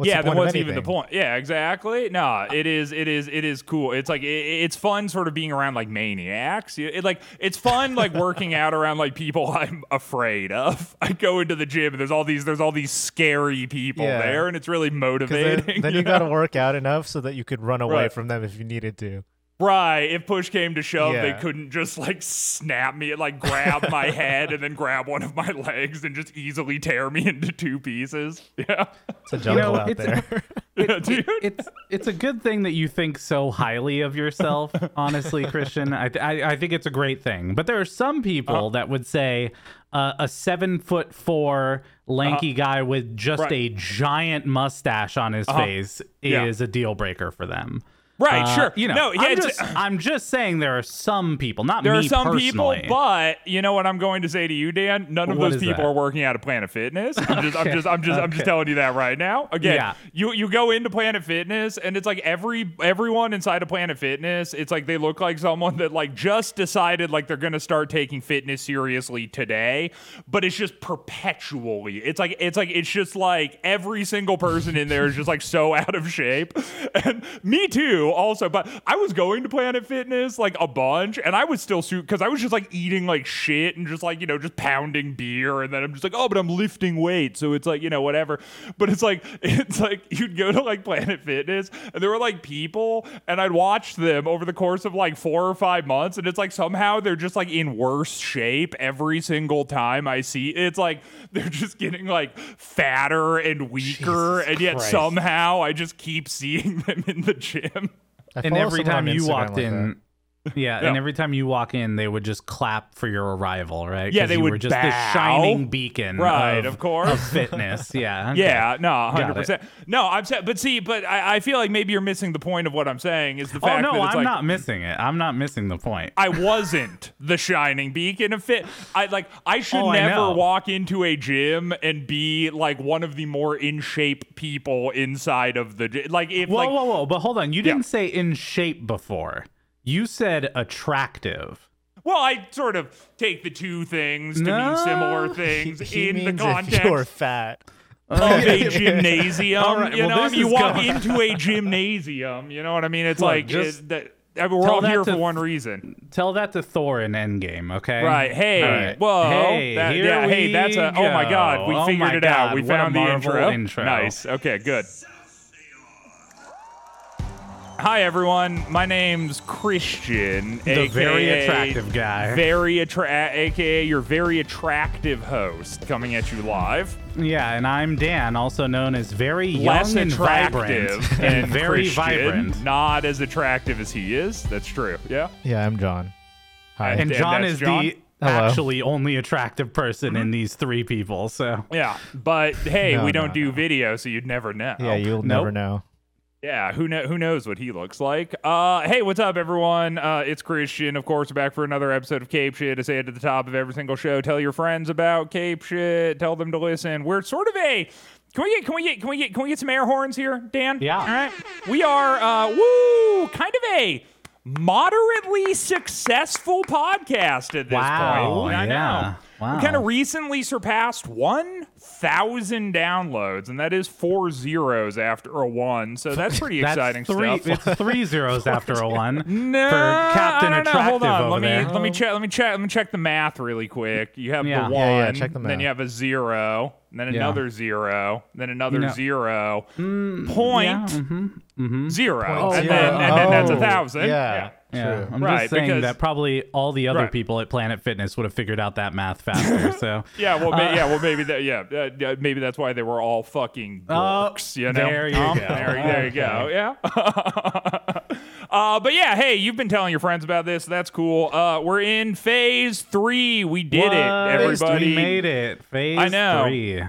What's yeah, the then point what's even the point? Yeah, exactly. No, it is, it is, it is cool. It's like it, it's fun, sort of being around like maniacs. It, like it's fun, like working out around like people I'm afraid of. I go into the gym and there's all these, there's all these scary people Yeah. there, and it's really motivating. then, then you know? got to work out enough so that you could run away Right. from them if you needed to. Right. If push came to shove, they couldn't just like snap me and like grab my head and then grab one of my legs and just easily tear me into two pieces. Yeah. It's a jungle know, out it's- there. Yeah, dude. it's it's a good thing that you think so highly of yourself, honestly, Christian. I I, I think it's a great thing. But there are some people Uh-huh. that would say uh, a seven foot four lanky guy with just Uh-huh. Right. a giant mustache on his face Yeah. is a deal breaker for them. Right, Uh, sure. You know, no, yeah, I'm, just, I'm just saying there are some people, not There are some people, but you know what I'm going to say to you, Dan? None of What those people that? are working out at Planet Fitness. I'm just, I'm just, I'm just, I'm just telling you that right now. Again, Yeah. you you go into Planet Fitness, and it's like every everyone inside of Planet Fitness, it's like they look like someone that like just decided like they're gonna start taking fitness seriously today, but it's just perpetually. It's like it's like it's just like every single person in there is just like so out of shape, and me too, also. But I was going to Planet Fitness like a bunch, and I was still suit because I was just like eating like shit and just like you know just pounding beer, and then I'm just like, oh, but I'm lifting weight, so it's like you know whatever. But it's like it's like you'd go to like Planet Fitness, and there were like people, and I'd watch them over the course of like four or five months, and it's like somehow they're just like in worse shape every single time I see. It's like they're just getting like fatter and weaker, Jesus and yet Christ. somehow I just keep seeing them in the gym. I and every time you walked like in. Yeah, Yeah. and every time you walk in, they would just clap for your arrival, right? Yeah, they you would were just bow. this shining beacon, Right, of, of course. of fitness. Yeah, okay. Yeah, no, hundred percent. No, I'm saying, but see, but I, I feel like maybe you're missing the point of what I'm saying. Is the Oh fact no, that it's I'm like not missing it. I'm not missing the point. I wasn't the shining beacon of fit. I like I should Oh, never know. walk into a gym and be like one of the more in shape people inside of the gym. Like if Whoa, like whoa, whoa! But hold on, you didn't say in shape before. You said attractive. well, I sort of take the two things to mean similar things he in the means context if you're fat. of a gymnasium. All right, you well, know, this you is walk going- into a gymnasium. You know what I mean? It's Look, like uh, just it, that, I mean, we're tell all that here to- for one reason. Tell that to Thor in Endgame, okay? Right. Hey. All right. Whoa. Hey, that- here yeah. Hey, we that's a. Oh my God. We go. Oh figured my it out. God, We what a found the Marvel intro. intro. Nice. Okay. Good. Hi everyone. My name's Christian, The very attractive guy. very attra- aka your very attractive host, coming at you live. Yeah, and I'm Dan, also known as very young Less and vibrant attractive and and very Christian, vibrant. Not as attractive as he is. That's true. Yeah. Yeah, I'm John. Hi. And And John is John? the Hello. actually only attractive person Mm-hmm. in these three people. So Yeah. But hey, No, we don't no, do no. video, so you'd never know. yeah, you'll Nope. never know. Yeah, who know who knows what he looks like. Uh hey, what's up everyone? Uh it's Christian. Of course, we're back for another episode of Cape Shit. I say it at the top of every single show. Tell your friends about Cape Shit. Tell them to listen. We're sort of a can we get can we get can we get can we get some air horns here, Dan? Yeah. All right. We are uh woo kind of a moderately successful podcast at this Wow, point. I yeah. know. Wow. We kind of recently surpassed 1,000 downloads, and that is four zeros after a one. So that's pretty that's exciting three, stuff. It's three zeros after a one. No, for Captain I don't know. Attractive Hold on. over let me there. let me check. Let me check. Let me check the math really quick. You have Yeah. the one, Yeah, yeah, check the math. then you have a zero, then Yeah. another zero, then another know- zero, Yeah, point mhm. zero, Point and zero. then and then that's a Oh, thousand. Yeah. Yeah, True. I'm Right, just saying because- that probably all the other Right. people at Planet Fitness would have figured out that math faster. So Yeah, well, ma- yeah, well, maybe that, yeah, uh, yeah, maybe that's why they were all fucking Oh, dorks, you know. there you Um, go. There, there you go. Yeah. uh, but yeah, hey, you've been telling your friends about this. That's cool. Uh, we're in phase three. We did What? it, everybody. We made it. Phase I know. three.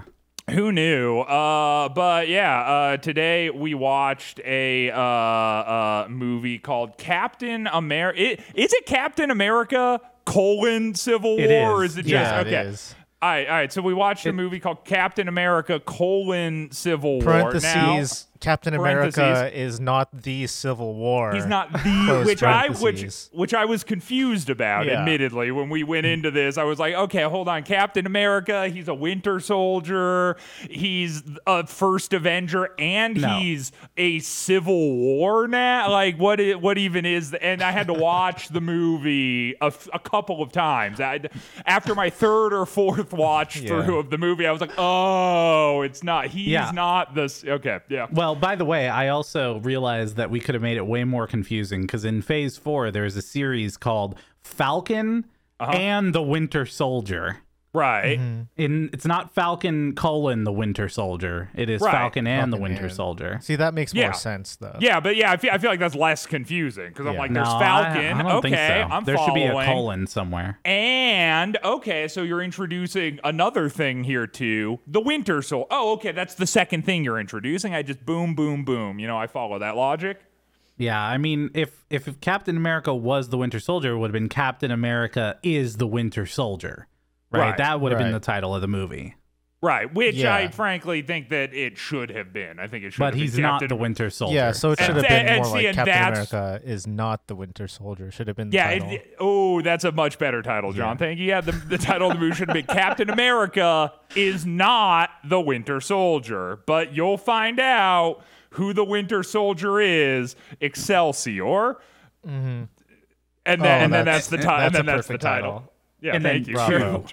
Who knew? Uh, but yeah, uh, today we watched a uh, uh, movie called Captain America. Is it Captain America colon Civil It War? Or is. is it just Yeah, okay? it is. All right, all right. So we watched a movie called Captain America: colon Civil War. Parentheses. Captain America is not the Civil War. He's not the which I which which I was confused about. Yeah. Admittedly, when we went into this, I was like, okay, hold on. Captain America, he's a Winter Soldier, he's a First Avenger, and No. he's a Civil War now. Like, what? What even is? And I had to watch the movie a, f- a couple of times. I, after my third or fourth watch Yeah. through of the movie, I was like, oh, it's not. He's Yeah. not this. Okay, yeah. Well, by the way, I also realized that we could have made it way more confusing because in Phase Four, there's a series called Falcon Uh-huh. and the Winter Soldier. Right. Mm-hmm. In it's not Falcon colon the Winter Soldier. It is Right. Falcon and the Winter and- Soldier. See, that makes Yeah. more sense though. Yeah, but yeah, I feel, I feel like that's less confusing because I'm like, there's I- Falcon. I, don't okay, think so. I'm there should be a colon somewhere. And okay, so you're introducing another thing here too, the Winter Soul. Oh, okay, that's the second thing you're introducing. I just boom, boom, boom. You know, I follow that logic. Yeah, I mean, if if Captain America was the Winter Soldier, it would have been Captain America is the Winter Soldier, right? Right. That would have been the title of the movie. Right, which Yeah. I frankly think that it should have been. I think it should But have been he's not Captain- the Winter Soldier. Yeah, so it should And- have been and more see, like Captain America is not the Winter Soldier. Should have been the Yeah, it, oh, that's a much better title, John. Thank you. Yeah, the, the title of the movie should have been Captain America is not the Winter Soldier, but you'll find out who the Winter Soldier is. Excelsior. Mm-hmm. And then, Oh, and then that's- that's the title. And then that's the title. title. Yeah, And thank then you.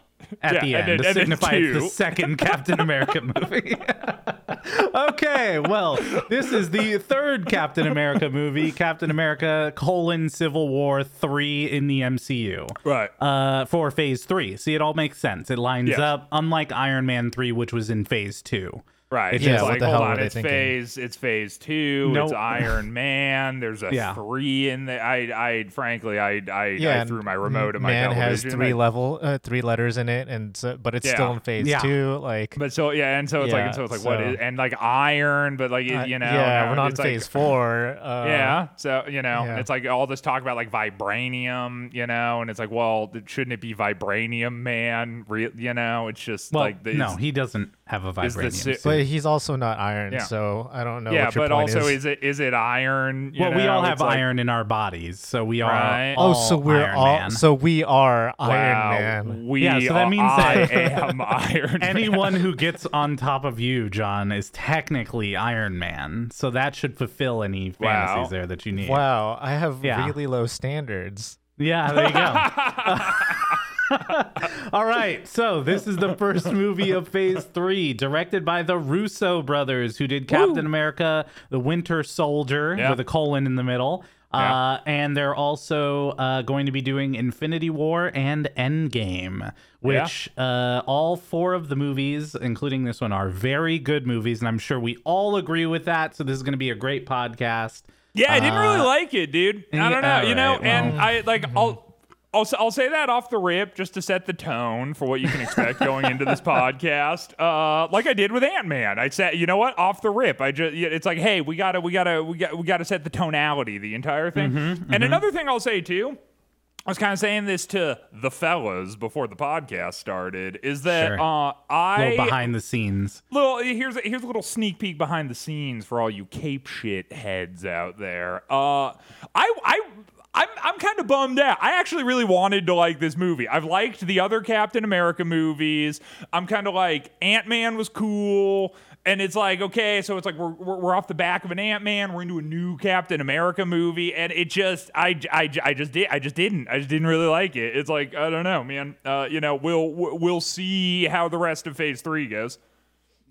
At Yeah, the end to and then signify it's the second Captain America movie. okay, well, this is the third Captain America movie, Captain America colon Civil War three in the MCU. Right. Uh, for Phase three. See, it all makes sense. It lines Yes. up, unlike Iron Man three, which was in Phase two. Right. It's Yeah, just like, the hold on, it's thinking? phase it's phase two, Nope. it's Iron Man, there's a Yeah. three in there. I I frankly I I, yeah, I threw my remote in my man has three I- level, uh, three letters in it, and so, but it's Yeah. still in phase Yeah. two. Like, But so yeah, and so it's like and so it's like what so- is and like iron, but like uh, you know, yeah, we're not in it's like- phase four. Uh, yeah, so you know, yeah. it's like all this talk about like vibranium, you know, and it's like, well, shouldn't it be vibranium, man? Re- you know, it's just Well, like the, no, he doesn't have a is vibranium. si- suit. but he's also not iron, Yeah. so I don't know. yeah, what your but point also is. is. it is it iron? You well, we all know? have It's like- iron in our bodies, so we are Right. all Oh, so we're Iron all Man. so we are Wow, Iron Man. We Yeah, so that are- means I that am Iron Man. Anyone who gets on top of you, John, is technically Iron Man. So that should fulfill any Wow. fantasies there that you need. Wow, I have Yeah. really low standards. Yeah, there you go. All right, so this is the first movie of Phase 3, directed by the Russo brothers, who did Captain America, The Winter Soldier, Yeah. with a colon in the middle. Uh, and they're also uh, going to be doing Infinity War and Endgame, which uh, all four of the movies, including this one, are very good movies. And I'm sure we all agree with that. So this is going to be a great podcast. Yeah, I didn't really Uh, like it, dude. I don't know, you know, alright, and. I like I'll. I'll, I'll say that off the rip just to set the tone for what you can expect going into this podcast. Uh, like I did with Ant Man, I said, you know what, off the rip, I just it's like, hey, we gotta, we gotta, we got, we gotta set the tonality, the entire thing. Mm-hmm, And another thing I'll say too, I was kind of saying this to the fellas before the podcast started, is that Sure. uh, I little behind the scenes. little here's a, here's a little sneak peek behind the scenes for all you cape shit heads out there. Uh, I I. I'm, I'm kind of bummed out. I actually really wanted to like this movie. I've liked the other Captain America movies. I'm kind of like Ant Man was cool, and it's like okay, so it's like we're, we're, we're off the back of an Ant Man. We're into a new Captain America movie, and it just I, I, I just did I just didn't I just didn't really like it. It's like I don't know, man. Uh, you know, we'll we'll see how the rest of Phase Three goes.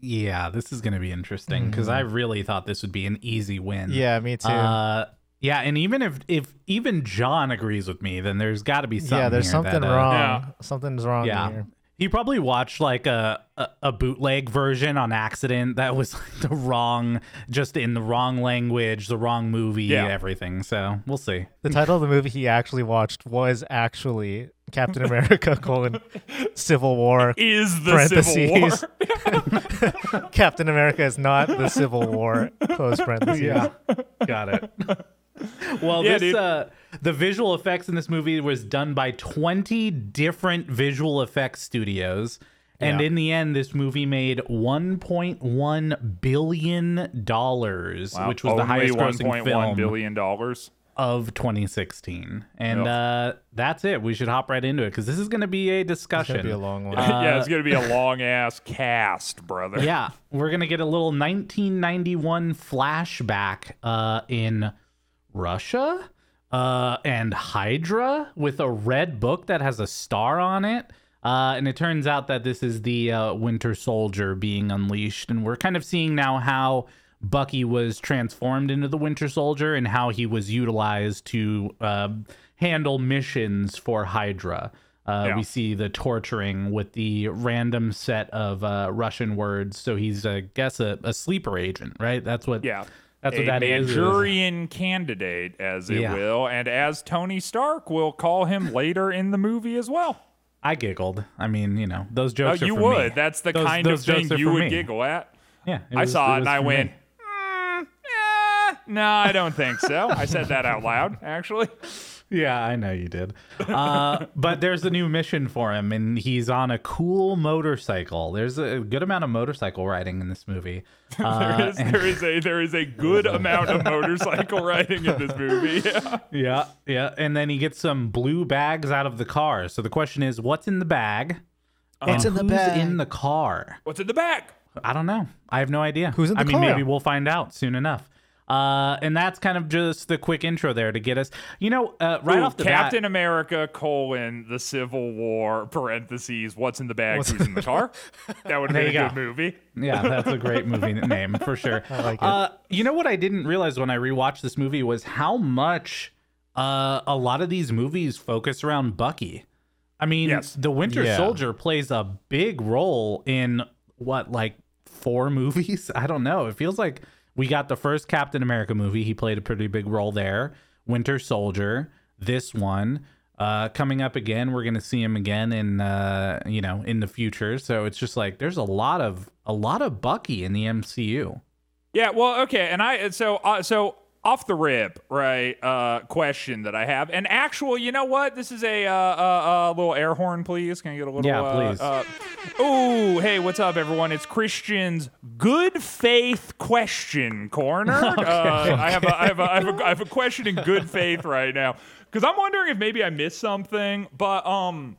Yeah, this is going to be interesting because I really thought this would be an easy win. Yeah, me too. Uh, yeah, and even if if even John agrees with me, then there's got to be something. yeah, there's here something that, uh, wrong. Yeah. Something's wrong Yeah. here. He probably watched like a, a a bootleg version on accident that was like the wrong, just in the wrong language, the wrong movie, Yeah. everything. So we'll see. The title of the movie he actually watched was actually Captain America: colon, Civil War. Is the Civil War? Captain America is not the Civil War. Close parentheses. Yeah, got it. Well, Yeah, this uh, the visual effects in this movie was done by 20 different visual effects studios, And Yeah. in the end, this movie made 1.1 billion dollars, Wow. which was the Only highest grossing 1.1 film billion dollars. of 2016. And Yep. uh, that's it. We should hop right into it because this is going to be a It's discussion. gonna be a long one. yeah, it's gonna be a long ass cast, brother. yeah, we're gonna get a little 1991 flashback uh, in Russia uh, and Hydra with a red book that has a star on it. Uh, and it turns out that this is the uh, Winter Soldier being unleashed, and we're kind of seeing now how Bucky was transformed into the Winter Soldier and how he was utilized to uh, handle missions for Hydra. Uh, Yeah. We see the torturing with the random set of uh, Russian words. So he's, I guess, a, a sleeper agent, right? That's what. Yeah. That's a what that is. Manchurian candidate, as it Yeah. will, and as Tony Stark will call him later in the movie as well. I giggled. I mean, you know, those Oh, jokes. are you for would. me. That's the Those- kind those of thing are you for would me. giggle at. Yeah, it I saw it, was and I for me. went, mm, eh, no, I don't think so. I said that out loud, actually. Yeah, I know you did. Uh, but there's a new mission for him, and he's on a cool motorcycle. There's a good amount of motorcycle riding in this movie. Uh, There is, there is a there is a good amount of motorcycle riding in this movie. Yeah. yeah, yeah. And then he gets some blue bags out of the car. So the question is, what's in the bag? What's in the who's bag? in the car? What's in the bag? I don't know. I have no idea. Who's in the I mean, car? maybe we'll find out soon enough. Uh, and that's kind of just the quick intro there to get us. You know, uh, right Ooh, off the Captain bat, America colon the Civil War parentheses What's in the bag? Who's in the car? That would be a you good movie. Yeah, that's a great movie name for sure. I like it. Uh, you know what I didn't realize when I rewatched this movie was how much uh, a lot of these movies focus around Bucky. I mean, Yes. the Winter Yeah. Soldier plays a big role in what, like four movies? I don't know. It feels like we got the first Captain America movie. He played a pretty big role there. Winter Soldier, this one. Uh, coming up again, we're gonna see him again in uh, you know in the future. So it's just like there's a lot of a lot of Bucky in the MCU. Yeah, well, okay, and I so uh, so off the rip, right? Uh, question that I have, and actual, you know what? This is a uh, uh, uh, little air horn, please. Can I get a little? Yeah, uh, please. Oh, hey, what's up, everyone? It's Christian's good faith question corner. I have a, I have a, I have a, I have a question in good faith right now because I'm wondering if maybe I missed something, but um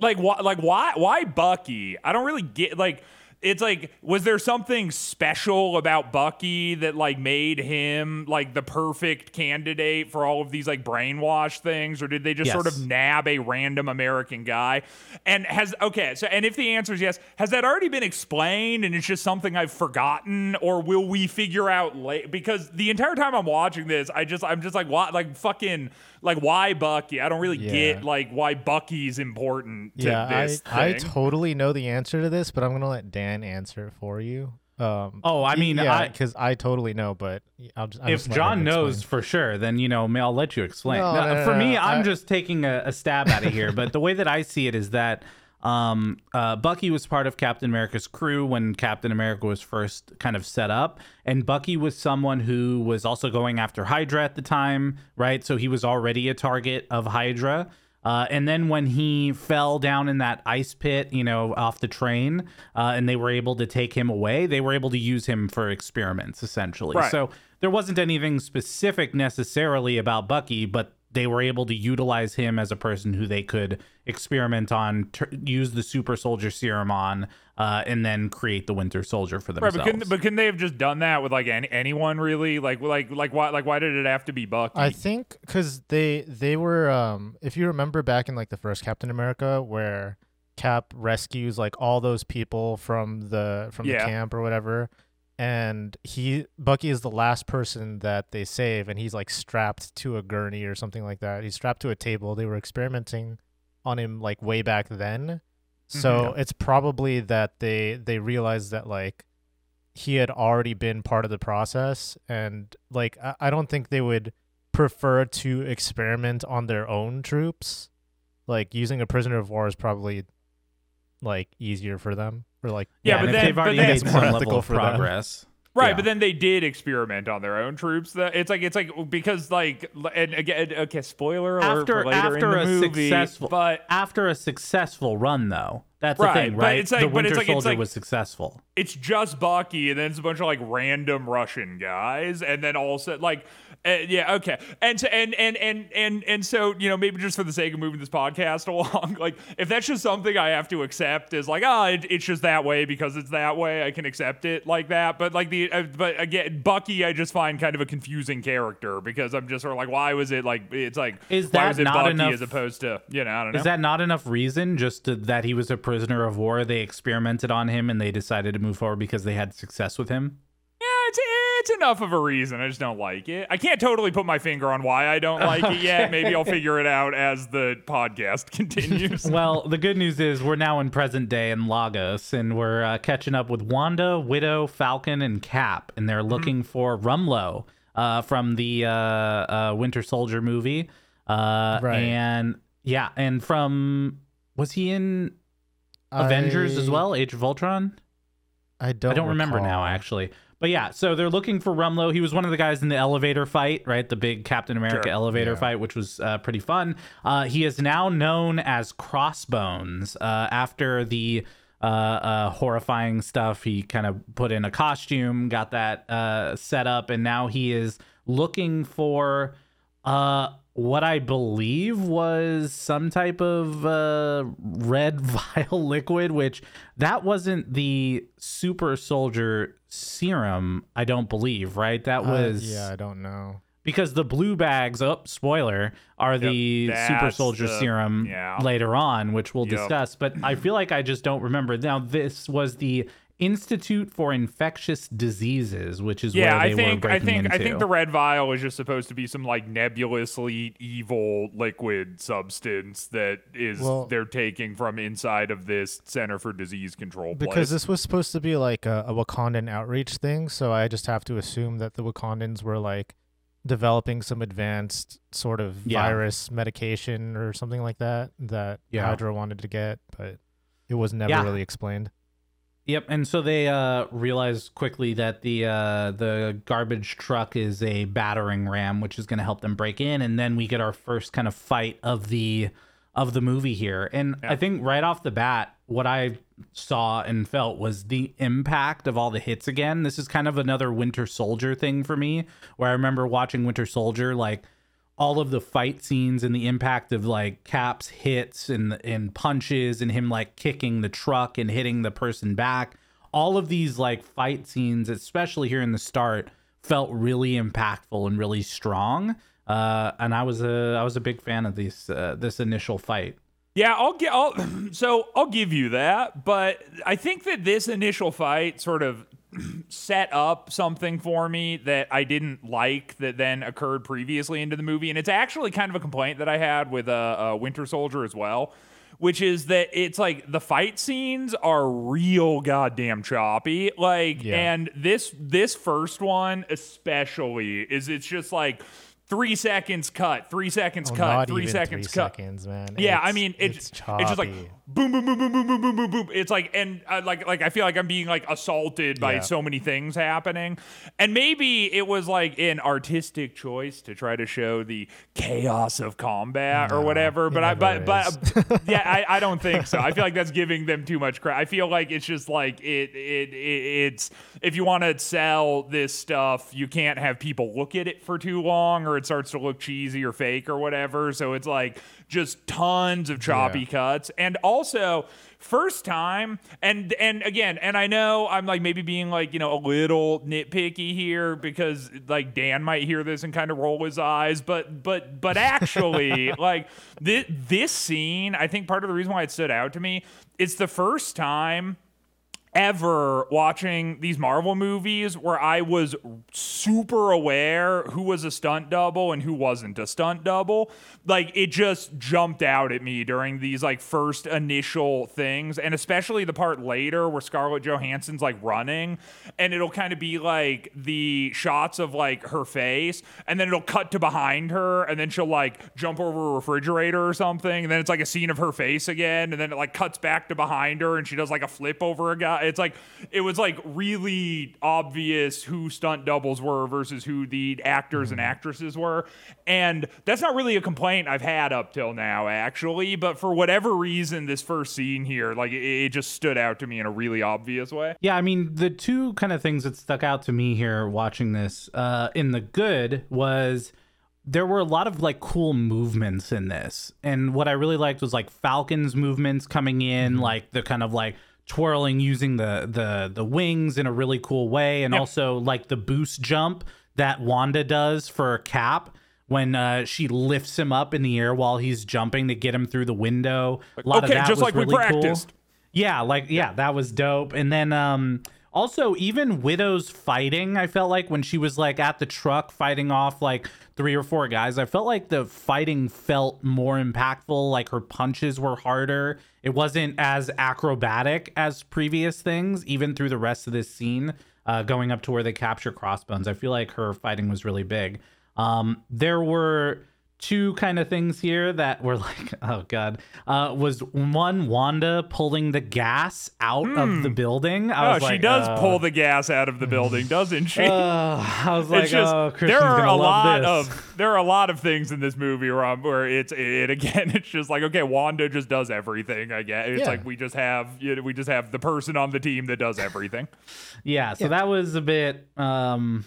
like why like why why Bucky? I don't really get like it's like was there something special about Bucky that like made him like the perfect candidate for all of these like brainwash things? Or did they just sort of nab a random American guy? And has okay, so and if the answer is yes, has that already been explained and it's just something I've forgotten? Or will we figure out late because the entire time I'm watching this, I just I'm just like what like fucking like why Bucky? I don't really Yeah. get like why Bucky's important to yeah, I, this I thing. totally know the answer to this, but I'm gonna let Dan answer it for you. Um, Oh, I mean, yeah, I- because I totally know, but I'll just. I'll if just John knows for sure, then you know, may- I'll let you explain. No, No, no, no, for no, me, no, I'm I- just taking a, a stab out of here. But the way that I see it is that um, uh, Bucky was part of Captain America's crew when Captain America was first kind of set up, and Bucky was someone who was also going after Hydra at the time, right? So he was already a target of Hydra. Uh, and then when he fell down in that ice pit, you know, off the train, uh, and they were able to take him away, they were able to use him for experiments, essentially. Right. So there wasn't anything specific necessarily about Bucky, but they were able to utilize him as a person who they could experiment on, t- use the super soldier serum on, uh, and then create the Winter Soldier for Right, themselves. but couldn't, but couldn't they have just done that with like any, anyone really? Like like like why like why did it have to be Bucky? I think because they they were um if you remember back in like the first Captain America where Cap rescues like all those people from the from Yeah. the camp or whatever, and he Bucky is the last person that they save, and he's like strapped to a gurney or something like that. He's strapped to a table. They were experimenting on him like way back then, mm-hmm, so it's probably that they they realized that like he had already been part of the process and like I, I don't think they would prefer to experiment on their own troops like using a prisoner of war is probably like easier for them or like Yeah, and but if then- they've already but then- made It's some more level ethical of for them. progress. Right, Yeah. but then they did experiment on their own troops. That it's like it's like because like and again okay spoiler alert after for later after in a the movie, successful but after a successful run though That's Right, the thing, but right? it's like- the but Winter it's like- it's Soldier like- was successful. it's just Bucky, and then it's a bunch of like random Russian guys, and then also like, uh, yeah, okay, and so and and and and and so you know maybe just for the sake of moving this podcast along, like if that's just something I have to accept is like, ah, it, it's just that way because it's that way, I can accept it like that. But like the uh, but again, Bucky, I just find kind of a confusing character because I'm just sort of like, why was it like it's like Is why that was it not Bucky enough- as opposed to you know I don't know. Is that not enough reason just to, that he was a prisoner of war? They experimented on him and they decided to move forward because they had success with him? Yeah, it's it's enough of a reason. I just don't like it. I can't totally put my finger on why I don't like it yet. Maybe I'll figure it out as the podcast continues. Well, the good news is we're now in present day in Lagos, and we're uh, catching up with Wanda, Widow, Falcon, and Cap, and they're looking for Rumlow uh, from the uh, uh, Winter Soldier movie. Uh, Right. And yeah, and from was he in Avengers as well? Age of Ultron. I don't. I don't remember now, actually. But yeah, so they're looking for Rumlow. He was one of the guys in the elevator fight, right? The big Captain America Sure, elevator yeah. fight, which was uh, pretty fun. Uh, he is now known as Crossbones uh, after the uh, uh, horrifying stuff. He kind of put in a costume, got that uh, set up, and now he is looking for uh, what I believe was some type of uh, red vial liquid, which that wasn't the super soldier serum, I don't believe, right? That Uh, was yeah, I don't know. because the blue bags, oh, spoiler, are the super soldier the- serum yeah. later on, which we'll Yep. discuss. But I feel like I just don't remember. Now, this was the Institute for Infectious Diseases, which is yeah, where they I were think I breaking think into. I think the red vial is just supposed to be some like nebulously evil liquid substance that is Well- they're taking from inside of this Center for Disease Control Because place. this was supposed to be like a, a Wakandan outreach thing, so I just have to assume that the Wakandans were like developing some advanced sort of Yeah. virus medication or something like that that Yeah. Hydra wanted to get, but it was never Yeah. really explained. Yep, and so they uh, realize quickly that the uh, the garbage truck is a battering ram, which is going to help them break in, and then we get our first kind of fight of the of the movie here. And I think right off the bat, what I saw and felt was the impact of all the hits again. This is kind of another Winter Soldier thing for me, where I remember watching Winter Soldier like all of the fight scenes and the impact of like Cap's hits and and punches and him like kicking the truck and hitting the person back. All of these like fight scenes, especially here in the start, felt really impactful and really strong. Uh, and I was a I was a big fan of this uh, this initial fight. Yeah, I'll get. I'll, so I'll give you that, but I think that this initial fight sort of set up something for me that I didn't like that then occurred previously into the movie, and it's actually kind of a complaint that I had with uh, uh, Winter Soldier as well. Which is that it's like the fight scenes are real goddamn choppy. Like, Yeah. and this this first one especially is it's just like three seconds cut, three seconds Oh, cut, three seconds three cut. seconds, man. Yeah, I mean, it, it's it's just like. Boom, boom, boom, boom, boom, boom, boom, boom, boom. It's like, and uh, like, like I feel like I'm being like assaulted by Yeah. so many things happening, and maybe it was like an artistic choice to try to show the chaos of combat or whatever. But I, but, never but yeah, I, I don't think so. I feel like that's giving them too much credit. I feel like it's just like it, it, it it's if you want to sell this stuff, you can't have people look at it for too long, or it starts to look cheesy or fake or whatever. So it's like just tons of choppy Yeah. cuts, and also first time, and and again, and I know I'm like maybe being like you know a little nitpicky here because like Dan might hear this and kind of roll his eyes, but but but actually like this this scene, I think part of the reason why it stood out to me, it's the first time ever watching these Marvel movies where I was super aware who was a stunt double and who wasn't a stunt double. Like it just jumped out at me during these like first initial things and especially the part later where Scarlett Johansson's like running and it'll kind of be like the shots of like her face and then it'll cut to behind her and then she'll like jump over a refrigerator or something and then it's like a scene of her face again and then it like cuts back to behind her and she does like a flip over a guy It's like it was like really obvious who stunt doubles were versus who the actors and actresses were, and that's not really a complaint I've had up till now, actually. But for whatever reason, this first scene here, like it, it just stood out to me in a really obvious way. Yeah, I mean, the two kind of things that stuck out to me here watching this uh, in the good was there were a lot of like cool movements in this. And what I really liked was like Falcon's movements coming in, like the kind of like twirling using the the the wings in a really cool way and Yep. also like the boost jump that Wanda does for Cap when uh, she lifts him up in the air while he's jumping to get him through the window. A lot of okay, that just was like we really cool. practiced. Yeah, like yeah, that was dope. And then um also even Widow's fighting, I felt like when she was like at the truck fighting off like three or four guys, I felt like the fighting felt more impactful, like her punches were harder. It wasn't as acrobatic as previous things, even through the rest of this scene, uh, going up to where they capture crossbones. I feel like her fighting was really big. Um, there were two kind of things here that were like, oh god, uh, was one Wanda pulling the gas out of the building. I Oh, was she like, does uh, pull the gas out of the building, doesn't she? uh, I was like, it's just oh, there are a lot this. of there are a lot of things in this movie where, where it's it again. It's just like okay, Wanda just does everything. I guess it's Yeah. like we just have you know, we just have the person on the team that does everything. Yeah, so that was a bit um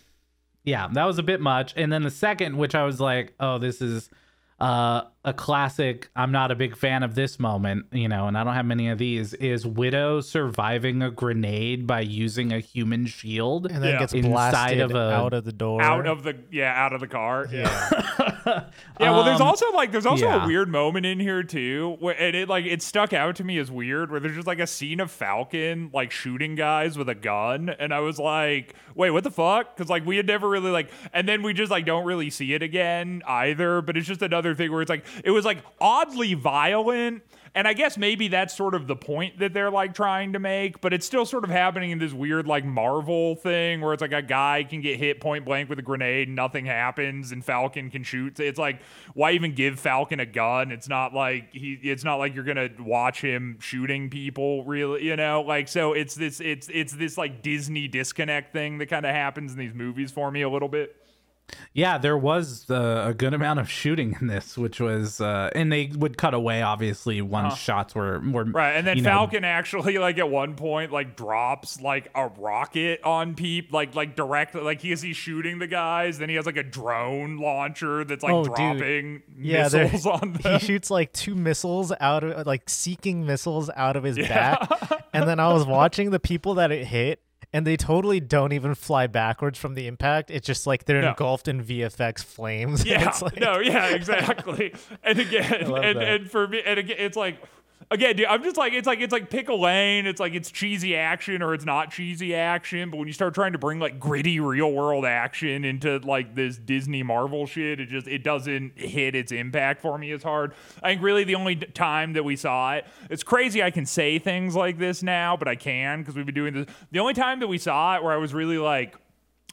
yeah, that was a bit much. And then the second, which I was like, oh, this is uh a classic I'm not a big fan of this moment, you know, and I don't have many of these, is Widow surviving a grenade by using a human shield. and then Yeah. gets Inside blasted of a- out of the door. out of the yeah out of the car yeah yeah well there's Um, also like there's also yeah. a weird moment in here too where and it like it stuck out to me as weird where there's just like a scene of falcon like shooting guys with a gun and i was like wait what the fuck because like we had never really like and then we just like don't really see it again either but it's just another thing where it's like it was like oddly violent and I guess maybe that's sort of the point that they're like trying to make, but it's still sort of happening in this weird like Marvel thing where it's like a guy can get hit point blank with a grenade, and nothing happens, and Falcon can shoot. It's like why even give Falcon a gun? It's not like he. It's not like you're gonna watch him shooting people, really. You know, like so. It's this. It's it's this like Disney disconnect thing that kind of happens in these movies for me a little bit. Yeah, there was uh, a good amount of shooting in this, which was, uh, and they would cut away obviously once shots were were Right, and then you know, Falcon actually like at one point like drops like a rocket on Peep, like like directly like he is he shooting the guys. Then he has like a drone launcher that's like Oh, dude. dropping yeah, there- missiles on he shoots like two missiles out of like seeking missiles out of his back, and then I was watching the people that it hit, and they totally don't even fly backwards from the impact. It's just like they're No. engulfed in VFX flames. Yeah, it's like, no, yeah, exactly. and again, and, that. and for me, and again, it's like. Again, dude, I'm just like it's like it's like pick a lane. It's like it's cheesy action or it's not cheesy action. But when you start trying to bring like gritty real world action into like this Disney Marvel shit, it just it doesn't hit its impact for me as hard. I think really the only time that we saw it, it's crazy. I can say things like this now, but I can because we've been doing this. The only time that we saw it where I was really like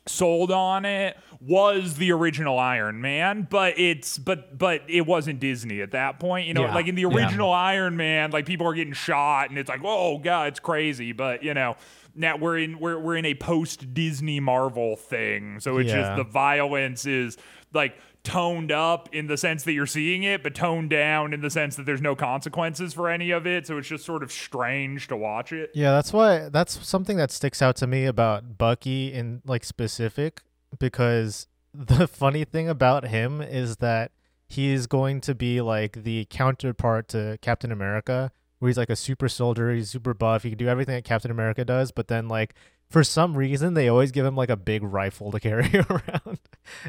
sold on it was the original Iron Man, but it's but but it wasn't Disney at that point. You know, Yeah, like in the yeah. original Iron Man, like people are getting shot and it's like, oh god, it's crazy. But you know, now we're in we're we're in a post Disney Marvel thing. So it's Yeah. just the violence is like toned up in the sense that you're seeing it, but toned down in the sense that there's no consequences for any of it. So it's just sort of strange to watch it. Yeah, that's why that's something that sticks out to me about Bucky in like specific because the funny thing about him is that he is going to be like the counterpart to Captain America where he's like a super soldier, he's super buff, he can do everything that Captain America does, but then like for some reason they always give him like a big rifle to carry around.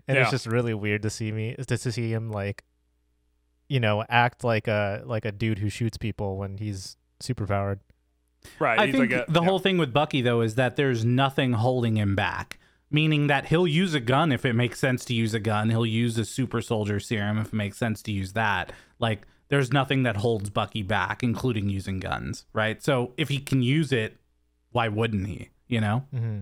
and Yeah. it's just really weird to see me to, to see him like you know, act like a like a dude who shoots people when he's super powered. Right. I he's think like a- the yeah. whole thing with Bucky though is that there's nothing holding him back. Meaning that he'll use a gun if it makes sense to use a gun. He'll use a super soldier serum if it makes sense to use that. Like there's nothing that holds Bucky back, including using guns, right? So if he can use it, why wouldn't he? You know? Mm-hmm.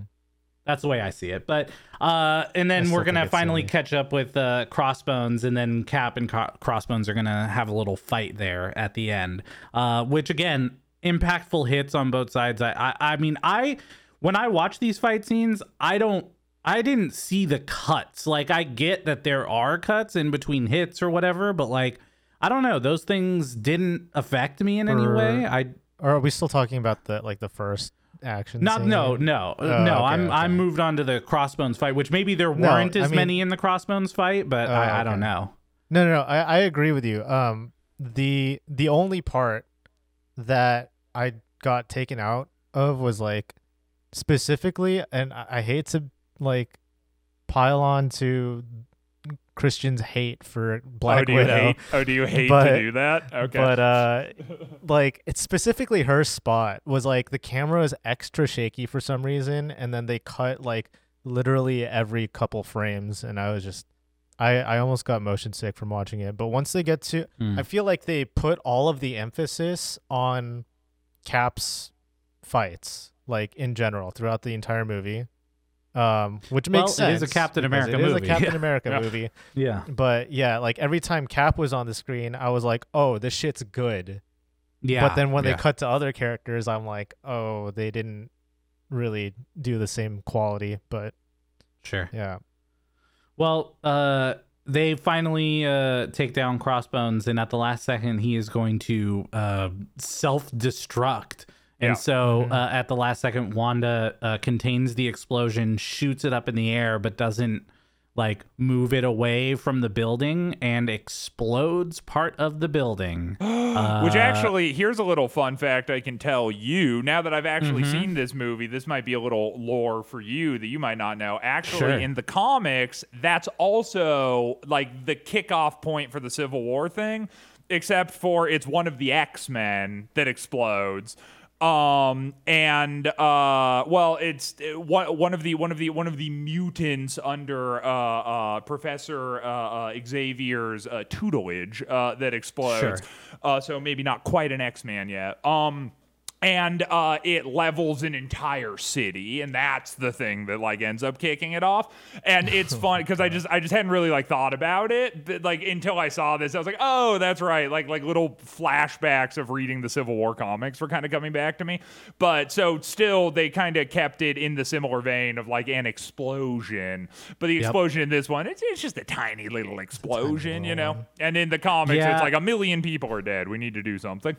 That's the way I see it. But uh, and then we're gonna finally silly. catch up with uh, Crossbones, and then Cap and Co- Crossbones are gonna have a little fight there at the end. Uh, which again, impactful hits on both sides. I, I I mean I when I watch these fight scenes, I don't I didn't see the cuts. Like I get that there are cuts in between hits or whatever, but like I don't know, those things didn't affect me in any way. I Or are we still talking about the like the first action? not scene? no no Oh, no. okay, I'm I'm moved on to the crossbones fight, which maybe there weren't I as mean- many in the crossbones fight, but Oh, I, I don't know. No, no, no. I, I agree with you. Um, the the only part that I got taken out of was like specifically, and I, I hate to like pile on to Christian's hate for Black oh, do you Widow, hate? Oh, do you hate But- to do that? Okay. but uh, like it's specifically her spot was like the camera is extra shaky for some reason, and then they cut like literally every couple frames, and I was just. I, I almost got motion sick from watching it, but once they get to, Mm. I feel like they put all of the emphasis on Cap's fights, like in general, throughout the entire movie, um, which makes it sense. is a Captain because America It is movie. a Captain Yeah. America Yeah. movie, Yeah. but yeah, like every time Cap was on the screen, I was like, "Oh, this shit's good." Yeah. but then when yeah. they cut to other characters, I'm like, "Oh, they didn't really do the same quality." But Sure. yeah, Well, uh, they finally uh, take down Crossbones, and at the last second, he is going to uh, self destruct. And Yeah. so, Mhm. uh, at the last second, Wanda uh, contains the explosion, shoots it up in the air, but doesn't like move it away from the building and explodes part of the building. Which Uh, actually, here's a little fun fact I can tell you. Now that I've actually Mhm. seen this movie, this might be a little lore for you that you might not know. Actually, Sure. in the comics, that's also like the kickoff point for the Civil War thing, except for it's one of the X Men that explodes. Um and uh well it's uh, one one of the one of the one of the mutants under uh uh Professor uh, uh Xavier's uh, tutelage uh that explodes. Sure. Uh, so maybe not quite an X Man yet. Um, and uh, it levels an entire city, and that's the thing that like ends up kicking it off. And it's fun because I just I just hadn't really like thought about it, but like until I saw this, I was like, oh, that's right. Like like little flashbacks of reading the Civil War comics were kind of coming back to me. But so still, they kind of kept it in the similar vein of like an explosion, but the explosion in this one, it's, it's just a tiny little explosion, you know. And in the comics, Yeah. it's like a million people are dead. We need to do something.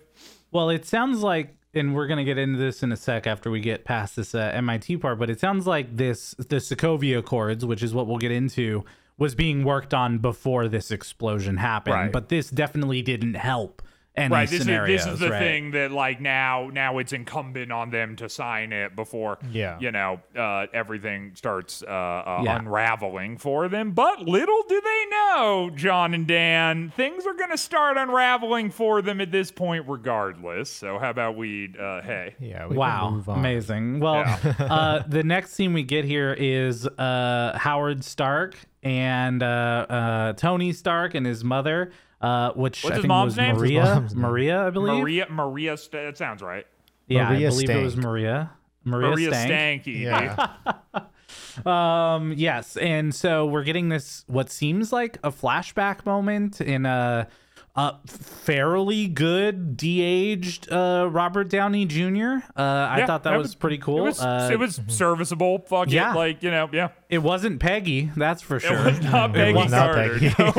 Well, it sounds like, and we're gonna get into this in a sec after we get past this uh, MIT part, but it sounds like this the Sokovia Accords, which is what we'll get into, was being worked on before this explosion happened. Right. But this definitely didn't help any right. This is scenarios. this is the right? thing that like now now it's incumbent on them to sign it before Yeah. you know uh, everything starts uh, uh, Yeah. unraveling for them. But little do they know, John and Dan, things are going to start unraveling for them at this point, regardless. So how about we? Uh, hey, yeah. We Wow, can move on. amazing. Well, uh, the next scene we get here is uh, Howard Stark and uh, uh, Tony Stark and his mother, uh, which What's I his think mom's was name? What's his Maria. mom's name? Maria, I believe. Maria Maria, St- that sounds right. yeah, Maria I believe it was Stank. Maria. Maria, Maria Stank. Stanky. Yeah. Um, yes, and so we're getting this what seems like a flashback moment in a, a fairly good de-aged uh, Robert Downey Jr. Uh, I thought that, was, pretty cool. It was, uh, it was serviceable. Fuck yeah. it. Like, you know, yeah. it wasn't Peggy, that's for sure. It was not Peggy was not Peggy. no.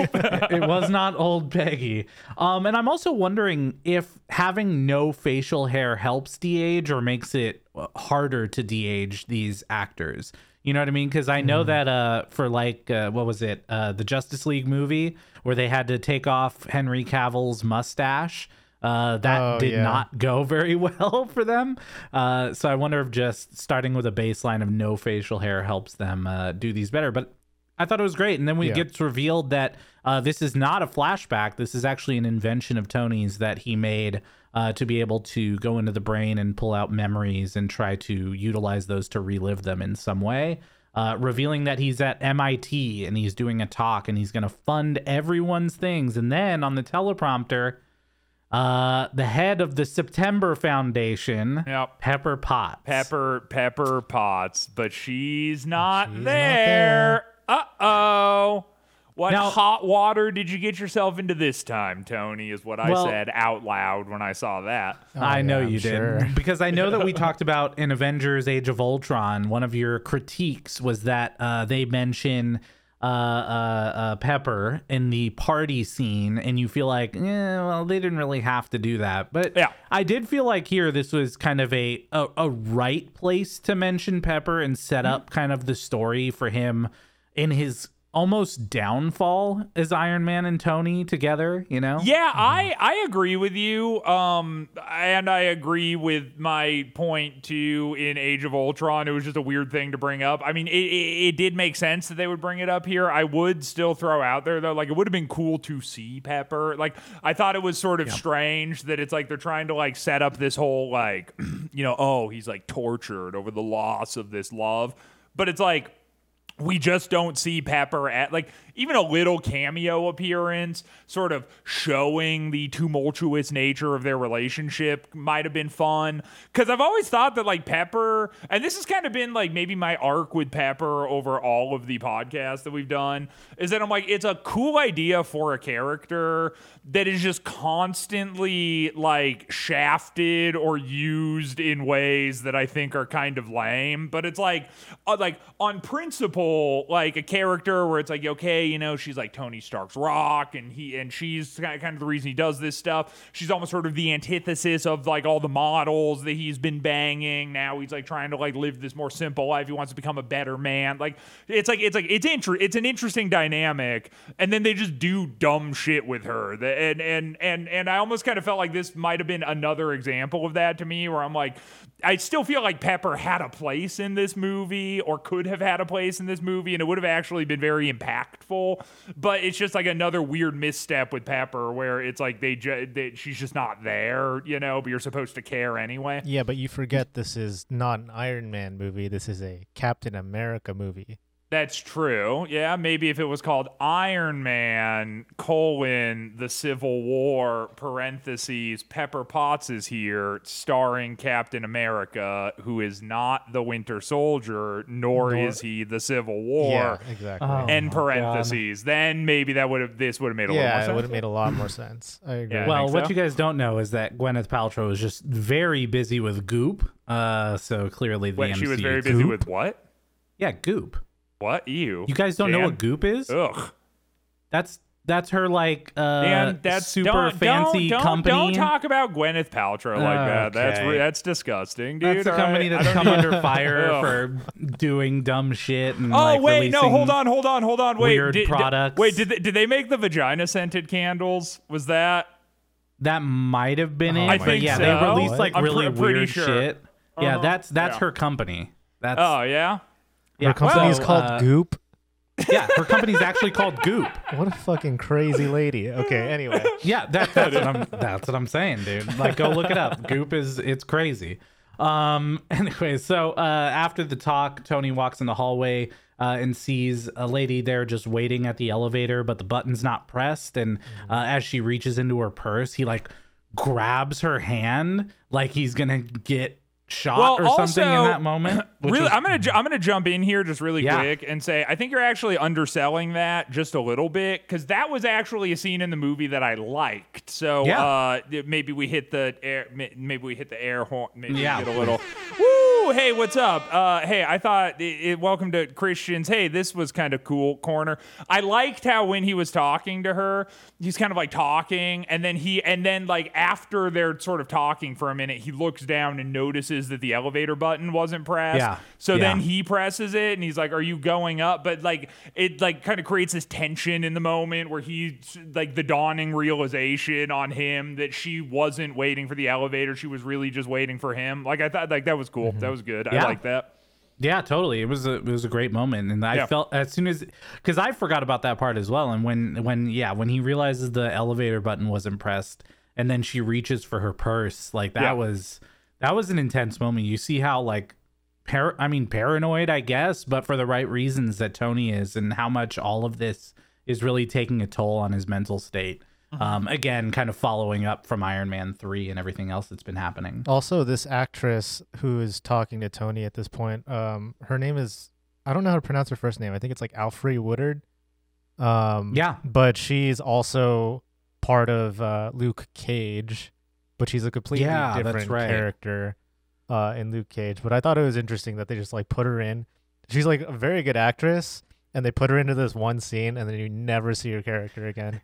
it was not old Peggy. Um, and I'm also wondering if having no facial hair helps de-age or makes it uh, harder to de-age these actors. You know what I mean? Because I know that uh, for like uh, what was it, uh, the Justice League movie where they had to take off Henry Cavill's mustache. Uh, that Oh, did yeah. not go very well for them. Uh, so I wonder if just starting with a baseline of no facial hair helps them uh, do these better. But I thought it was great. And then we Yeah. gets revealed that uh, this is not a flashback. This is actually an invention of Tony's that he made uh, to be able to go into the brain and pull out memories and try to utilize those to relive them in some way. Uh, revealing that he's at MIT and he's doing a talk and he's going to fund everyone's things. And then on the teleprompter, uh, the head of the September Foundation, Yep. Pepper Potts. Pepper Pepper Potts, but she's not She's not there. Uh oh. What Now- hot water did you get yourself into this time, Tony? Is what I Well- said out loud when I saw that. I know Oh, yeah, I'm you did sure. because I know that we talked about in Avengers: Age of Ultron. One of your critiques was that uh, they mention uh, uh, uh, Pepper in the party scene, and you feel like, eh, well, they didn't really have to do that. But Yeah. I did feel like here this was kind of a a, a right place to mention Pepper and set up kind of the story for him in his almost downfall as Iron Man and Tony together. You know? Yeah, I I agree with you. Um, and I agree with my point too. In Age of Ultron, it was just a weird thing to bring up. I mean, it, it, it did make sense that they would bring it up here. I would still throw out there though, like it would have been cool to see Pepper. Like I thought it was sort of strange that it's like they're trying to like set up this whole like, you know, oh he's like tortured over the loss of this love, but it's like we just don't see Pepper at like even a little cameo appearance, sort of showing the tumultuous nature of their relationship might have been fun. Cause I've always thought that like Pepper, and this has kind of been like maybe my arc with Pepper over all of the podcasts that we've done, is that I'm like, it's a cool idea for a character that is just constantly like shafted or used in ways that I think are kind of lame. But it's like, uh, like on principle, like a character where it's like, okay, you know, she's like Tony Stark's rock, and he and she's kind of, the reason he does this stuff. She's almost sort of the antithesis of like all the models that he's been banging. Now he's like trying to like live this more simple life. He wants to become a better man. Like it's like it's like it's inter- it's an interesting dynamic, and then they just do dumb shit with her. And and and and I almost kind of felt like this might have been another example of that to me, where I'm like, I still feel like Pepper had a place in this movie, or could have had a place in this movie, and it would have actually been very impactful. But it's just like another weird misstep with Pepper, where it's like they, ju- they she's just not there, you know, but you're supposed to care anyway. Yeah, but you forget this is not an Iron Man movie. This is a Captain America movie. That's true. Yeah, maybe if it was called Iron Man colon the Civil War parentheses Pepper Potts is here starring Captain America, who is not the Winter Soldier, nor, Nor- is he the Civil War. Yeah, exactly. Oh. End my God. parentheses. Then maybe that would have this would have made a little more yeah, it would have made a lot more sense. I agree. Yeah. Well, think what so. you guys don't know is that Gwyneth Paltrow is just very busy with Goop. Uh, so clearly the Wait, she was MCU very busy Goop. with what? yeah Goop. What? Ew. You guys don't know what Goop is? Ugh. That's that's her like uh Dan, that's super don't, fancy don't, don't, company. Don't talk about Gwyneth Paltrow like that. That's that's disgusting, dude. That's a company right? That's come under fire for doing dumb shit and Oh like wait, no, hold on, hold on, hold on. Wait, weird did, did- products. wait, did they, did they make the vagina scented candles? Was that? That might have been Oh it, I think yeah, so. they released like I'm really pretty weird sure. shit. Yeah, Uh-huh. that's that's Yeah. her company. That's Oh yeah. Yeah. Her company's so, called uh, Goop. Yeah, her company's actually called Goop. What a fucking crazy lady. Okay, anyway. Yeah, that, that's what I'm that's what I'm saying, dude. Like go look it up. Goop is it's crazy. Um anyway, so uh after the talk, Tony walks in the hallway uh, and sees a lady there just waiting at the elevator, but the button's not pressed. And uh, as she reaches into her purse, he like grabs her hand like he's gonna get shot Well, or something in also, that moment. Really, was- I'm gonna I'm gonna jump in here just really Yeah. quick and say I think you're actually underselling that just a little bit because that was actually a scene in the movie that I liked. So Yeah. uh, maybe we hit the air, maybe we hit the air horn, maybe Yeah. we get a little. Woo! Hey, what's up? Uh, hey, I thought it, it- welcome to Christians. Hey, this was kind of cool corner. I liked how when he was talking to her, he's kind of like talking, and then he and then like after they're sort of talking for a minute, he looks down and notices that the elevator button wasn't pressed. Yeah. So then he presses it and he's like, "Are you going up?" But like it like kind of creates this tension in the moment where he's like the dawning realization on him that she wasn't waiting for the elevator, she was really just waiting for him. Like I thought like that was cool. That was good. I like that. Yeah, totally. It was a it was a great moment, and I Yeah. felt as soon as because I forgot about that part as well. And when when yeah when he realizes the elevator button wasn't pressed, and then she reaches for her purse, like that Yeah. was that was an intense moment. You see how like. Par- I mean, paranoid, I guess, but for the right reasons that Tony is, and how much all of this is really taking a toll on his mental state. Um, again, kind of following up from Iron Man 3 and everything else that's been happening. Also, this actress who is talking to Tony at this point, um, her name is I don't know how to pronounce her first name. I think it's like Alfre Woodard. Um, Yeah. but she's also part of uh, Luke Cage, but she's a completely Yeah, different right. character uh, in Luke Cage. But I thought it was interesting that they just like put her in. She's like a very good actress, and they put her into this one scene, and then you never see her character again.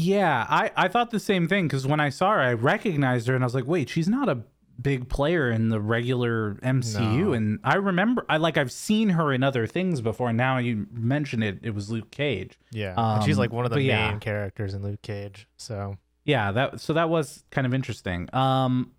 Yeah, I, I thought the same thing because when I saw her, I recognized her and I was like, wait, she's not a big player in the regular MCU. No. And I remember, I like, I've seen her in other things before. Now you mention it, it was Luke Cage. Yeah, and she's like Um, one of the main yeah. characters in Luke Cage. So Yeah, that so that was kind of interesting. Um,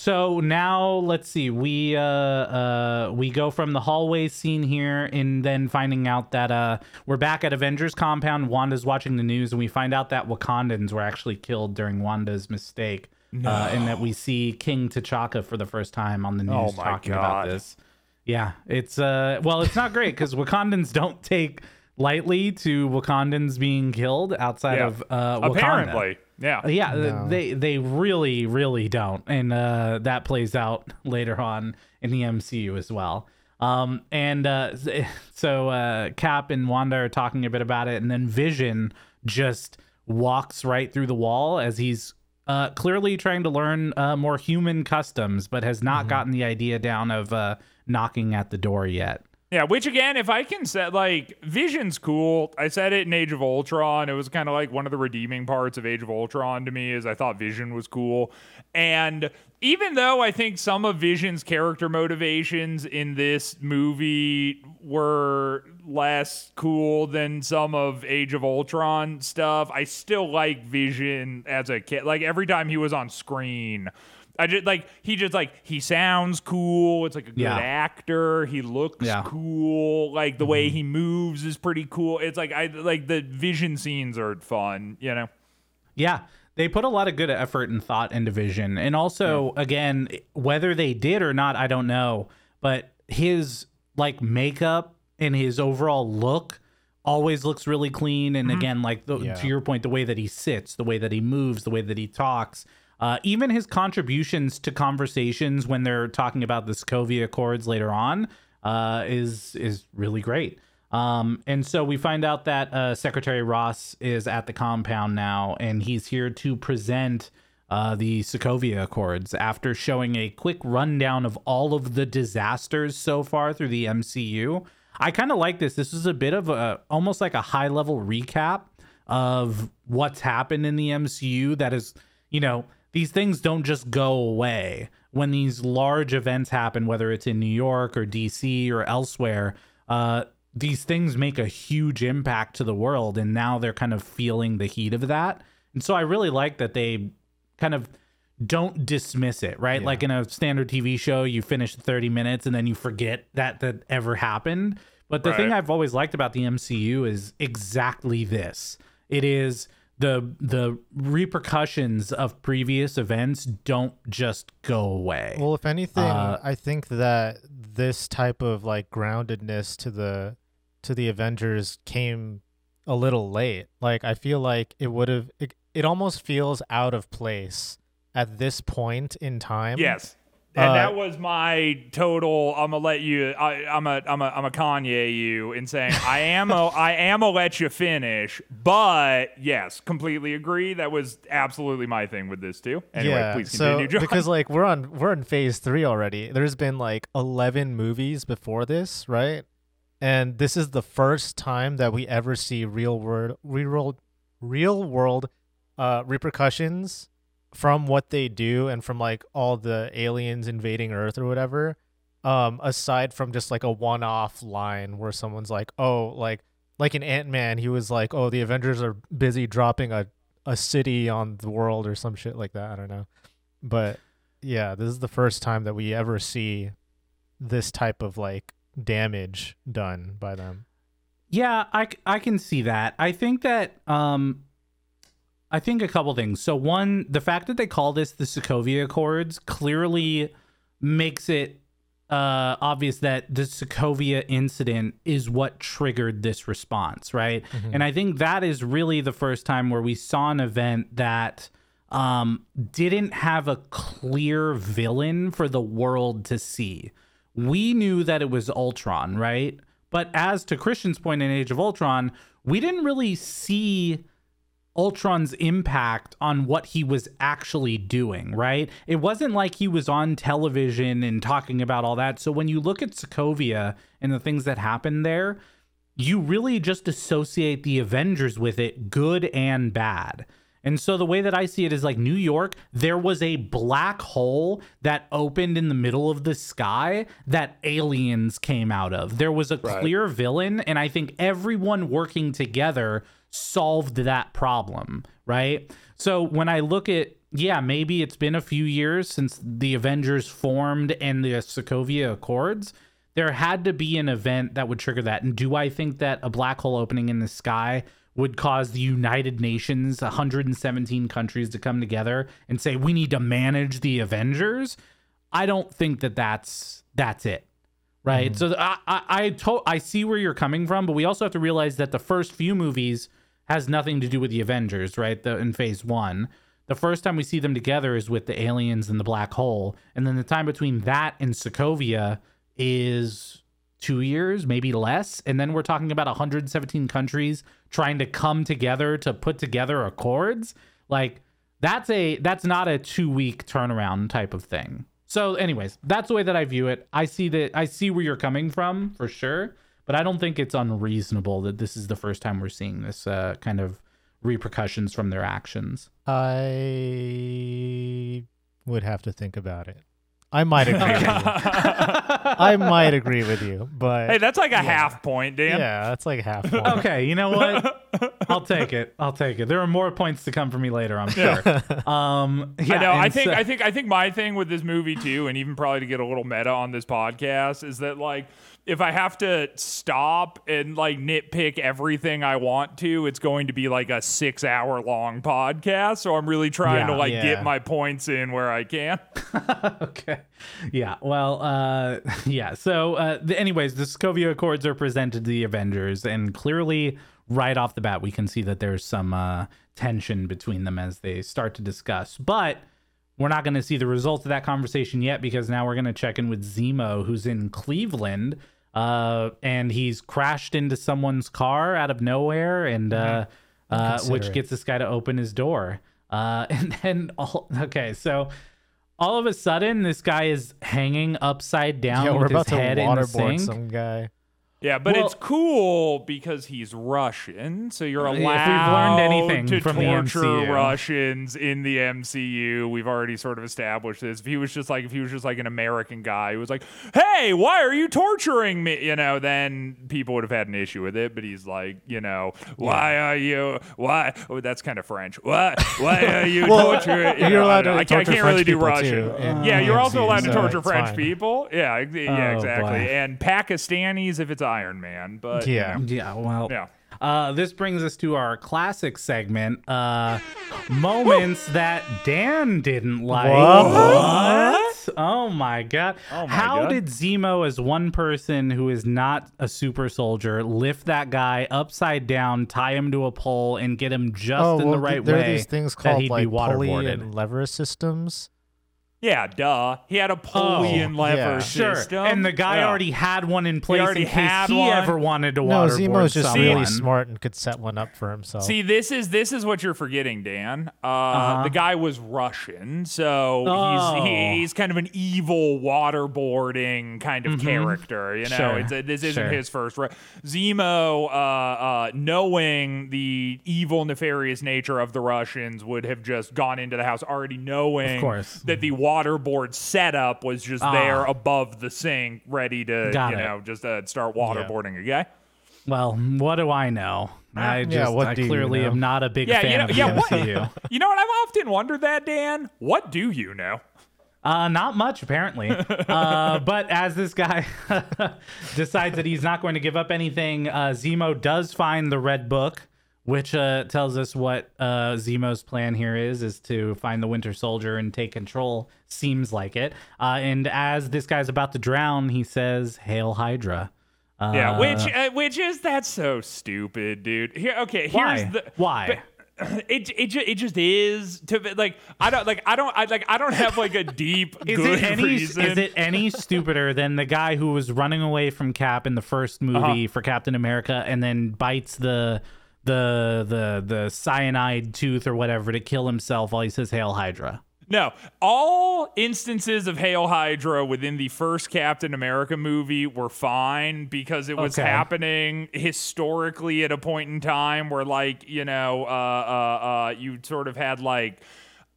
so now let's see. We uh uh we go from the hallway scene here, and then finding out that uh we're back at Avengers compound. Wanda's watching the news, and we find out that Wakandans were actually killed during Wanda's mistake. Uh, and that we see King T'Chaka for the first time on the news Oh talking God. about this. Yeah, it's uh well, it's not great because Wakandans don't take lightly to Wakandans being killed outside Yeah. of uh Wakanda. Apparently, yeah. Uh, Yeah, No. they they really really don't, and uh, that plays out later on in the MCU as well. Um, and uh, so uh, Cap and Wanda are talking a bit about it, and then Vision just walks right through the wall as he's uh, clearly trying to learn uh, more human customs, but has not gotten the idea down of uh, knocking at the door yet. Yeah, which again, if I can say, like, Vision's cool. I said it in Age of Ultron. It was kind of like one of the redeeming parts of Age of Ultron to me is I thought Vision was cool. And even though I think some of Vision's character motivations in this movie were less cool than some of Age of Ultron stuff, I still like Vision as a kid. Like every time he was on screen, I just like he just like he sounds cool. It's like a good Yeah. actor. He looks Yeah. cool. Like the way mm-hmm. he moves is pretty cool. It's like I like the vision scenes are fun, you know. Yeah, they put a lot of good effort and thought into Vision. And also, again, whether they did or not, I don't know. But his like makeup and his overall look always looks really clean. And mm-hmm. again, like the, Yeah. to your point, the way that he sits, the way that he moves, the way that he talks. Uh, even his contributions to conversations when they're talking about the Sokovia Accords later on uh, is is really great. Um, and so we find out that uh, Secretary Ross is at the compound now, and he's here to present uh, the Sokovia Accords after showing a quick rundown of all of the disasters so far through the MCU. I kind of like this. This is a bit of a almost like a high level recap of what's happened in the MCU that is, you know, these things don't just go away. When these large events happen, whether it's in New York or DC or elsewhere, uh, these things make a huge impact to the world. And now they're kind of feeling the heat of that. And so I really like that they kind of don't dismiss it, right? Like in a standard TV show, you finish 30 minutes and then you forget that that ever happened. But the thing I've always liked about the MCU is exactly this. It is the the repercussions of previous events don't just go away. Well, if anything, Uh, I think that this type of like groundedness to the to the Avengers came a little late. Like I feel like it would have it, it almost feels out of place at this point in time. Yes. And Uh, that was my total. I'm gonna let you. I, I'm a. I'm a. I'm a Kanye you in saying I am. A, I am a let you finish. But yes, completely agree. That was absolutely my thing with this too. Anyway, yeah, please so continue, John. because like we're on we're in phase three already. There's been like eleven movies before this, right? And this is the first time that we ever see real world real world real world uh, repercussions from what they do and from like all the aliens invading Earth or whatever. Um, aside from just like a one-off line where someone's like, "Oh, like like in Ant Man, he was like, "Oh, the Avengers are busy dropping a a city on the world or some shit like that." I don't know, but yeah, this is the first time that we ever see this type of like damage done by them. Yeah, I, I can see that. I think that um I think a couple things. So one, the fact that they call this the Sokovia Accords clearly makes it uh obvious that the Sokovia incident is what triggered this response, right? And I think that is really the first time where we saw an event that um didn't have a clear villain for the world to see. We knew that it was Ultron, right? But as to Christian's point in Age of Ultron, we didn't really see Ultron's impact on what he was actually doing, right? It wasn't like he was on television and talking about all that. So when you look at Sokovia and the things that happened there, you really just associate the Avengers with it, good and bad. And so the way that I see it is like New York, there was a black hole that opened in the middle of the sky that aliens came out of. There was a Right. clear villain, and I think everyone working together solved that problem, right? So when I look at yeah, maybe it's been a few years since the Avengers formed and the Sokovia Accords. There had to be an event that would trigger that. And do I think that a black hole opening in the sky would cause the United Nations, 117 countries, to come together and say we need to manage the Avengers? I don't think that that's that's it, right? Mm-hmm. So I I I, to- I see where you're coming from, but we also have to realize that the first few movies has nothing to do with the Avengers, right? The in Phase One, the first time we see them together is with the aliens and the black hole, and then the time between that and Sokovia is two years, maybe less. And then we're talking about 117 countries trying to come together to put together accords. Like that's a that's not a two week turnaround type of thing. So, anyways, that's the way that I view it. I see that I see where you're coming from for sure, but I don't think it's unreasonable that this is the first time we're seeing this uh, kind of repercussions from their actions. I would have to think about it. I might agree with you. I might agree with you, but Hey, that's like a half point, Dan. yeah, that's like a half point. Okay, you know what? I'll take it. I'll take it. There are more points to come for me later, I'm sure. Um, yeah, I know. I and think. so- I think. I think my thing with this movie too, and even probably to get a little meta on this podcast, is that like if I have to stop and like nitpick everything I want to, it's going to be like a six-hour long podcast. So I'm really trying to like Yeah. get my points in where I can. okay. Yeah. Well, uh, yeah. So, uh, the, anyways, the Sokovia Accords are presented to the Avengers, and clearly, right off the bat, we can see that there's some uh, tension between them as they start to discuss. But we're not going to see the results of that conversation yet because now we're going to check in with Zemo, who's in Cleveland. Uh, and he's crashed into someone's car out of nowhere, and uh, uh, which gets this guy to open his door. Uh, and then all okay, so all of a sudden, this guy is hanging upside down yeah, with his head in the sink. some guy. Yeah, but Well- it's cool because he's Russian, so you're uh, If we've allowed learned anything to from the torture MCU. Russians in the MCU. We've already sort of established this. If he was just like, if he was just like an American guy who was like, "Hey, why are you torturing me?" You know, then people would have had an issue with it. But he's like, you know, why are you? Why? Oh, that's kind of French. Why? Why are you Well, torturing? you you're know, allowed I, don't know. to I can't, I torture can't really French do people, Russian. too, yeah, you're also MCU, allowed to so torture French fine. people. Yeah, yeah, Oh, exactly. boy. And Pakistanis if it's Iron Man. But you Yeah. know. Yeah, well, Yeah. Uh, this brings us to our classic segment, uh, moments that Dan didn't like. What? Oh my god! Oh my How God. did Zemo, as one person who is not a super soldier, lift that guy upside down, tie him to a pole, and get him just Oh, in well, the right there way? are these things called like be pulley and lever systems. Yeah, duh. He had a pulley Oh, and lever yeah. Sure, system. and the guy Yeah. already had one in place already in case had he one. ever wanted to No, waterboard Zemo's just someone. really smart and could set one up for himself. See, this is this is what you're forgetting, Dan. Uh, Uh-huh. The guy was Russian, so Oh. he's he, he's kind of an evil waterboarding kind of character. You know, Mm-hmm. Sure. it's, this isn't Sure. his first. Ru- Zemo, uh, uh, knowing the evil, nefarious nature of the Russians, would have just gone into the house already knowing course. that the waterboard setup was just Ah. there above the sink, ready to Got you it. know just uh, start waterboarding. Okay. Well, what do I know? I just what I do you clearly know? am not a big Yeah, fan you know, of the yeah. What, MCU. you know what? I've often wondered that, Dan. What do you know? Uh, not much, apparently. uh, but as this guy decides that he's not going to give up anything, uh, Zemo does find the red book, which uh, tells us what uh, Zemo's plan here is: is to find the Winter Soldier and take control. Seems like it. Uh, and as this guy's about to drown, he says, "Hail Hydra." Uh, Yeah, which uh, which is that's so stupid, dude. Here, okay, why? here's the why? but- it it just, it just is to like I don't like I don't I like I don't have like a deep Is good it any reason. is it any stupider than the guy who was running away from Cap in the first movie Uh-huh. for Captain America and then bites the the the the cyanide tooth or whatever to kill himself while he says Hail Hydra? No, all instances of Hail Hydra within the first Captain America movie were fine because it was Okay. happening historically at a point in time where, like, you know, uh, uh, uh, you sort of had like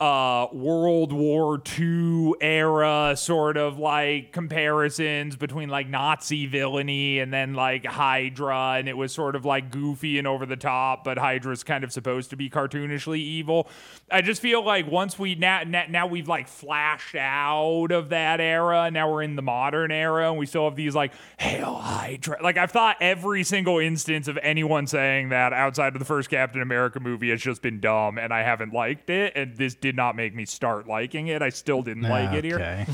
uh, World War II era sort of like comparisons between like Nazi villainy and then like Hydra, and it was sort of like goofy and over the top, but Hydra's kind of supposed to be cartoonishly evil. I just feel like once we now now, we've like flashed out of that era, now we're in the modern era, and we still have these like Hail Hydra. Like I've thought every single instance of anyone saying that outside of the first Captain America movie has just been dumb, and I haven't liked it, and this did not make me start liking it. I still didn't like it here. Okay.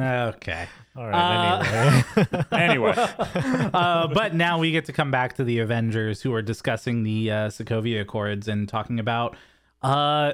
okay. All right. anyway. Anyway, Uh, but now we get to come back to the Avengers who are discussing the uh, Sokovia Accords and talking about uh,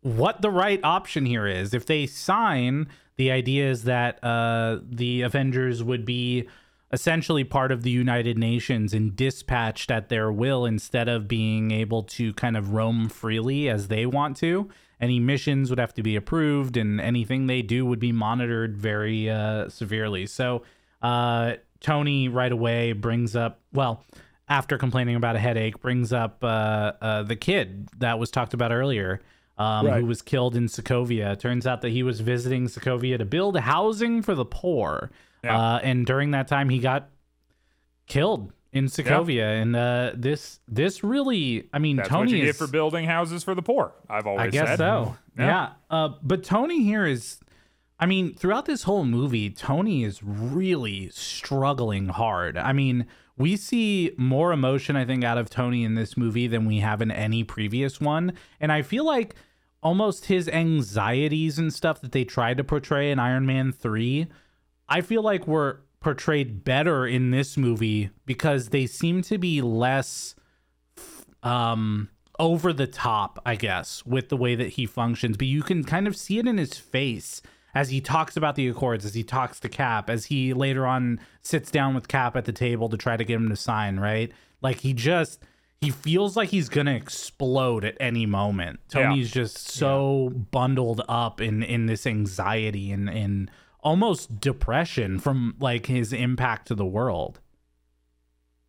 what the right option here is. If they sign, the idea is that uh, the Avengers would be essentially part of the United Nations and dispatched at their will instead of being able to kind of roam freely as they want to. Any missions would have to be approved, and anything they do would be monitored very uh, severely. So, uh, Tony right away brings up, well, after complaining about a headache, brings up uh, uh, the kid that was talked about earlier, um, Right. who was killed in Sokovia. Turns out that he was visiting Sokovia to build housing for the poor. Yeah. Uh, and during that time, he got killed in Sokovia. And uh, this this really, I mean, that's Tony is for building houses for the poor. I've always I guess said. so. Yeah. Yeah. Uh, but Tony here is, I mean, throughout this whole movie, Tony is really struggling hard. I mean, we see more emotion, I think, out of Tony in this movie than we have in any previous one. And I feel like almost his anxieties and stuff that they tried to portray in Iron Man 3, I feel like were portrayed better in this movie because they seem to be less um over the top, I guess, with the way that he functions. But you can kind of see it in his face as he talks about the Accords, as he talks to Cap, as he later on sits down with Cap at the table to try to get him to sign, right? Like he just he feels like he's gonna explode at any moment. Yeah. Tony's just so bundled up in in this anxiety and and almost depression from like his impact to the world.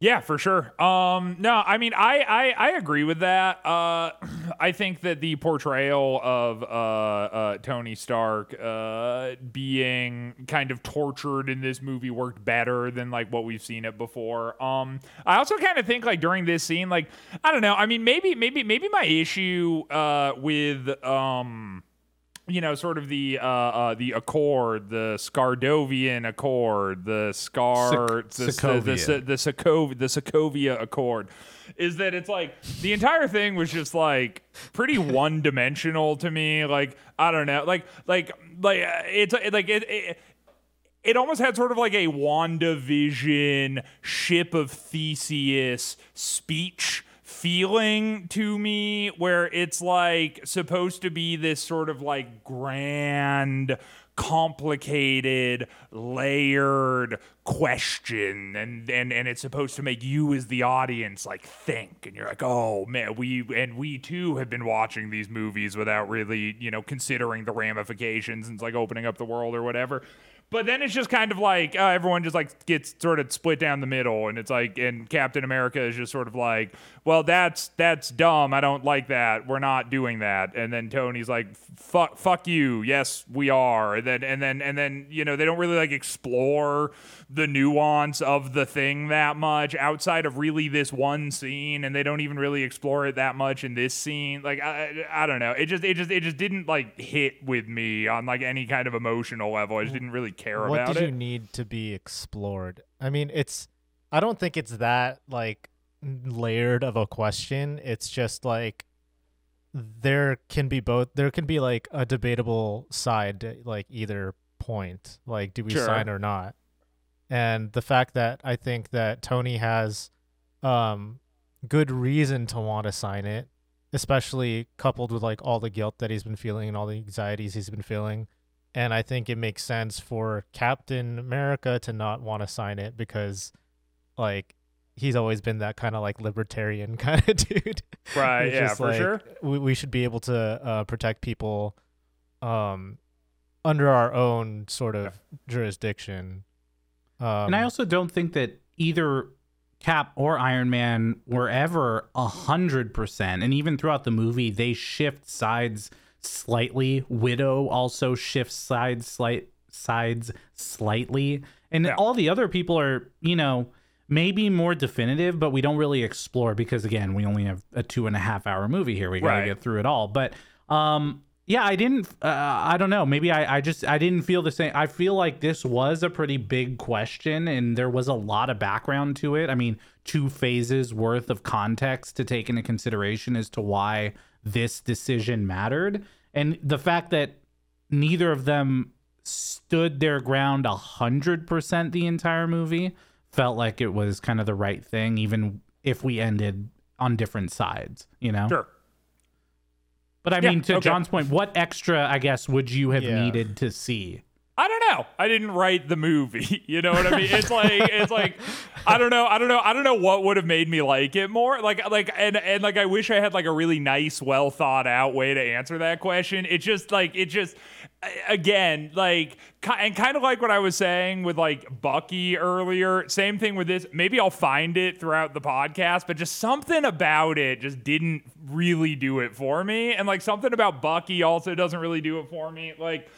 Yeah, for sure. Um, no, I mean, I, I, I agree with that. Uh, I think that the portrayal of uh, uh, Tony Stark uh, being kind of tortured in this movie worked better than like what we've seen it before. Um, I also kind of think like during this scene, like I don't know. I mean, maybe, maybe, maybe my issue uh, with um you know, sort of the uh, uh, the Accord, the Scardovian Accord, the Scar, Soc- the, the, the, Sokovia. the, Sokov- the Sokovia Accord, is that it's like the entire thing was just like pretty one dimensional to me. Like I don't know, like like like uh, it's uh, like it. it it almost had sort of like a WandaVision ship of Theseus speech feeling to me where it's like supposed to be this sort of like grand complicated layered question and and and it's supposed to make you as the audience like think. And you're like oh man we and we too have been watching these movies without really you know considering the ramifications and it's like opening up the world or whatever but then it's just kind of like uh, everyone just like gets sort of split down the middle, and it's like, and Captain America is just sort of like, well, that's that's dumb. I don't like that. We're not doing that. And then Tony's like, fuck, fuck you. Yes, we are. And then and then and then you know they don't really like explore the nuance of the thing that much outside of really this one scene, and they don't even really explore it that much in this scene. Like I I don't know. It just it just it just didn't like hit with me on like any kind of emotional level. I just didn't really care what about did you need to be explored? I mean, it's. I don't think it's that like layered of a question. It's just like there can be both. There can be like a debatable side, to, like either point. Like, do we Sure. sign or not? And the fact that I think that Tony has um good reason to want to sign it especially coupled with like all the guilt that he's been feeling and all the anxieties he's been feeling. And I think it makes sense for Captain America to not want to sign it because like he's always been that kind of like libertarian kind of dude. Right, yeah, just for like, sure. We, we should be able to uh, protect people um under our own sort of jurisdiction. Um, and I also don't think that either Cap or Iron Man were ever a hundred percent. And even throughout the movie, they shift sides slightly. Widow also shifts sides slight sides slightly. And Yeah. all the other people are, you know, maybe more definitive, but we don't really explore because again, we only have a two and a half hour movie here. We gotta Right. get through it all. But um yeah, I didn't. Uh, I don't know. Maybe I, I just I didn't feel the same. I feel like this was a pretty big question, and there was a lot of background to it. I mean, two phases worth of context to take into consideration as to why this decision mattered, and the fact that neither of them stood their ground a hundred percent the entire movie felt like it was kind of the right thing, even if we ended on different sides. You know. Sure. But I Yeah, mean, to okay. John's point, what extra, I guess, would you have Yeah. needed to see? I don't know. I didn't write the movie. You know what I mean? It's like it's like I don't know. I don't know. I don't know what would have made me like it more. Like like and and like I wish I had like a really nice, well thought out way to answer that question. It just like it just again like and kind of like what I was saying with like Bucky earlier. Same thing with this. Maybe I'll find it throughout the podcast, but just something about it just didn't really do it for me. And like something about Bucky also doesn't really do it for me. Like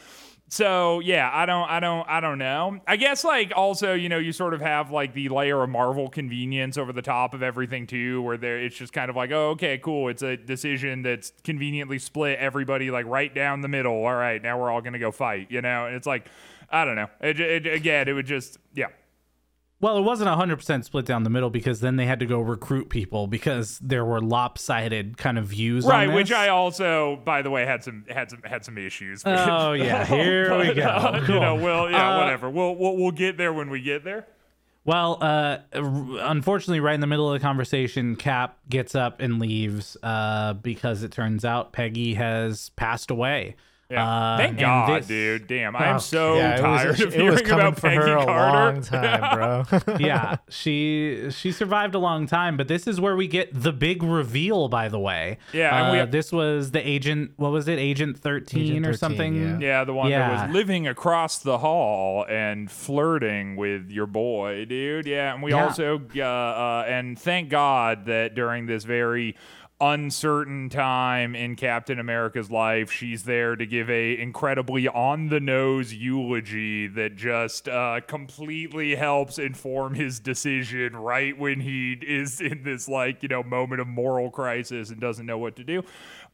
so yeah, I don't, I don't, I don't know. I guess like also, you know, you sort of have like the layer of Marvel convenience over the top of everything too, where there it's just kind of like, oh, okay, cool. It's a decision that's conveniently split everybody like right down the middle. All right, now we're all gonna go fight, you know. And it's like, I don't know. It, it, again, it would just, yeah, Well, it wasn't 100% split down the middle because then they had to go recruit people because there were lopsided kind of views right. Which. I also, by the way, had some had some had some issues. with. Oh, yeah. Here we go. uh, You Cool. know, well, yeah, Uh, whatever. We'll, we'll we'll get there when we get there. Well, uh, r- unfortunately, right in the middle of the conversation, Cap gets up and leaves uh, because it turns out Peggy has passed away. Yeah. Uh, Thank God, this- dude. Damn, I am Oh, so yeah, it was- tired of it was hearing coming about for Peggy her a Carter. long time, bro. yeah, she she survived a long time, but this is where we get the big reveal. By the way, Yeah, and we Uh, have- this was the agent. What was it, Agent Thirteen Agent or 13, something? yeah. Yeah, the one that was living across the hall and flirting with your boy, dude. Yeah, and we Yeah. also, uh, uh, and thank God that during this very uncertain time in Captain America's life, she's there to give a incredibly on the nose eulogy that just uh, completely helps inform his decision right when he is in this like you know moment of moral crisis and doesn't know what to do.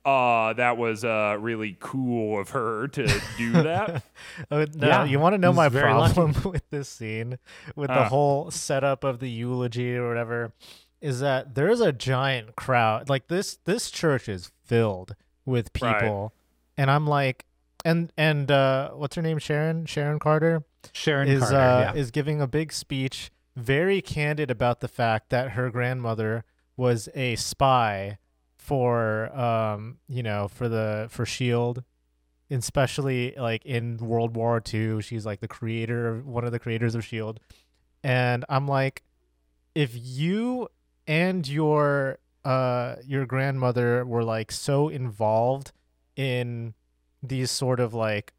Uh, that was uh, really cool of her to do that. Oh, no, Yeah, you want to know my very lucky. problem with this scene, with the Uh. whole setup of the eulogy or whatever, is that there's a giant crowd. Like this, this church is filled with Right. people, and I'm like, and and uh, what's her name? Sharon Sharon Carter Sharon is Carter. uh, yeah. is giving a big speech, very candid about the fact that her grandmother was a spy for um you know for the for Shield, especially like in World War II. She's like the creator of one of the creators of Shield, and I'm like, if you and your uh your grandmother were like so involved in these sort of like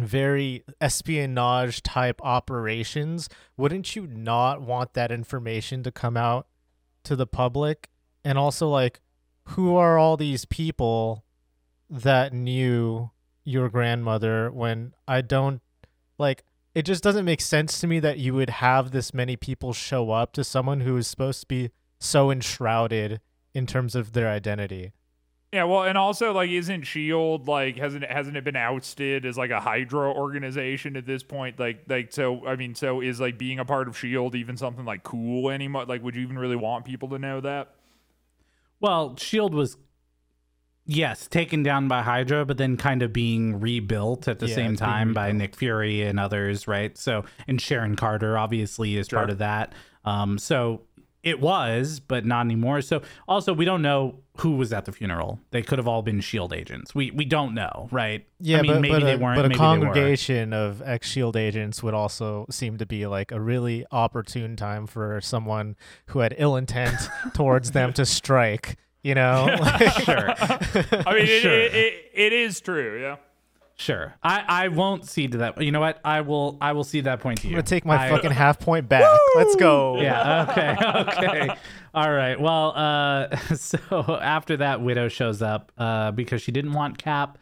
very espionage type operations, wouldn't you not want that information to come out to the public? And also, like, who are all these people that knew your grandmother when I don't like it just doesn't make sense to me that you would have this many people show up to someone who is supposed to be so enshrouded in terms of their identity. Yeah, well, and also like, isn't Shield like hasn't hasn't it been ousted as like a Hydra organization at this point? Like, like so. I mean, so is like being a part of Shield even something like cool anymore? Like, would you even really want people to know that? Well, Shield was yes taken down by Hydra, but then kind of being rebuilt at the Yeah, same time by. Nick Fury and others, right? So and Sharon Carter obviously is part of that. Um, so it was, but not anymore. So also we don't know who was at the funeral. They could have all been Shield agents. We we don't know, right? Yeah, I mean, but, maybe but, they a, weren't. but a congregation of ex Shield agents would also seem to be like a really opportune time for someone who had ill intent towards them to strike. You know, Sure. I mean, it, Sure. it, it, it is true. Yeah. Sure. I, I won't cede to that. You know what? I will I will cede that point to you. I'm gonna take my I- fucking half point back. Let's go. Yeah. Okay. Okay. All right. Well, uh, so after that, Widow shows up uh, because she didn't want Cap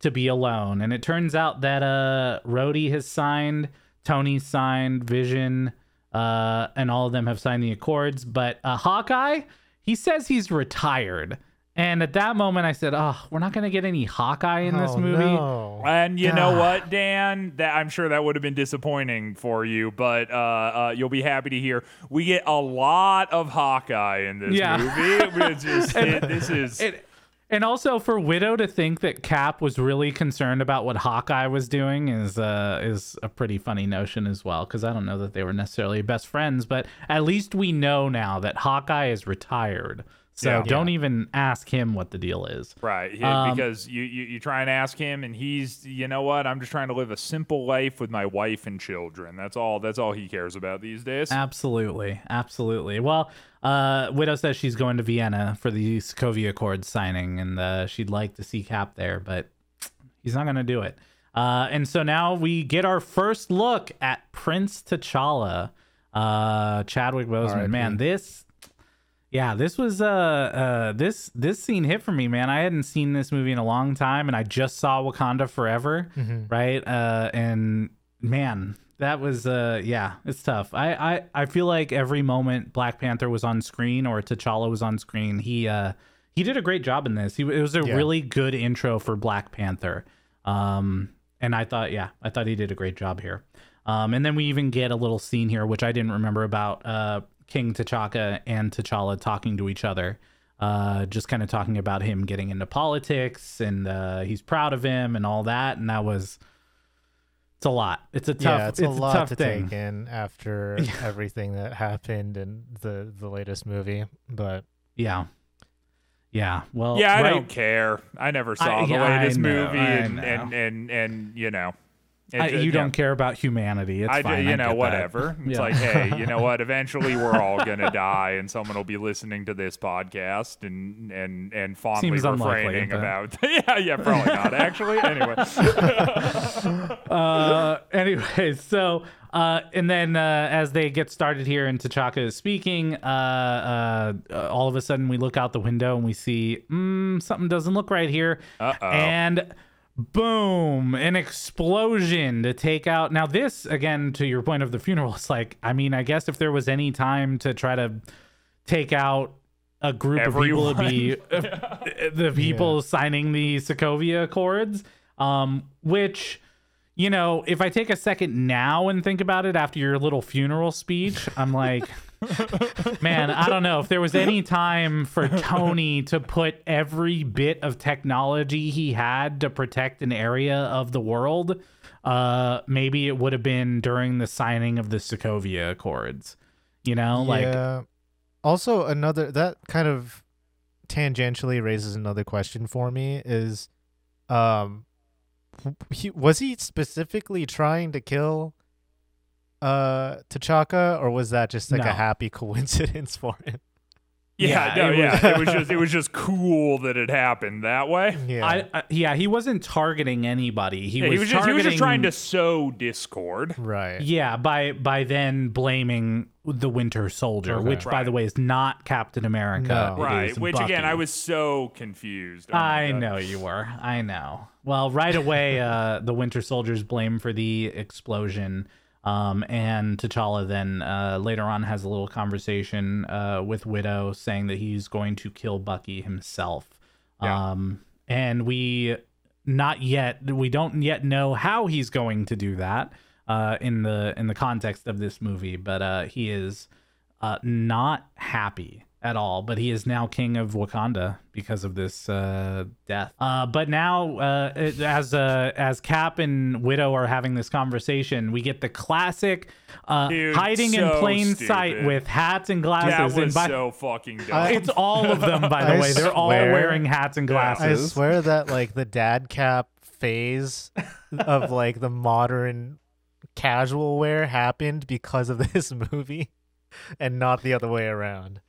to be alone, and it turns out that uh, Rhodey has signed, Tony signed, Vision, uh, and all of them have signed the accords. But uh, Hawkeye, he says he's retired. And at that moment, I said, "Oh, we're not going to get any Hawkeye in this Oh, movie." no. And you know what, Dan? That I'm sure that would have been disappointing for you, but uh, uh, you'll be happy to hear we get a lot of Hawkeye in this Yeah. movie. It's just, it, this is It, and also for Widow to think that Cap was really concerned about what Hawkeye was doing is uh is a pretty funny notion as well because I don't know that they were necessarily best friends, but at least we know now that Hawkeye is retired. So Yeah. don't even ask him what the deal is. right yeah, Um, because you, you you try and ask him, and he's you know what? I'm just trying to live a simple life with my wife and children. That's all. That's all he cares about these days. Absolutely, absolutely. Well, uh, Widow says she's going to Vienna for the Sokovia Accords signing, and uh, she'd like to see Cap there, but he's not going to do it. Uh, and so now we get our first look at Prince T'Challa, uh, Chadwick Boseman. Man, this, yeah, this was uh, uh, this this scene hit for me, man. I hadn't seen this movie in a long time, and I just saw Wakanda Forever, right? Uh, and man, that was uh, yeah, it's tough. I, I I feel like every moment Black Panther was on screen or T'Challa was on screen, he uh he did a great job in this. He it was a Yeah. really good intro for Black Panther. Um, and I thought, yeah, I thought he did a great job here. Um, and then we even get a little scene here, which I didn't remember about uh, King T'Chaka and T'Challa talking to each other, uh, just kind of talking about him getting into politics and uh, he's proud of him and all that. And that was, it's a lot. It's a tough, yeah, it's, a lot tough to thing. take in after everything that happened in the the latest movie. But Yeah. Yeah. Well, yeah, I right- don't care. I never saw I- the yeah, latest know, movie, and, and and and you know, it I- ju- you yeah. don't care about humanity. It's I fine. you I know, get that. whatever. It's Yeah. like, hey, you know what? Eventually, we're all gonna die, and someone will be listening to this podcast and and and fondly Seems refraining about. yeah, yeah, probably not. Actually, anyway. uh anyway so uh and then uh as they get started here and T'Chaka is speaking uh, uh uh all of a sudden we look out the window and we see mm, something doesn't look right here Uh-oh. and boom! An explosion to take out. Now this again to your point of the funeral it's like i mean i guess if there was any time to try to take out a group of people would be the people signing the Sokovia Accords, um, which, you know, if I take a second now and think about it after your little funeral speech, I'm like, man, I don't know if there was any time for Tony to put every bit of technology he had to protect an area of the world. Uh, maybe it would have been during the signing of the Sokovia Accords. You know, like. Also, another that kind of tangentially raises another question for me is, um, he, was he specifically trying to kill uh T'Chaka, or was that just like No. a happy coincidence for him? Yeah, Yeah, no, it yeah. was- it was just it was just cool that it happened that way. Yeah, I, I yeah, he wasn't targeting anybody. He, Yeah, was, he was just he was just trying to sow discord. right. Yeah, by by then blaming the Winter Soldier, Okay. which by the way is not Captain America. No. Right. is Which again, I was so confused. Oh I God. know you were. I know. Well, right away, uh, the Winter Soldier's blame for the explosion. Um, and T'Challa then uh, later on has a little conversation uh, with Widow saying that he's going to kill Bucky himself. Yeah. Um, and we not yet we don't yet know how he's going to do that uh, in the in the context of this movie, but uh, he is uh, not happy at all, but he is now king of Wakanda because of this uh, death. Uh, but now, uh, it- as uh, as Cap and Widow are having this conversation, we get the classic uh, Dude, hiding in so plain sight with hats and That glasses. and was by, so fucking dumb. I- it's all of them, by the I way. They're all wearing hats and glasses. I I swear that like the dad cap phase of like the modern casual wear happened because of this movie and not the other way around.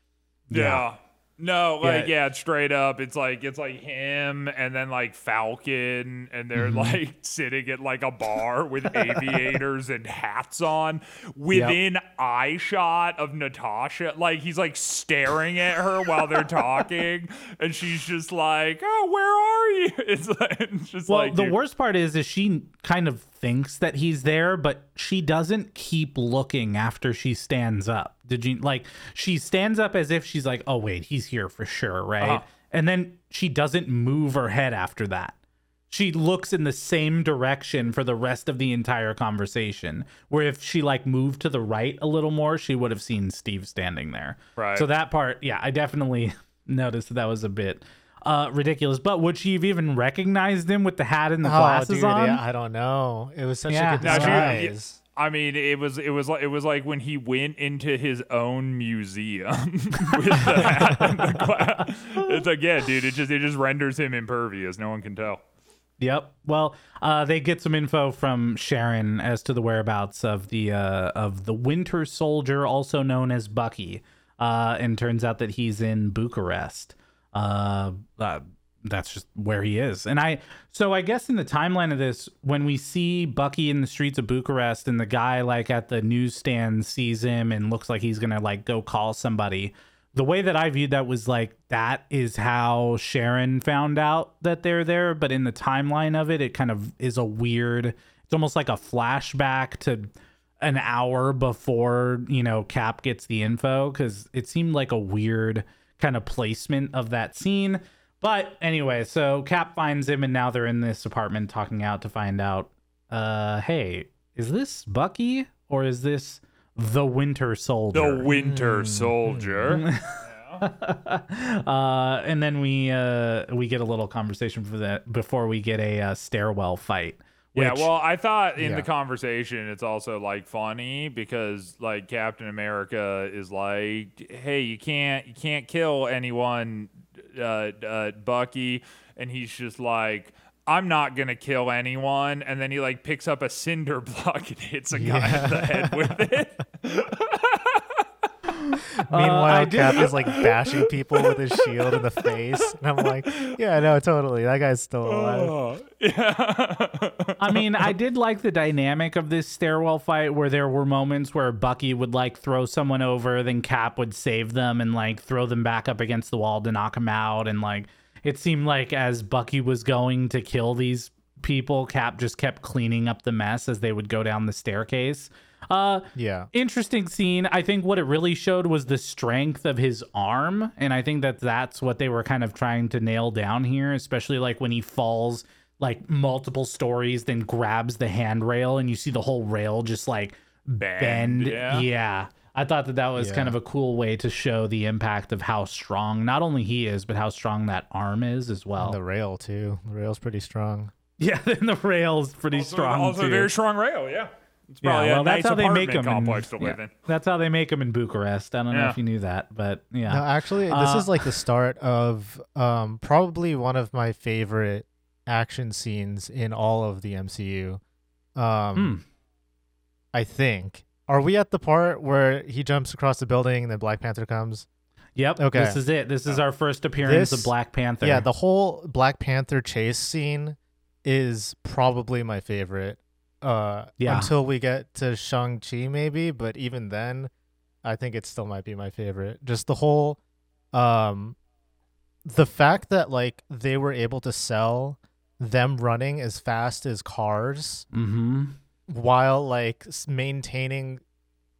Yeah. No, like yeah. straight up. It's like it's like him and then like Falcon and they're Mm-hmm. like sitting at like a bar with aviators and hats on within eye shot of Natasha. Like he's like staring at her while they're talking and she's just like, "Oh, where are you?" It's like it's just Well, like the dude, worst part is, is she kind of thinks that he's there, but she doesn't keep looking after she stands up. Did you like? She stands up as if she's like, "Oh wait, he's here for sure, right?" Uh-huh. And then she doesn't move her head after that. She looks in the same direction for the rest of the entire conversation. Where if she like moved to the right a little more, she would have seen Steve standing there. Right. So that part, yeah, I definitely noticed that, that was a bit uh, ridiculous. But would she have even recognized him with the hat and the glasses dude, on? yeah, I don't know. It was such Yeah. a good Now, she- disguise. I mean, it was it was like it was like when he went into his own museum with the hat and the glass. It's like, yeah, dude, it just it just renders him impervious. No one can tell. Yep. Well, uh, they get some info from Sharon as to the whereabouts of the uh, of the Winter Soldier, also known as Bucky. Uh, and turns out that he's in Bucharest. That's just where he is. And I, so I guess in the timeline of this, when we see Bucky in the streets of Bucharest, and the guy like at the newsstand sees him and looks like he's gonna like go call somebody. The way that I viewed that was like that is how Sharon found out that they're there, but in the timeline of it, it kind of is a weird. It's almost like a flashback to an hour before you know Cap gets the info because it seemed like a weird kind of placement of that scene. But anyway, so Cap finds him, and now they're in this apartment talking out to find out. Uh, hey, is this Bucky or is this the Winter Soldier? The Winter Soldier. uh, and then we uh, we get a little conversation for that before we get a uh, stairwell fight. Yeah, well, I thought in the conversation it's also like funny because like Captain America is like, "Hey, you can't you can't kill anyone, uh, uh, Bucky," and he's just like. I'm not gonna kill anyone, and then he like picks up a cinder block and hits a guy in the head with it. Meanwhile, I Cap is like bashing people with his shield in the face, and I'm like, yeah, no, totally, that guy's still oh, alive. Oh, yeah. I mean, I did like the dynamic of this stairwell fight where there were moments where Bucky would like throw someone over, then Cap would save them and like throw them back up against the wall to knock them out. And like it seemed like as Bucky was going to kill these people, Cap just kept cleaning up the mess as they would go down the staircase. Uh, Yeah, interesting scene. I think what it really showed was the strength of his arm, and I think that that's what they were kind of trying to nail down here, especially like when he falls like multiple stories, then grabs the handrail, and you see the whole rail just like bend. yeah. I thought that that was kind of a cool way to show the impact of how strong not only he is, but how strong that arm is as well. and the rail too. The rail's pretty strong. yeah, and the rail's pretty Also, strong also too. a very strong rail. Yeah, it's Yeah, well, a that's nice how they make them complex to live yeah, in. That's how they make them in Bucharest. I don't know if you knew that, but yeah. No, actually, this Uh, is like the start of um, probably one of my favorite action scenes in all of the MCU. Um, Hmm. I think. Are we at the part where he jumps across the building and then Black Panther comes? Yep. Okay. This is it. This is our first appearance of Black Panther. Yeah, the whole Black Panther chase scene is probably my favorite. Uh, Yeah. Until we get to Shang Chi, maybe, but even then, I think it still might be my favorite. Just the whole, um, the fact that like they were able to sell them running as fast as cars Mm-hmm. while like maintaining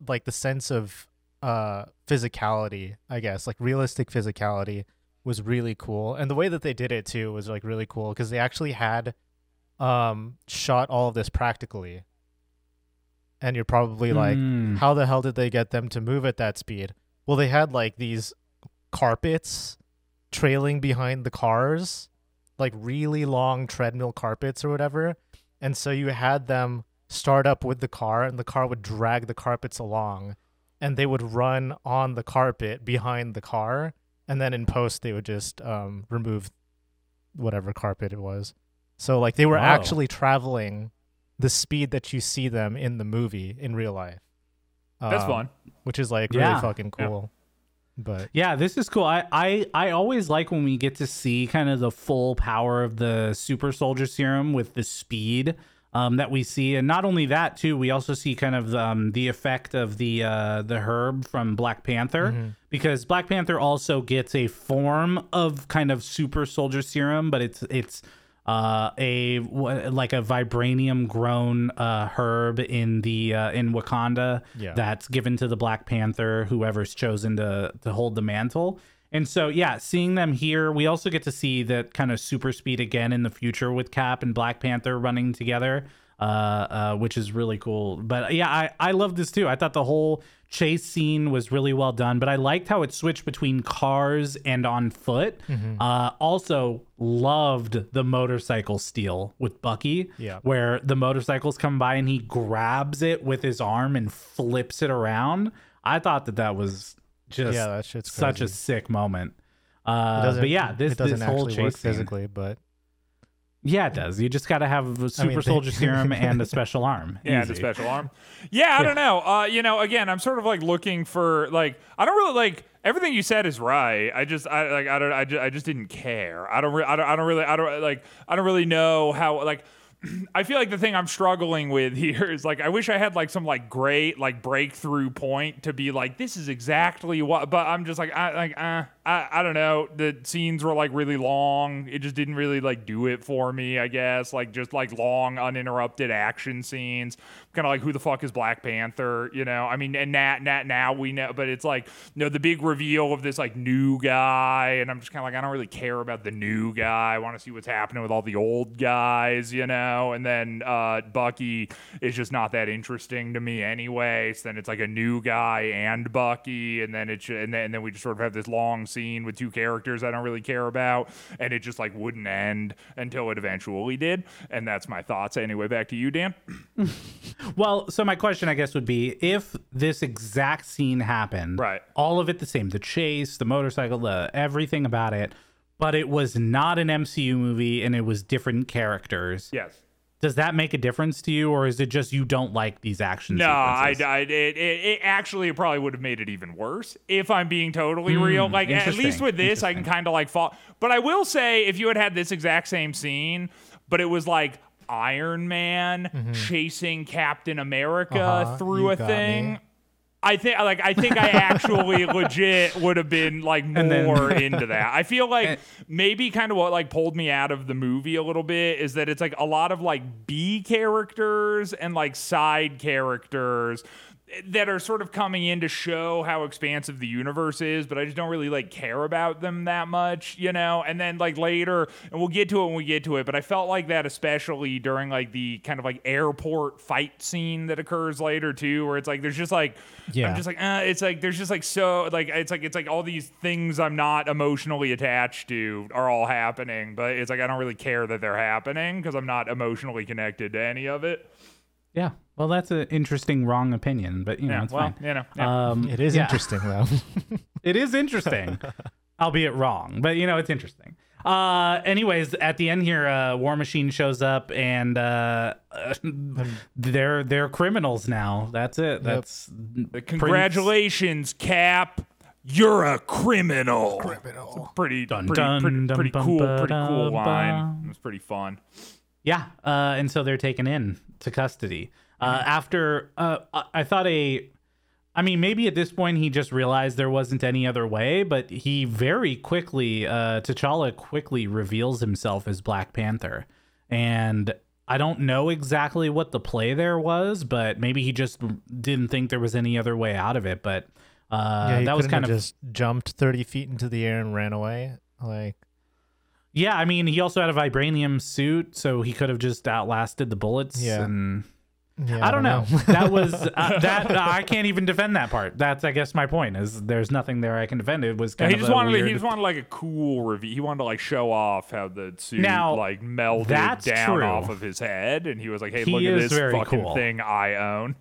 like the sense of uh physicality i guess like realistic physicality was really cool and the way that they did it too was like really cool because they actually had um shot all of this practically and you're probably like Mm. how the hell did they get them to move at that speed well they had like these carpets trailing behind the cars, like really long treadmill carpets or whatever. And so you had them start up with the car, and the car would drag the carpets along, and they would run on the carpet behind the car, and then in post they would just um, remove whatever carpet it was. So like they were Whoa. actually traveling the speed that you see them in the movie in real life. That's Um, fun. Which is like really Yeah. fucking Yeah. cool. But Yeah, this is cool. I, I I always like when we get to see kind of the full power of the super soldier serum with the speed um, that we see, and not only that too, we also see kind of um, the effect of the uh, the herb from Black Panther because Black Panther also gets a form of kind of super soldier serum, but it's it's uh a like a vibranium grown uh herb in the uh in Wakanda Yeah. that's given to the Black Panther whoever's chosen to to hold the mantle. And so yeah, seeing them here, we also get to see that kind of super speed again in the future with Cap and Black Panther running together. Uh, uh, which is really cool. But yeah, I, I love this too. I thought the whole chase scene was really well done, but I liked how it switched between cars and on foot. Uh, also, loved the motorcycle steal with Bucky, Yeah. where the motorcycles come by and he grabs it with his arm and flips it around. I thought that that was just Yeah, that shit's such a sick moment. Uh, but yeah, this it doesn't this whole chase scene- physically, but yeah, it does. You just got to have a super mean, they- soldier serum and a special arm. Yeah, the Easy. special arm. Yeah, I don't know. Uh, you know, again, I'm sort of like looking for like I don't really like everything you said is right. I just I like I don't I just, I just didn't care. I don't re- I don't I don't really I don't like I don't really know how like I feel like the thing I'm struggling with here is like I wish I had like some like great like breakthrough point to be like this is exactly what but I'm just like I like uh, I I don't know. The scenes were like really long. It just didn't really like do it for me I guess. Like just like long uninterrupted action scenes. Kind of like who the fuck is Black Panther you know? I mean and now now, now we know but it's like you know the big reveal of this like new guy and I'm just kind of like I don't really care about the new guy. I want to see what's happening with all the old guys you know? And then uh, Bucky is just not that interesting to me anyway. So then it's like a new guy and Bucky, and then it's and then, and then we just sort of have this long scene with two characters I don't really care about, and it just like wouldn't end until it eventually did. And that's my thoughts anyway. Back to you, Dan. Well, so my question, I guess, would be if this exact scene happened, Right. All of it the same, the chase, the motorcycle, the everything about it, but it was not an MCU movie and it was different characters. Yes. Does that make a difference to you, or is it just you don't like these action No, I? I it, it, it actually it probably would have made it even worse if I'm being totally real. Like at least with this, I can kind of like fall. But I will say, if you had had this exact same scene, but it was like Iron Man chasing Captain America Uh-huh, through a thing. me. I think like I think I actually legit would have been like then- more into that. I feel like maybe kind of what like pulled me out of the movie a little bit is that it's like a lot of like B characters and like side characters that are sort of coming in to show how expansive the universe is, but I just don't really like care about them that much, you know? And then like later, and we'll get to it when we get to it, but I felt like that especially during like the kind of like airport fight scene that occurs later too, where it's like there's just like Yeah. I'm just like uh, it's like there's just like so like it's like it's like all these things I'm not emotionally attached to are all happening, but it's like I don't really care that they're happening because I'm not emotionally connected to any of it. yeah. Well, that's an interesting wrong opinion, but you know Yeah, it's well, fine. you know, yeah. Um, it is yeah. interesting though. It is interesting, albeit wrong, but you know it's interesting. Uh, anyways, at the end here, uh, War Machine shows up, and uh, they're they're criminals now. That's it. That's pretty- Congratulations, Cap. You're a criminal. Criminal. Pretty, Dun, pretty, dun, pretty, dun, pretty bum, cool, ba, pretty cool dum, line. bum. It was pretty fun. Yeah, uh, and so they're taken in to custody. Uh, after uh, I- thought a, I mean, maybe at this point he just realized there wasn't any other way, but he very quickly, uh, T'Challa quickly reveals himself as Black Panther, and I don't know exactly what the play there was, but maybe he just didn't think there was any other way out of it. But uh, yeah, that was kind have of just jumped thirty feet into the air and ran away. Like Yeah, I mean, he also had a vibranium suit, so he could have just outlasted the bullets. Yeah. And Yeah, I don't know. that was uh, that. Uh, I can't even defend that part. That's I guess my point is there's nothing there I can defend. It was Yeah, he of just a wanted weird. he just wanted like a cool review. He wanted to like show off how the suit Now, like melded that's down true. off of his head, and he was like, "Hey, He look at this very fucking cool. thing I own."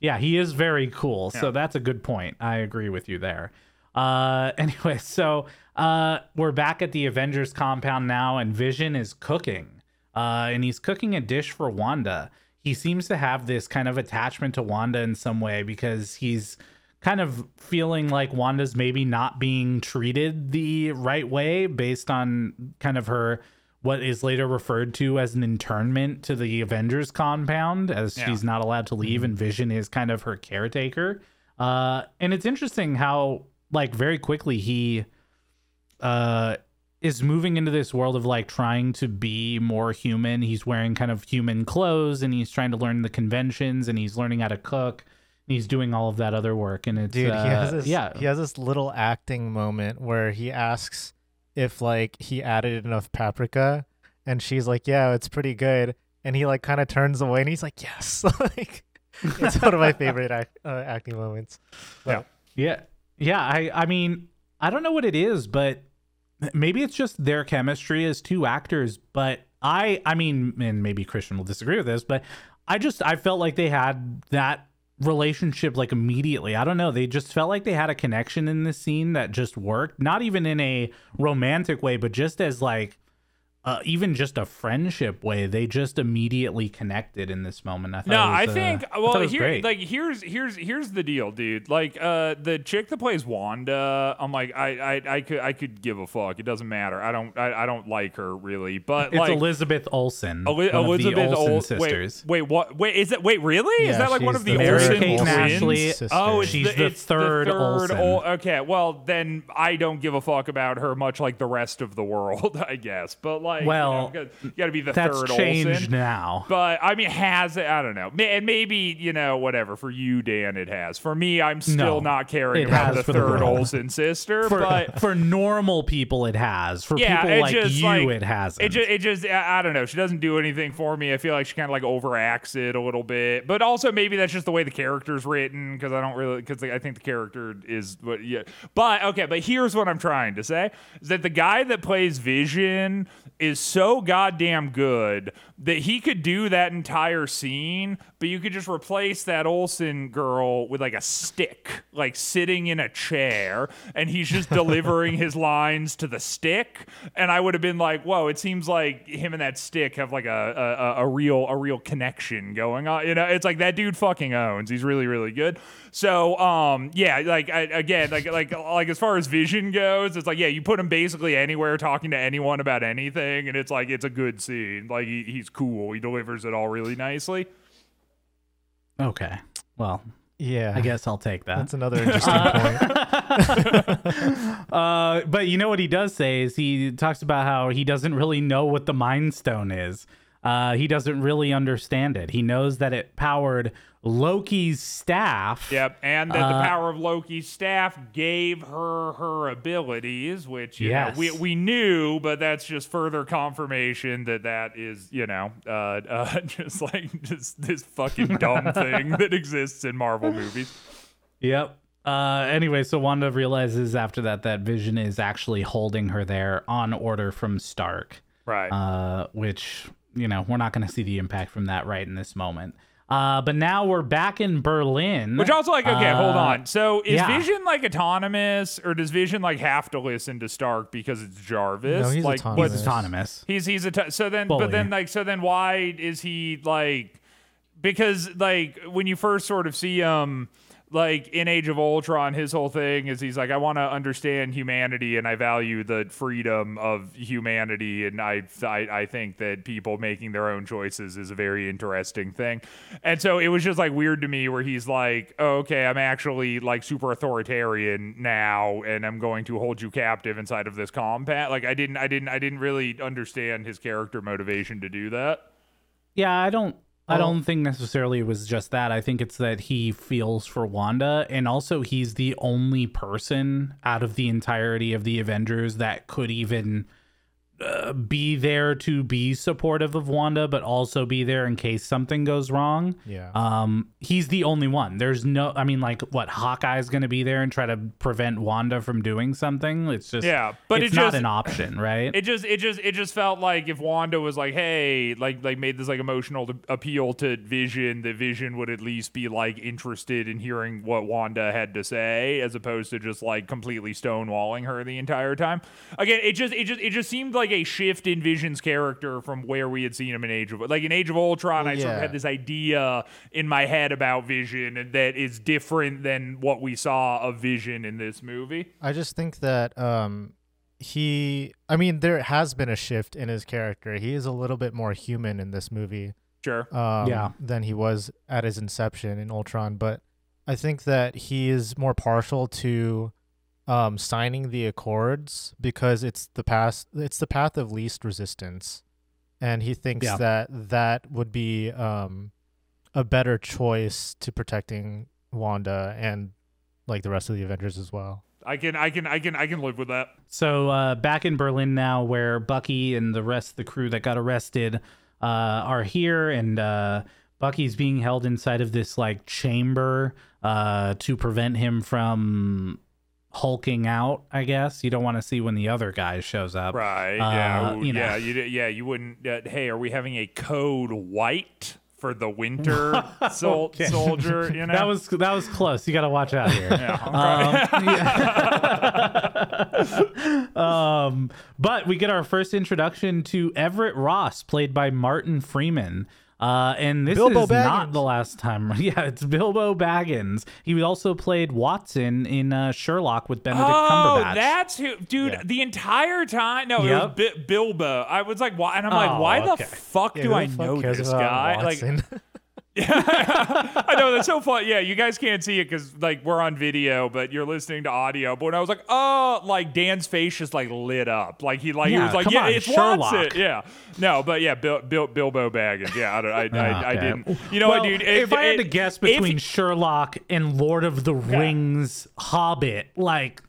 Yeah, he is very cool. So that's a good point. I agree with you there. Uh, anyway, so uh, we're back at the Avengers compound now, and Vision is cooking. Uh, and he's cooking a dish for Wanda. He seems to have this kind of attachment to Wanda in some way because he's kind of feeling like Wanda's maybe not being treated the right way based on kind of her what is later referred to as an internment to the Avengers compound as Yeah. she's not allowed to leave and Vision is kind of her caretaker. Uh and it's interesting how like very quickly he uh is moving into this world of like trying to be more human. He's wearing kind of human clothes and he's trying to learn the conventions and he's learning how to cook. And he's doing all of that other work and it's Dude, uh, he has this yeah. he has this little acting moment where he asks if like he added enough paprika and she's like, "Yeah, it's pretty good." And he like kind of turns away and he's like, "Yes." like it's one of my favorite act, uh, acting moments. But, Yeah. Yeah, I I mean, I don't know what it is, but maybe it's just their chemistry as two actors, but I I mean, and maybe Christian will disagree with this, but I just I felt like they had that relationship like immediately. I don't know, they just felt like they had a connection in this scene that just worked, not even in a romantic way, but just as like uh, even just a friendship way, they just immediately connected in this moment. I thought No, it was, I uh, think I well it was here great. like here's here's here's the deal, dude. Like uh the chick that plays Wanda, I'm like I I, I could I could give a fuck. It doesn't matter. I don't I, I don't like her really. But it's like Elizabeth Olsen, Eli- Elizabeth Olsen Ol- sisters. Wait, wait, what? Wait, is that? Wait, really? is that like one of the the Olsen twins? Ashley. Oh, it's She's the, the it's third the third Olsen. Ol- okay, well then I don't give a fuck about her much like the rest of the world, I guess. But like, Well, you, know, you got to be the That's third changed Olsen. now. But I mean, has it? I don't know. And maybe you know, whatever. For you, Dan, it has. For me, I'm No, still not caring about the the third world. Olsen sister. For, but for normal people, it has. For yeah, people like just you, like, it hasn't. It just, it just, I don't know. She doesn't do anything for me. I feel like she kind of like overacts it a little bit, but also maybe that's just the way the character's written because I don't really because I think the character is what. Yeah, but okay, but here's what I'm trying to say: is that the guy that plays Vision is so goddamn good that he could do that entire scene, but you could just replace that Olsen girl with like a stick, like sitting in a chair, and he's just delivering his lines to the stick. And I would have been like, "Whoa!" It seems like him and that stick have like a a, a real a real connection going on. You know, it's like that dude fucking owns. He's really really good. So um yeah, like I, again like like like as far as Vision goes, it's like yeah, you put him basically anywhere talking to anyone about anything, and it's like it's a good scene. Like he, he's cool. He delivers it all really nicely. okay. Well, yeah, I guess I'll take that. that's another interesting point. Uh, but you know what he does say is he talks about how he doesn't really know what the Mind Stone is. Uh, he doesn't really understand it. He knows that it powered Loki's staff. Yep, and that the Uh, power of Loki's staff gave her her abilities, which you Yes. know, we we knew, but that's just further confirmation that that is you know uh, uh, just like just this fucking dumb thing that exists in Marvel movies. Yep. Uh, anyway, so Wanda realizes after that that Vision is actually holding her there on order from Stark. Right. uh, which you know we're not going to see the impact from that right in this moment. Uh, but now we're back in Berlin. Which also like okay, hold Uh, on. So is yeah. Vision like autonomous, or does Vision like have to listen to Stark because it's Jarvis? No, he's like, autonomous. He's autonomous. He's he's a so then Fully. but then like so then why is he like because like when you first sort of see him like in Age of Ultron his whole thing is he's like I want to understand humanity and I value the freedom of humanity and I, I I think that people making their own choices is a very interesting thing. And so it was just like weird to me where he's like oh, okay I'm actually like super authoritarian now and I'm going to hold you captive inside of this compound. Like I didn't I didn't I didn't really understand his character motivation to do that. Yeah, I don't. I Oh. don't think necessarily it was just that. I think it's that he feels for Wanda, and also he's the only person out of the entirety of the Avengers that could even uh, be there to be supportive of Wanda, but also be there in case something goes wrong. Yeah. Um, he's the only one. There's no, I mean, like, what Hawkeye's going to be there and try to prevent Wanda from doing something. It's just, Yeah, but it's it not just- an option, right? It just, it just, it just felt like if Wanda was like, "Hey," like, like made this like emotional to appeal to Vision, the Vision would at least be like interested in hearing what Wanda had to say, as opposed to just like completely stonewalling her the entire time. Again, it just, it just, it just seemed like a shift in Vision's character from where we had seen him in Age of, like in Age of Ultron. I sort of had this idea in my head about Vision and that is different than what we saw of Vision in this movie. I just think that um he I mean there has been a shift in his character. He is a little bit more human in this movie Sure. um Yeah. than he was at his inception in Ultron, but I think that he is more partial to um signing the accords because it's the past it's the path of least resistance. And he thinks Yeah. that that would be um a better choice to protecting Wanda and like the rest of the Avengers as well. I can, I can, I can, I can live with that. So uh, back in Berlin now, where Bucky and the rest of the crew that got arrested uh, are here, and uh, Bucky's being held inside of this like chamber uh, to prevent him from hulking out. I guess you don't want to see when the other guy shows up, Right. Uh, yeah. you know. Yeah. You, yeah. You wouldn't. Uh, hey, are we having a code white for the winter sol- Okay. soldier? You know. That was that was close. You got to watch out here. Yeah. Um, um, but we get our first introduction to Everett Ross, played by Martin Freeman. Uh, and this Bilbo is not the last time. Yeah, it's Bilbo Baggins. He also played Watson in uh, Sherlock with Benedict Oh, Cumberbatch. that's who, dude. Yeah. The entire time, no, it was Bi- Bilbo. I was like, why? And I'm like, Oh, why okay. the fuck Yeah, do I fuck know this about guy? Like, Watson? I know that's so fun. Yeah, you guys can't see it because like we're on video, but you're listening to audio. But when I was like, oh, like Dan's face just like lit up, like he like he Yeah, was like, come yeah, on, it's Sherlock. Watson. Yeah, no, but yeah, Bil- Bil- Bilbo Baggins. Yeah, I, don't- I, I, oh, I Okay. didn't. You know well, what, dude? if It- I had to it- guess if- between Sherlock and Lord of the Rings Hobbit, like,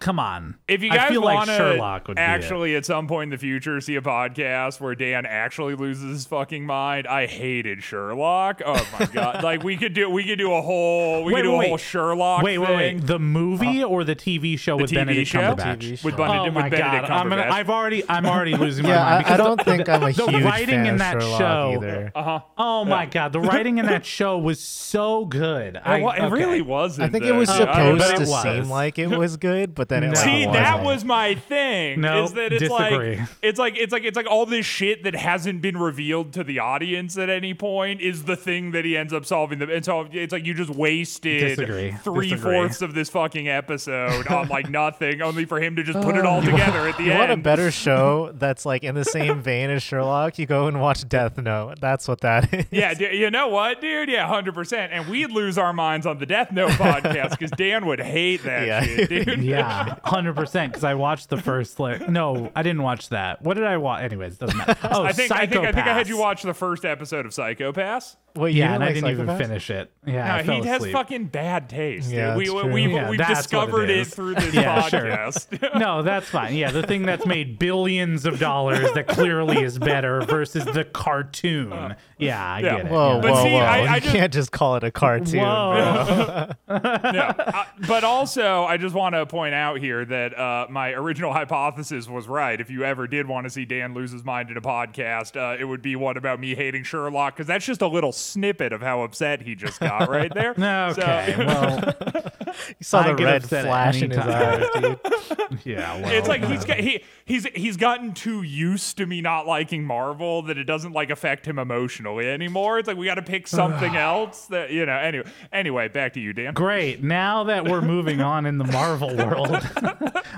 come on. If you I guys feel like want Sherlock to would be it. actually at some point in the future see a podcast where Dan actually loses his fucking mind, I hated Sherlock. Oh my god! like we could do we could do a whole we Wait, could do wait, a whole wait. Sherlock Wait, wait, thing. wait. The movie or the TV show with TV Benedict show? Cumberbatch? TV show. with Oh Benedict, my with Benedict god! I'm gonna, Cumberbatch. I've already, I'm already losing my yeah, mind. I, I don't the, think I'm a the huge writing fan in of that Sherlock show. either. uh-huh. Oh my god, the writing in that show was so good. I, It, okay. really wasn't. I think it was dude. I don't supposed to seem like it was good, but then it No. like, See, that wasn't. my thing. No, is that it's disagree. like it's like it's like it's like all this shit that hasn't been revealed to the audience at any point is the thing that he ends up solving. The and so it's like you just wasted Disagree. three Disagree. fourths of this fucking episode on like nothing, only for him to just put it uh, all together at the You end. want a better show that's like in the same vein as Sherlock? You go and watch Death Note. That's what that is. yeah, du- you know what, dude? Yeah, hundred percent. And we'd lose our minds on the Death Note podcast because Dan would hate that Yeah. shit, dude. Yeah, hundred percent. Because I watched the first like no, I didn't watch that. What did I watch? Anyways, It doesn't matter. Oh, I think I think I think I had you watch the first episode of Psycho-Pass. Wait, you Yeah, and I didn't even finish it. Yeah, I No, fell he has asleep. fucking bad taste. Yeah, we, that's we, we've, Yeah, we've that's what it discovered it, is. through this Yeah, sure. podcast. No, that's fine. Yeah, the thing that's made billions of dollars that clearly is better versus the cartoon. Yeah, I Yeah. get it. Whoa, yeah. But whoa, see, whoa! I- you I just- can't just call it a cartoon. Whoa. bro. yeah. Uh, but also, I just want to point out here that uh, my original hypothesis was right. If you ever did want to see Dan lose his mind in a podcast, uh, it would be one about me hating Sherlock, because that's just a little snippet of how upset he just got right there. No, okay, So- well, You saw I the get red upset flash in his eyes, dude. yeah, well, It's like he's got, he he's he's gotten too used to me not liking Marvel that it doesn't like affect him emotionally anymore. It's like we got to pick something else that you know. Anyway, anyway, back to you, Dan. Great. Now that we're moving on in the Marvel world,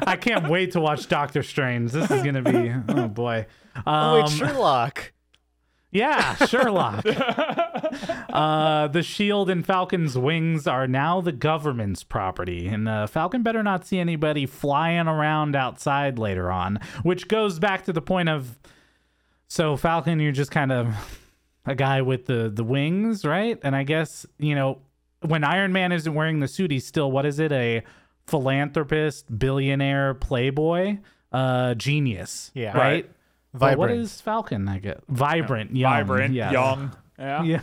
I can't wait to watch Doctor Strange. This is gonna be oh boy. Oh, Um, wait, Sherlock. Yeah, Sherlock. uh, the Shield and Falcon's wings are now the government's property, and uh, Falcon better not see anybody flying around outside later on. Which goes back to the point of, so Falcon, you're just kind of a guy with the the wings, right? And I guess you know when Iron Man isn't wearing the suit, he's still what is it? A philanthropist, billionaire, playboy. uh, genius. Yeah. Right. Right. But what Vibrant. is Falcon? I get vibrant, young, Vibrant, yes. young. Yeah.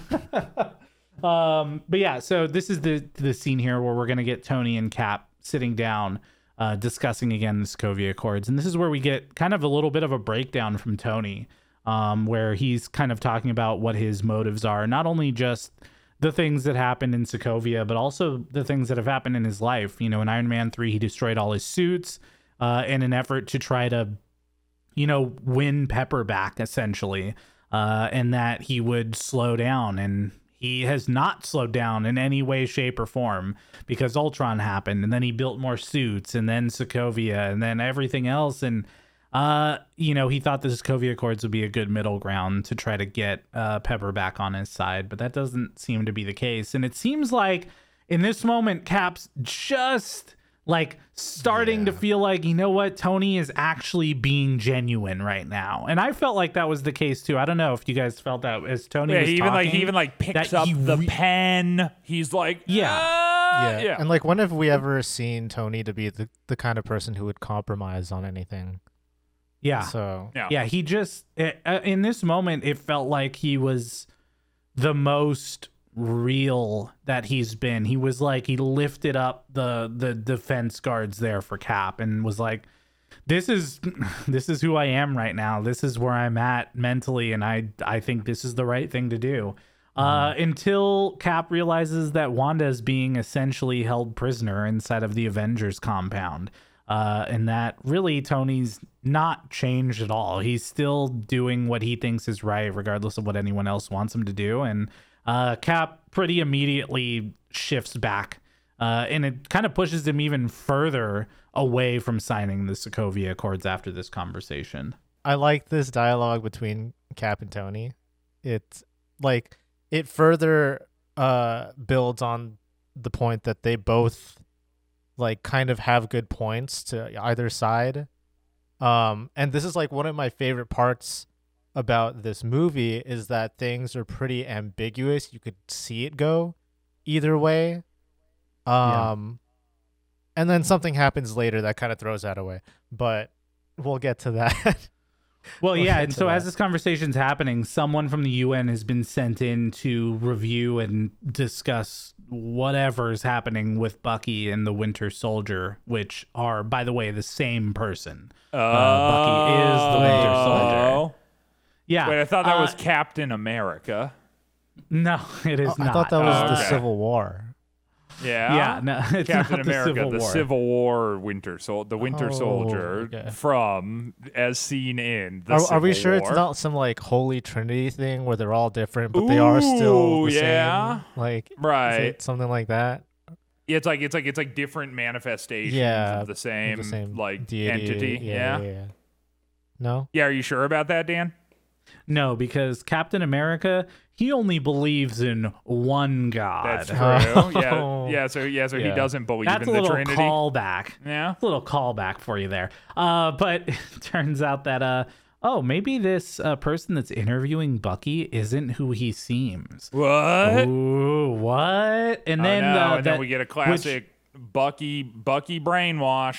Yeah. um, but yeah, so this is the the scene here where we're gonna get Tony and Cap sitting down, uh, discussing again the Sokovia Accords, and this is where we get kind of a little bit of a breakdown from Tony, um, where he's kind of talking about what his motives are, not only just the things that happened in Sokovia, but also the things that have happened in his life. You know, in Iron Man three, he destroyed all his suits uh, in an effort to try to you know, win Pepper back essentially, uh, and that he would slow down. And he has not slowed down in any way, shape, or form because Ultron happened, and then he built more suits, and then Sokovia, and then everything else. And, uh, you know, he thought the Sokovia Accords would be a good middle ground to try to get uh, Pepper back on his side, but that doesn't seem to be the case. And it seems like in this moment, Cap's just like starting to feel like you know what tony is actually being genuine right now and i felt like that was the case too i don't know if you guys felt that as tony Yeah, was he even like he even like picks up he the pen. He's like, Yeah. "Ah," yeah. yeah. And like, when have we ever seen Tony to be the, the kind of person who would compromise on anything? yeah So Yeah. yeah he just uh, uh, in this moment it felt like he was the most real that he's been he was like he lifted up the the defense guards there for cap and was like this is this is who i am right now this is where i'm at mentally and i i think this is the right thing to do uh, until Cap realizes that Wanda is being essentially held prisoner inside of the Avengers compound. Uh, and that really Tony's not changed at all. He's still doing what he thinks is right, regardless of what anyone else wants him to do. And uh, Cap pretty immediately shifts back. Uh, and it kind of pushes him even further away from signing the Sokovia Accords after this conversation. I like this dialogue between Cap and Tony. It's like it further uh builds on the point that they both like kind of have good points to either side. Um and this is like one of my favorite parts about this movie is that things are pretty ambiguous. You could see it go either way. Yeah. Um and then something happens later that kind of throws that away. But we'll get to that. Well, We'll yeah, and to so as that. this conversation's happening, someone from the UN has been sent in to review and discuss whatever is happening with Bucky and the Winter Soldier, which are, by the way, the same person. Bucky is the Winter Soldier. Oh. Yeah. Wait, I thought that was uh, Captain America. no, it is Oh, not. I thought that was Oh, the okay. Civil War. Yeah. Yeah, no, it's Captain not the America, Civil the War. Civil War Winter Sol- the Winter Oh, Soldier okay. from as seen in the Are, are we Civil sure it's not some like holy trinity thing where they're all different, but they are still the yeah. same? Like, is right? it something like that? Yeah, it's like it's like it's like different manifestations Yeah, of the same, the same like deity. entity. Yeah, Yeah. yeah, yeah. No. Yeah, are you sure about that, Dan? No, because Captain America, he only believes in one God. That's true. Oh. Yeah, yeah. So yeah, so he doesn't believe That's in a the little Trinity. callback. Yeah. a little callback for you there. Uh, but it turns out that uh, oh, maybe this uh, person that's interviewing Bucky isn't who he seems. What? Ooh, what? And Oh, then, no, uh, and that- then we get a which- classic Bucky Bucky brainwash.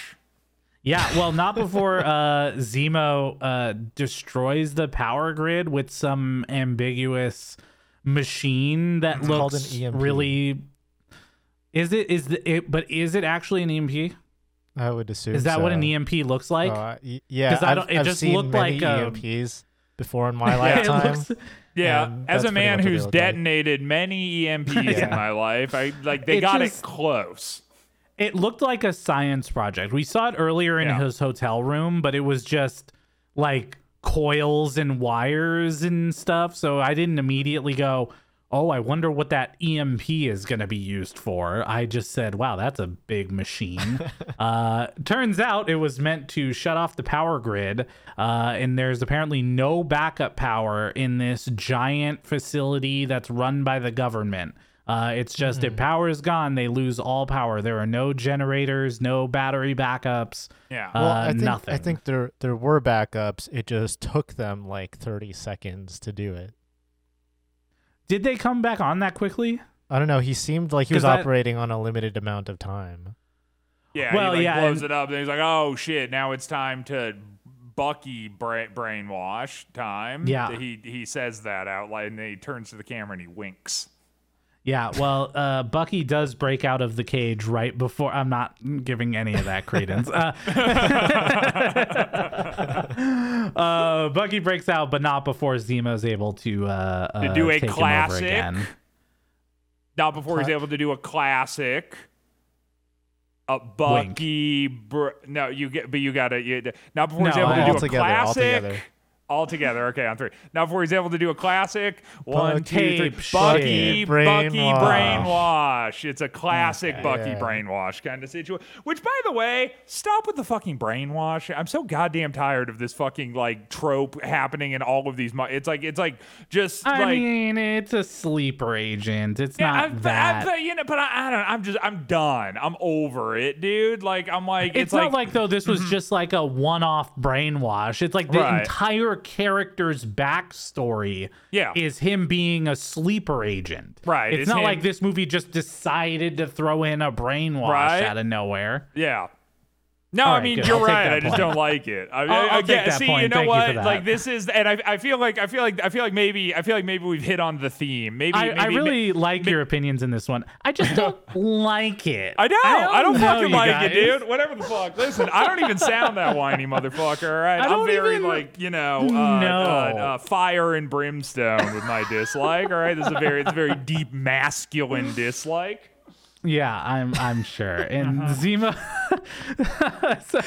Yeah, well, not before uh, Zemo uh, destroys the power grid with some ambiguous machine that It's called looks an EMP. really. Is it is the it, but is it actually an EMP? I would assume. Is that what an. EMP looks like? Uh, y- yeah, 'Cause I I've, don't- it I've just seen looked many like, um, EMPs before in my It lifetime. looks- Yeah, as a man much what they who's look like. detonated many EMPs in my life, I like they It got just- it close. It looked like a science project. We saw it earlier in Yeah. his hotel room, but it was just like coils and wires and stuff. So I didn't immediately go, oh, I wonder what that EMP is going to be used for. I just said, wow, that's a big machine. uh, turns out it was meant to shut off the power grid. Uh, and there's apparently no backup power in this giant facility that's run by the government. Uh, it's just if power is gone, they lose all power. There are no generators, no battery backups. Yeah. Uh, well, I think nothing. I think there there were backups. It just took them like 30 seconds to do it. Did they come back on that quickly? I don't know. He seemed like he was that- operating on a limited amount of time. Yeah, Well, he like yeah, blows and- it up, and he's like, "Oh shit! Now it's time to Bucky bra- brainwash time." Yeah. he he says that out loud, and then he turns to the camera and he winks. Yeah, well, uh, Bucky does break out of the cage right before. I'm not giving any of that credence. Uh, uh, Bucky breaks out, but not before Zemo's able to uh, uh, To do a take him over classic. Not before he's able to do a classic. A Bucky, br- no, you get, but you gotta, you, not before he's able to do a classic. together. All together, okay, on three. Now, before he's able to do a classic, one, two, three. Tape Bucky. Bucky Brainwash. brainwash. It's a classic Okay, Bucky yeah. brainwash kind of situation. Which, by the way, stop with the fucking brainwash. I'm so goddamn tired of this fucking like trope happening in all of these. Mo- it's like, it's like just I like. mean, it's a sleeper agent. It's Yeah, not I'm, that. I'm, but, you know, but I, I don't. I'm just. I'm done. I'm over it, dude. Like I'm like. it's, It's, not like, though this was mm-hmm. just like a one-off brainwash. It's like the Right. entire character's backstory Yeah. is him being a sleeper agent. Right, It's, it's not him- like this movie just decided to throw in a brainwash Right. out of nowhere. Yeah. No, All I mean you're I'll right. I just don't like it. I, I'll- I, I'll I take get- that see, point. you know Thank you what? that. Like this is, and I, I feel like I feel like I feel like maybe I feel like maybe we've hit on the theme. Maybe I, maybe, I really like your opinions in this one. I just don't like it. I don't. I don't, fucking like guys. it, dude. Whatever the fuck. Listen, I don't even sound that whiny motherfucker. All right, I I'm very even- like you know, uh, No. uh, uh, fire and brimstone with my dislike. All right, this is a very it's a very deep masculine dislike. Yeah, I'm I'm sure. And Uh-huh. Zemo so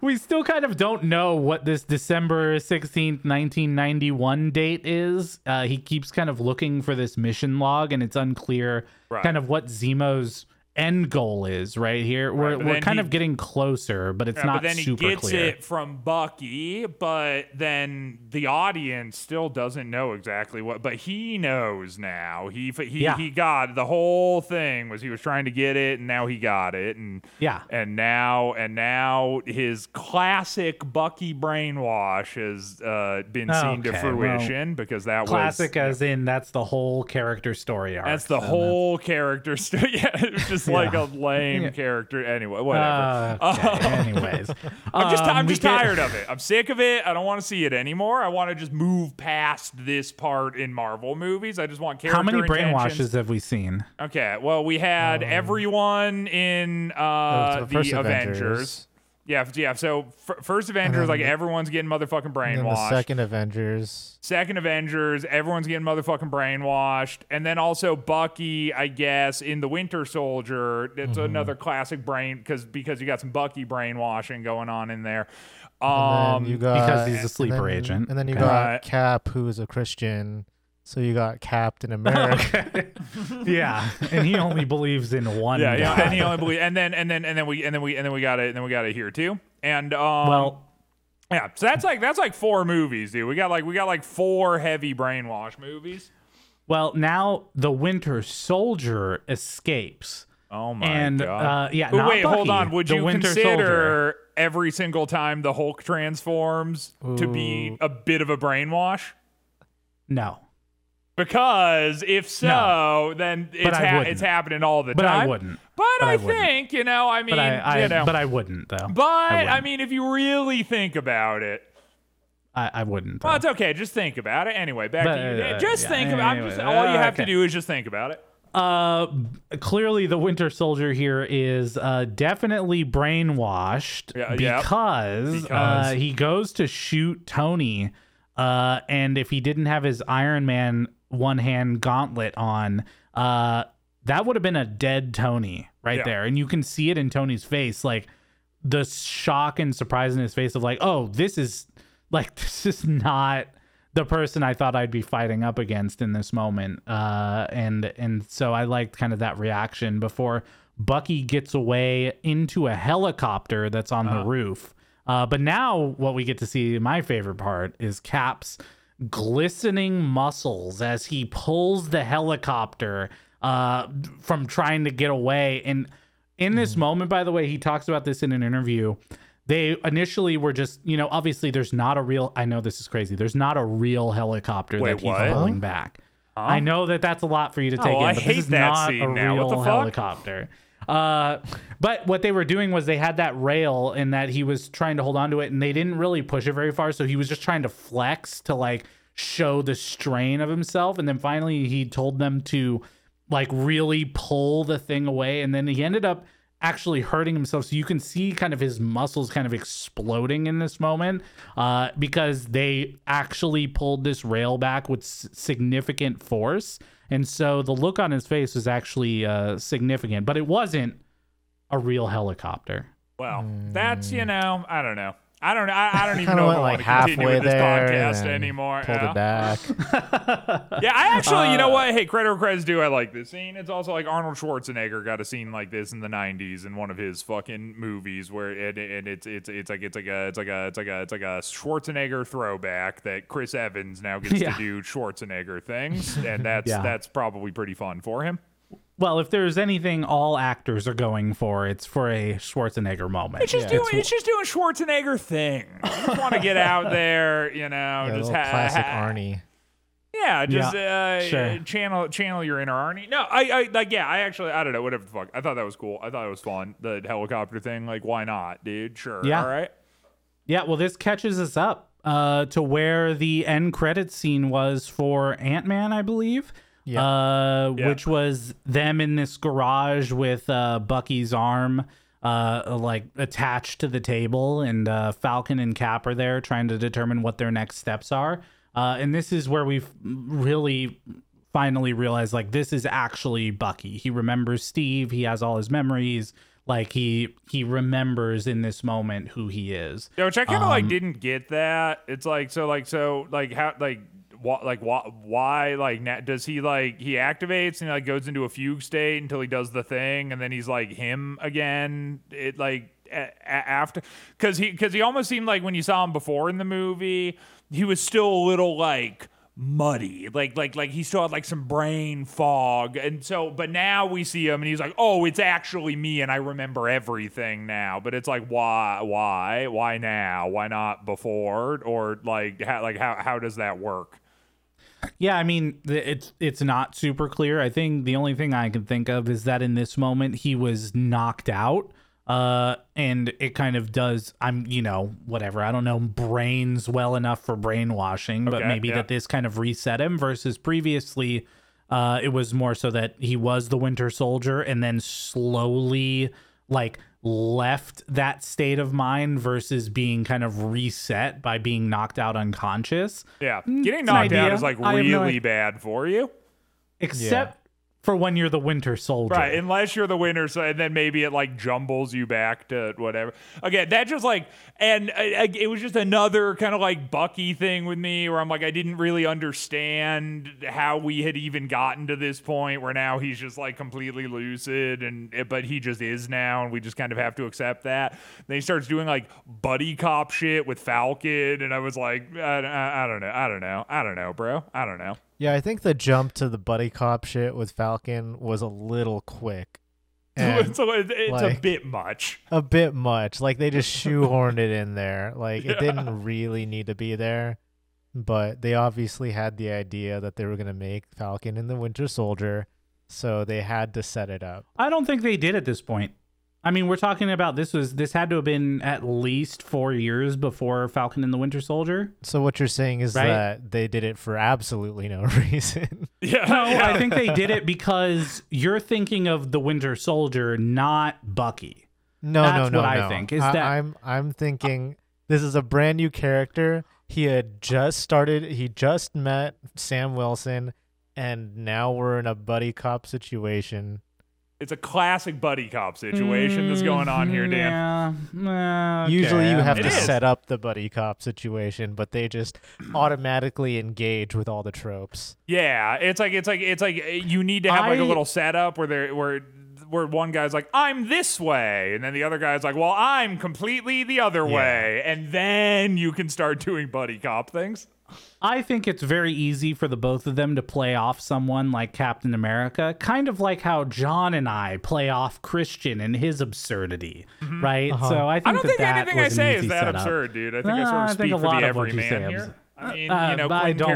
we still kind of don't know what this December 16th, 1991 date is. Uh, he keeps kind of looking for this mission log and it's unclear Right. kind of what Zemo's end goal is right here. We're we're kind he- of getting closer, but it's Yeah, not but then he super gets clear. it from Bucky, but then the audience still doesn't know exactly what. But he knows now. He he Yeah. he got the whole thing was he was trying to get it, and now he got it, and Yeah. and now and now his classic Bucky brainwash has uh, been seen to Okay, well, fruition because that Classic was. Classic, as in that's the whole character story arc. That's the whole character story. yeah, just like a lame character. Anyway, whatever. Uh, okay, anyways. I'm just Um, I'm just get- tired of it. I'm sick of it. I don't want to see it anymore. I want to just move past this part in Marvel movies. I just want character How many brainwashes have we seen? Okay, well we had everyone in Oh, uh, it's the, first Avengers. Yeah, yeah. So f- first Avengers, like the- everyone's getting motherfucking And then the brainwashed. second Avengers. Second Avengers, everyone's getting motherfucking brainwashed. And then also Bucky, I guess, in the Winter Soldier. It's Mm-hmm. another classic brain because because you got some Bucky brainwashing going on in there. Um, you got because he's a and sleeper then- agent. And then you Okay. got Cap, who is a Christian. So you got Captain America. yeah, and he only believes in one. yeah, yeah, and he only believe, and then and then and then we and then we and then we got it, and then we got it here too. And um, well, yeah, so that's like that's like four movies, dude. We got like we got like four heavy brainwash movies. well, now the Winter Soldier escapes. Oh my And, god! uh, yeah, But not wait, hold on. Would you Winter consider every single time the Hulk transforms to be a bit of a brainwash? No, Because if so, then it's ha- it's happening all the but time. I wouldn't. But, But I, I wouldn't. think you know. I mean, But I, I you know. but I wouldn't though. But I, wouldn't. mean, if you really think about it, I, I wouldn't. well, it's okay. Just think about it. Anyway, back But, to you. uh, just yeah, think about. Just, anyway, all you have to do is just think about it. Uh, clearly the Winter Soldier here is uh, definitely brainwashed Yeah, because, Because. Uh, he goes to shoot Tony, uh, and if he didn't have his Iron Man one hand gauntlet on, uh, that would have been a dead Tony right Yeah. there, and you can see it in Tony's face, like the shock and surprise in his face of like, oh, this is like this is not the person I thought I'd be fighting up against in this moment. Uh, and and so I liked kind of that reaction before Bucky gets away into a helicopter that's on the roof. Uh, but now what we get to see, my favorite part, is Cap's glistening muscles as he pulls the helicopter uh, from trying to get away. And in this moment, by the way, he talks about this in an interview. They initially were just, you know, obviously there's not a real. I know this is crazy. There's not a real helicopter Wait, that he's what? pulling back. I know that that's a lot for you to take Oh, in, I but hate this is that not scene a now. Real helicopter. Uh, but what they were doing was they had that rail and that he was trying to hold on to it, and they didn't really push it very far. So he was just trying to flex to like show the strain of himself, and then finally he told them to like really pull the thing away, and then he ended up actually hurting himself. So you can see kind of his muscles kind of exploding in this moment uh, because they actually pulled this rail back with s- significant force. And so the look on his face was actually uh, significant, but it wasn't a real helicopter. Well, that's you know, I don't know. I don't. Know I, I don't even know of if went I like want to continue with this podcast anymore. pulled yeah. it back. Yeah, I actually, you know Uh, what? Hey, credit where credit's due. I like this scene. It's also like Arnold Schwarzenegger got a scene like this in the '90s in one of his fucking movies, where it, and it's it's it's like it's like a it's like a it's like a it's like a Schwarzenegger throwback that Chris Evans now gets Yeah. to do Schwarzenegger things, and that's Yeah. that's probably pretty fun for him. Well, if there's anything all actors are going for, it's for a Schwarzenegger moment. It's just Yeah. doing it's just doing Schwarzenegger thing. I just want to get out there, you know, Yeah, just little ha- classic ha- Arnie. Yeah, just Yeah, uh, sure. channel channel your inner Arnie. No, I, I like yeah, I actually I don't know whatever the fuck. I thought that was cool. I thought it was fun. The helicopter thing, like why not, dude? Sure. Yeah. All right. Yeah, well, this catches us up uh, to where the end credit scene was for Ant Man, I believe. Yeah. Uh, Yeah. Which was them in this garage with uh, Bucky's arm uh, like attached to the table, and uh, Falcon and Cap are there trying to determine what their next steps are. Uh, and this is where we've really finally realized like this is actually Bucky. He remembers Steve. He has all his memories. Like he he remembers in this moment who he is. Yeah, which I kind of Um, like didn't get that. It's like so like so like how like like why why like na- does he like he activates and like goes into a fugue state until he does the thing and then he's like him again. It like a- a- after because he because he almost seemed like when you saw him before in the movie he was still a little like muddy. Like like like he still had like some brain fog. And so but now we see him and he's like oh it's actually me and i remember everything now. But it's like why why why now? Why not before? Or like how like how, how does that work Yeah, I mean, it's it's not super clear. I think the only thing I can think of is that in this moment he was knocked out. Uh, and it kind of does. I'm, you know, whatever. I don't know brains well enough for brainwashing, but Okay, maybe yeah. that this kind of reset him. Versus previously, uh, it was more so that he was the Winter Soldier and then slowly like left that state of mind versus being kind of reset by being knocked out unconscious. yeah. Mm, getting knocked out is like have no really bad for you. Except for when you're the Winter Soldier. Right, unless you're the winter so and then maybe it like jumbles you back to whatever. Again, that just like, and uh, uh, it was just another kind of like Bucky thing with me, where I'm like, I didn't really understand how we had even gotten to this point where now he's just like completely lucid, and eh, but he just is now, and we just kind of have to accept that. Then he starts doing like buddy cop shit with Falcon, and I was like, I, I, I don't know, I don't know, I don't know, bro, I don't know. Yeah, I think the jump to the buddy cop shit with Falcon was a little quick. And so it, it's a bit much. a bit much. Like they just shoehorned it in there. Like it didn't really need to be there. But they obviously had the idea that they were gonna make Falcon and the Winter Soldier, so they had to set it up. I don't think they did at this point. I mean, we're talking about this was this had to have been at least four years before Falcon and the Winter Soldier. So what you're saying is Right. that they did it for absolutely no reason. Yeah, No, yeah. I think they did it because you're thinking of the Winter Soldier, not Bucky. No, That's no, no, what I think, is I, that- I'm I'm thinking this is a brand new character. He had just started. He just met Sam Wilson, and now we're in a buddy cop situation. It's a classic buddy cop situation that's going on here, Dan. Mm, Yeah. uh, Usually, you have It to is. set up the buddy cop situation, but they just automatically engage with all the tropes. Yeah, it's like it's like it's like uh, you need to have like a little setup where there where where one guy's like I'm this way, and then the other guy's like, well, I'm completely the other Yeah. way, and then you can start doing buddy cop things. I think it's very easy for the both of them to play off someone like Captain America, kind of like how John and I play off Christian and his absurdity, right? So I think Mm-hmm. I don't that think that anything I say is that setup. absurd, dude. I think I No, sort of I speak for lot the of what you everyman here. I mean, Uh, you know, I Quentin don't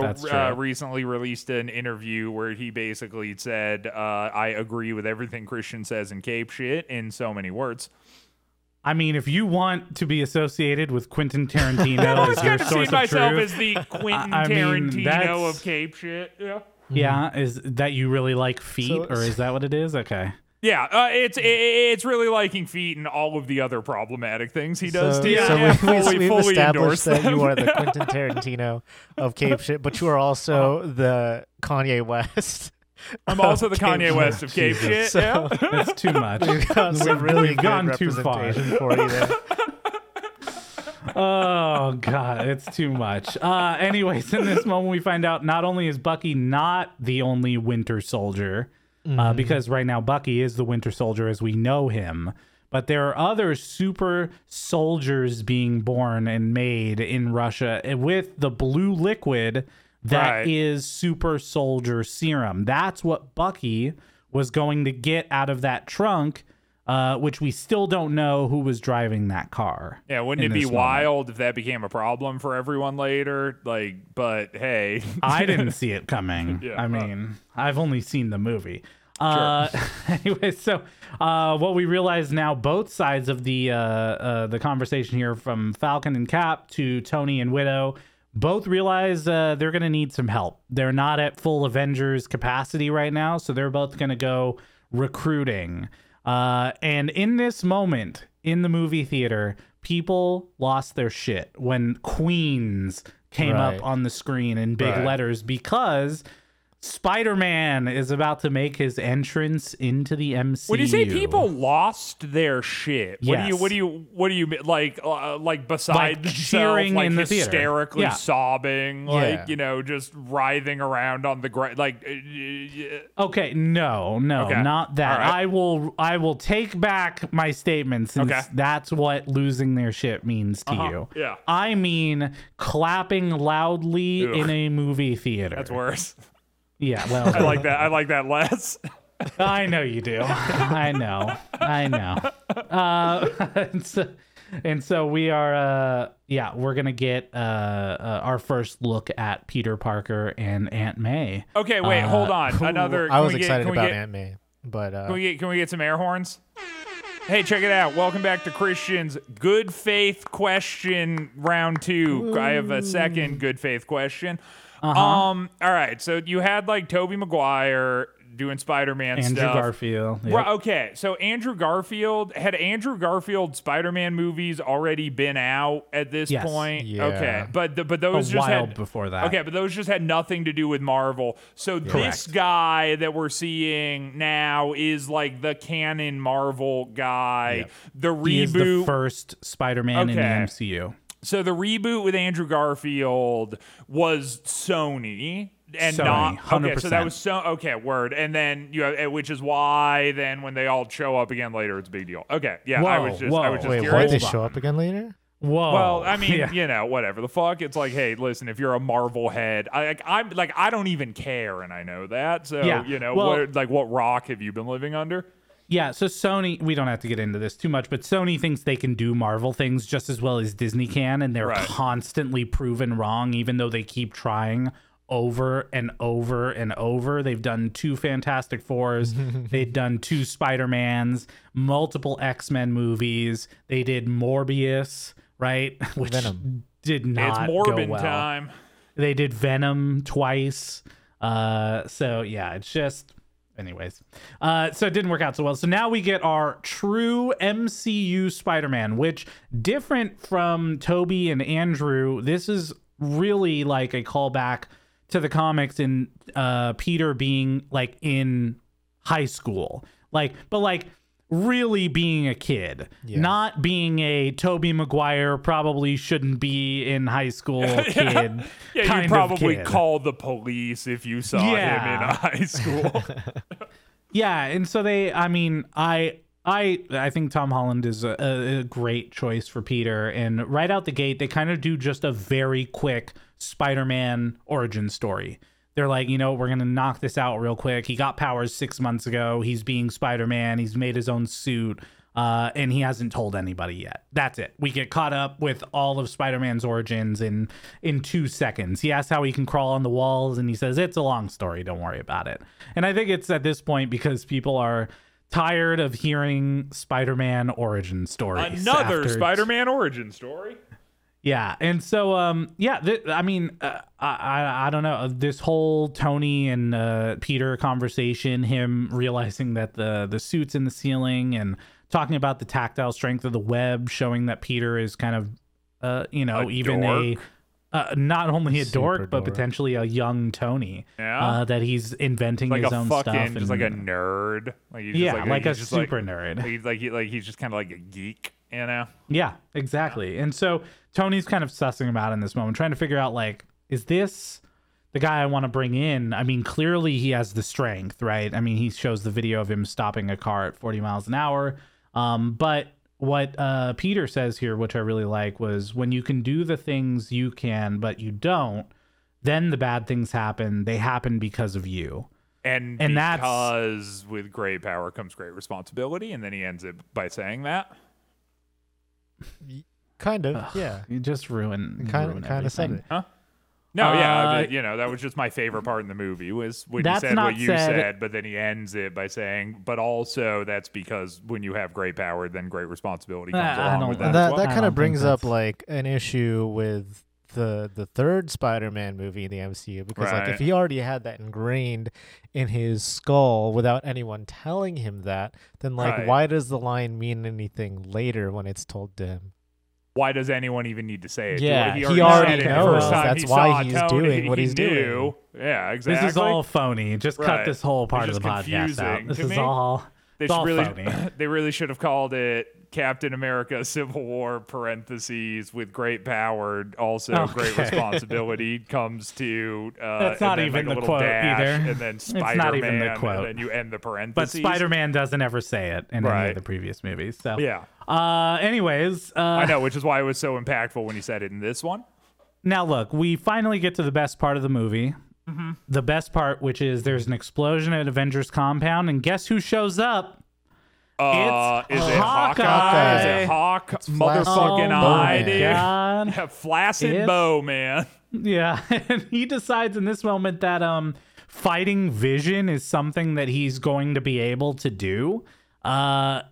that uh, recently released an interview where he basically said, uh, "I agree with everything Christian says in Cape shit." In so many words, I mean, if you want to be associated with Quentin Tarantino, I Tarantino always as your kind of see source of myself truth, as the Quentin I mean, Tarantino that's- of Cape shit. Yeah. yeah, is that you really like feet, So- or is that what it is? Okay. Yeah, uh, it's it's really liking feet and all of the other problematic things he does. So, too. so yeah, we, fully, we've fully established that them. you are the Quentin Tarantino of Cape shit, but you are also the Kanye West. I'm also the Kanye shit. West of Cape shit. So- yeah. That's too much. We've got some We've- really gone too far. for you there. oh god it's too much uh anyways in this moment we find out not only is bucky not the only winter soldier uh, because right now bucky is the winter soldier as we know him but there are other super soldiers being born and made in russia with the blue liquid that is Right. super soldier serum that's what bucky was going to get out of that trunk uh, which we still don't know who was driving that car. Yeah, wouldn't it be moment. wild if that became a problem for everyone later? Like, but hey, I didn't see it coming. Yeah, I mean, I've only seen the movie. Uh, anyway, so uh, what we realize now, both sides of the uh, uh, the conversation here, from Falcon and Cap to Tony and Widow, both realize uh, they're going to need some help. They're not at full Avengers capacity right now, so they're both going to go recruiting. Uh, and in this moment in the movie theater, people lost their shit when Queens came Right. up on the screen in big Right. letters because Spider-Man is about to make his entrance into the MCU. when you say people lost their shit, what do you Yes. what do you what do you? Like uh, like beside Like cheering like in the theater. hysterically Yeah. sobbing, like you know, just writhing around on the ground, like. Uh, uh, Okay, no, no, Okay. not that. Right. I will I will take back my statement since Okay. that's what losing their shit means to you. yeah. I mean clapping loudly Ugh. in a movie theater. that's worse. Yeah, well, I like that. I like that less. I know you do. I know. I know. Uh, and, so, and so we are. Uh, yeah, we're gonna get uh, uh, our first look at Peter Parker and Aunt May. Okay, wait, hold Uh, on. Another. I was we get- excited about get- Aunt May, but uh, Can we get can we get some air horns? Hey, check it out. Welcome back to Christian's good faith question round two. I have a second good faith question. Uh-huh. Um, all right. So you had like Tobey Maguire doing Spider-Man stuff. Andrew stuff. Garfield. Yep. Right, okay, so Andrew Garfield had Andrew Garfield Spider-Man movies already been out at this Yes. point. Yeah. Okay, but the, but those A just had before that. Okay, but those just had nothing to do with Marvel. So this Correct. guy that we're seeing now is like the canon Marvel guy. The is the reboot first Spider-Man in the MCU. So the reboot with Andrew Garfield was Sony and Sony, not okay. So that was so okay. Word, and then you know, eh, which is why then when they all show up again later, it's a big deal. Okay, yeah, I Whoa, was just I was just wait, curious. what? They show up again later? Whoa. Well, I mean, Yeah. you know, whatever the fuck. It's like, hey, listen, if you're a Marvel head, I, like, I'm like, I don't even care, and I know that. So, Yeah, you know, well- what, like, what rock have you been living under? Yeah, so Sony, we don't have to get into this too much, but Sony thinks they can do Marvel things just as well as Disney can, and they're Right. constantly proven wrong, even though they keep trying over and over and over. They've done two Fantastic Fours, they've done two Spider-Mans, multiple X-Men movies, they did Morbius, right? Which Venom. did not it's Morbin well. time. They did Venom twice. Uh, so yeah, it's just. Anyways, uh, so it didn't work out so well. So now we get our true MCU Spider-Man, which different from Tobey and Andrew. This is really like a callback to the comics in uh, Peter being like in high school, like, but like really being a kid, not being a Tobey Maguire probably shouldn't be in high school kid. Yeah, kind you'd of probably kid. call the police if you saw him in high school. Yeah, and so they, I mean, I. I I think Tom Holland is a, a great choice for Peter, and right out the gate, they kind of do just a very quick Spider-Man origin story. They're like, you know, we're gonna knock this out real quick. He got powers six months ago. He's being Spider-Man. He's made his own suit. uh, and he hasn't told anybody yet. That's it. We get caught up with all of Spider-Man's origins in in two seconds. He asks how he can crawl on the walls, and he says it's a long story. Don't worry about it. And I think it's at this point because people are tired of hearing Spider-Man origin stories. Another after- Spider-Man origin story. Yeah, and so um, yeah, th- I mean, uh, I, I I don't know this whole Tony and uh, Peter conversation, him realizing that the the suits in the ceiling and talking about the tactile strength of the web, showing that Peter is kind of, uh, you know, A even dork. a uh, not only a Super dork but potentially a young Tony. Yeah. uh, that he's inventing Like his a own fucking, stuff, just like a nerd. Like he's yeah, just like, a he's just super like, nerd. He's like he, like he's just kind of like a geek, you know. Yeah, exactly. And so Tony's kind of sussing him out in this moment, trying to figure out like, is this the guy I want to bring in? I mean, clearly he has the strength, right? I mean, he shows the video of him stopping a car at 40 miles an hour. Um, but what uh, Peter says here, which I really like, was when you can do the things you can, but you don't, then the bad things happen. They happen because of you. And, And that's- because with great power comes great responsibility, and then he ends it by saying that. Kind of, yeah. You just ruin, Kind of, kind of said everything. it. No, yeah, Uh, but, you know that was just my favorite part in the movie was when he said what you said- said, but then he ends it by saying, "But also that's because when you have great power, then great responsibility comes Uh, along with that." That well. that kind of brings up like an issue with the the third Spider-Man movie in the MCU because like if he already had that ingrained in his skull without anyone telling him that, then like Right. why does the line mean anything later when it's told to him? Why does anyone even need to say it? Yeah, he he already, already it the knows. That's he why he's Tony, doing what he he's knew. doing. Yeah, exactly. This is all phony. Just cut this whole part of the podcast out. This is me. all. They really, phony. they really should have called it Captain America: Civil War (parentheses with great power, also great responsibility) comes to. Uh, That's not even like, the quote dash, either. And then It's Spider-Man, not even the quote. and then you end the parentheses But. Spider-Man doesn't ever say it in any of the previous movies. So Yeah, Uh, anyways, uh, I know, which is why it was so impactful when he said it in this one. now look, we finally get to the best part of the movie. Mm-hmm. The best part, which is there's an explosion at Avengers compound, and guess who shows up? Uh, It's is it Hawkeye? Hawkeye. Is it Hawk? Flaccid Motherfucking Bow eye, dude. God. Yeah, flaccid It's- bow, man. Yeah, and he decides in this moment that um fighting Vision is something that he's going to be able to do. Uh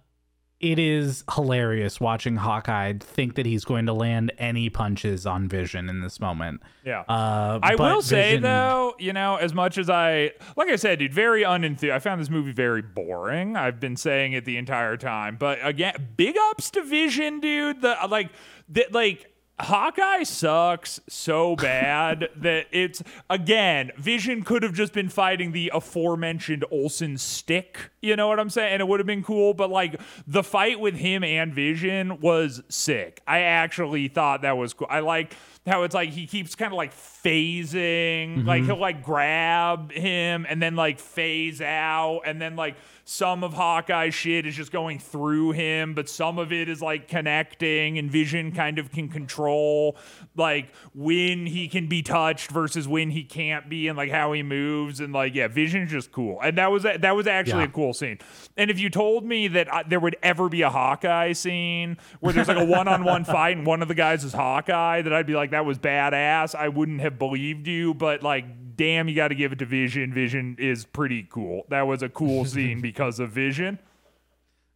it is hilarious watching Hawkeye think that he's going to land any punches on Vision in this moment. Yeah. Uh, I will say Vision- though, you know, as much as I like I said, dude, very unenthused. I found this movie very boring. I've been saying it the entire time. But again, big ups to Vision, dude. The like that like Hawkeye sucks so bad that it's again, Vision could have just been fighting the aforementioned Olsen stick. You know what I'm saying? And it would have been cool, but like the fight with him and Vision was sick. I actually thought that was cool. I like how it's like he keeps kind of like phasing, like mm-hmm. he'll like grab him and then like phase out, and then like some of Hawkeye's shit is just going through him, but some of it is like connecting, and Vision kind of can control like when he can be touched versus when he can't be, and like how he moves, and like yeah, Vision's just cool, and that was that was actually Yeah. a cool scene. And if you told me that I, there would ever be a Hawkeye scene where there's like a one-on-one fight and one of the guys is Hawkeye, that I'd be like, that was badass. I wouldn't have believed you, but like, damn, you got to give it to Vision. Vision is pretty cool. That was a cool scene because of Vision.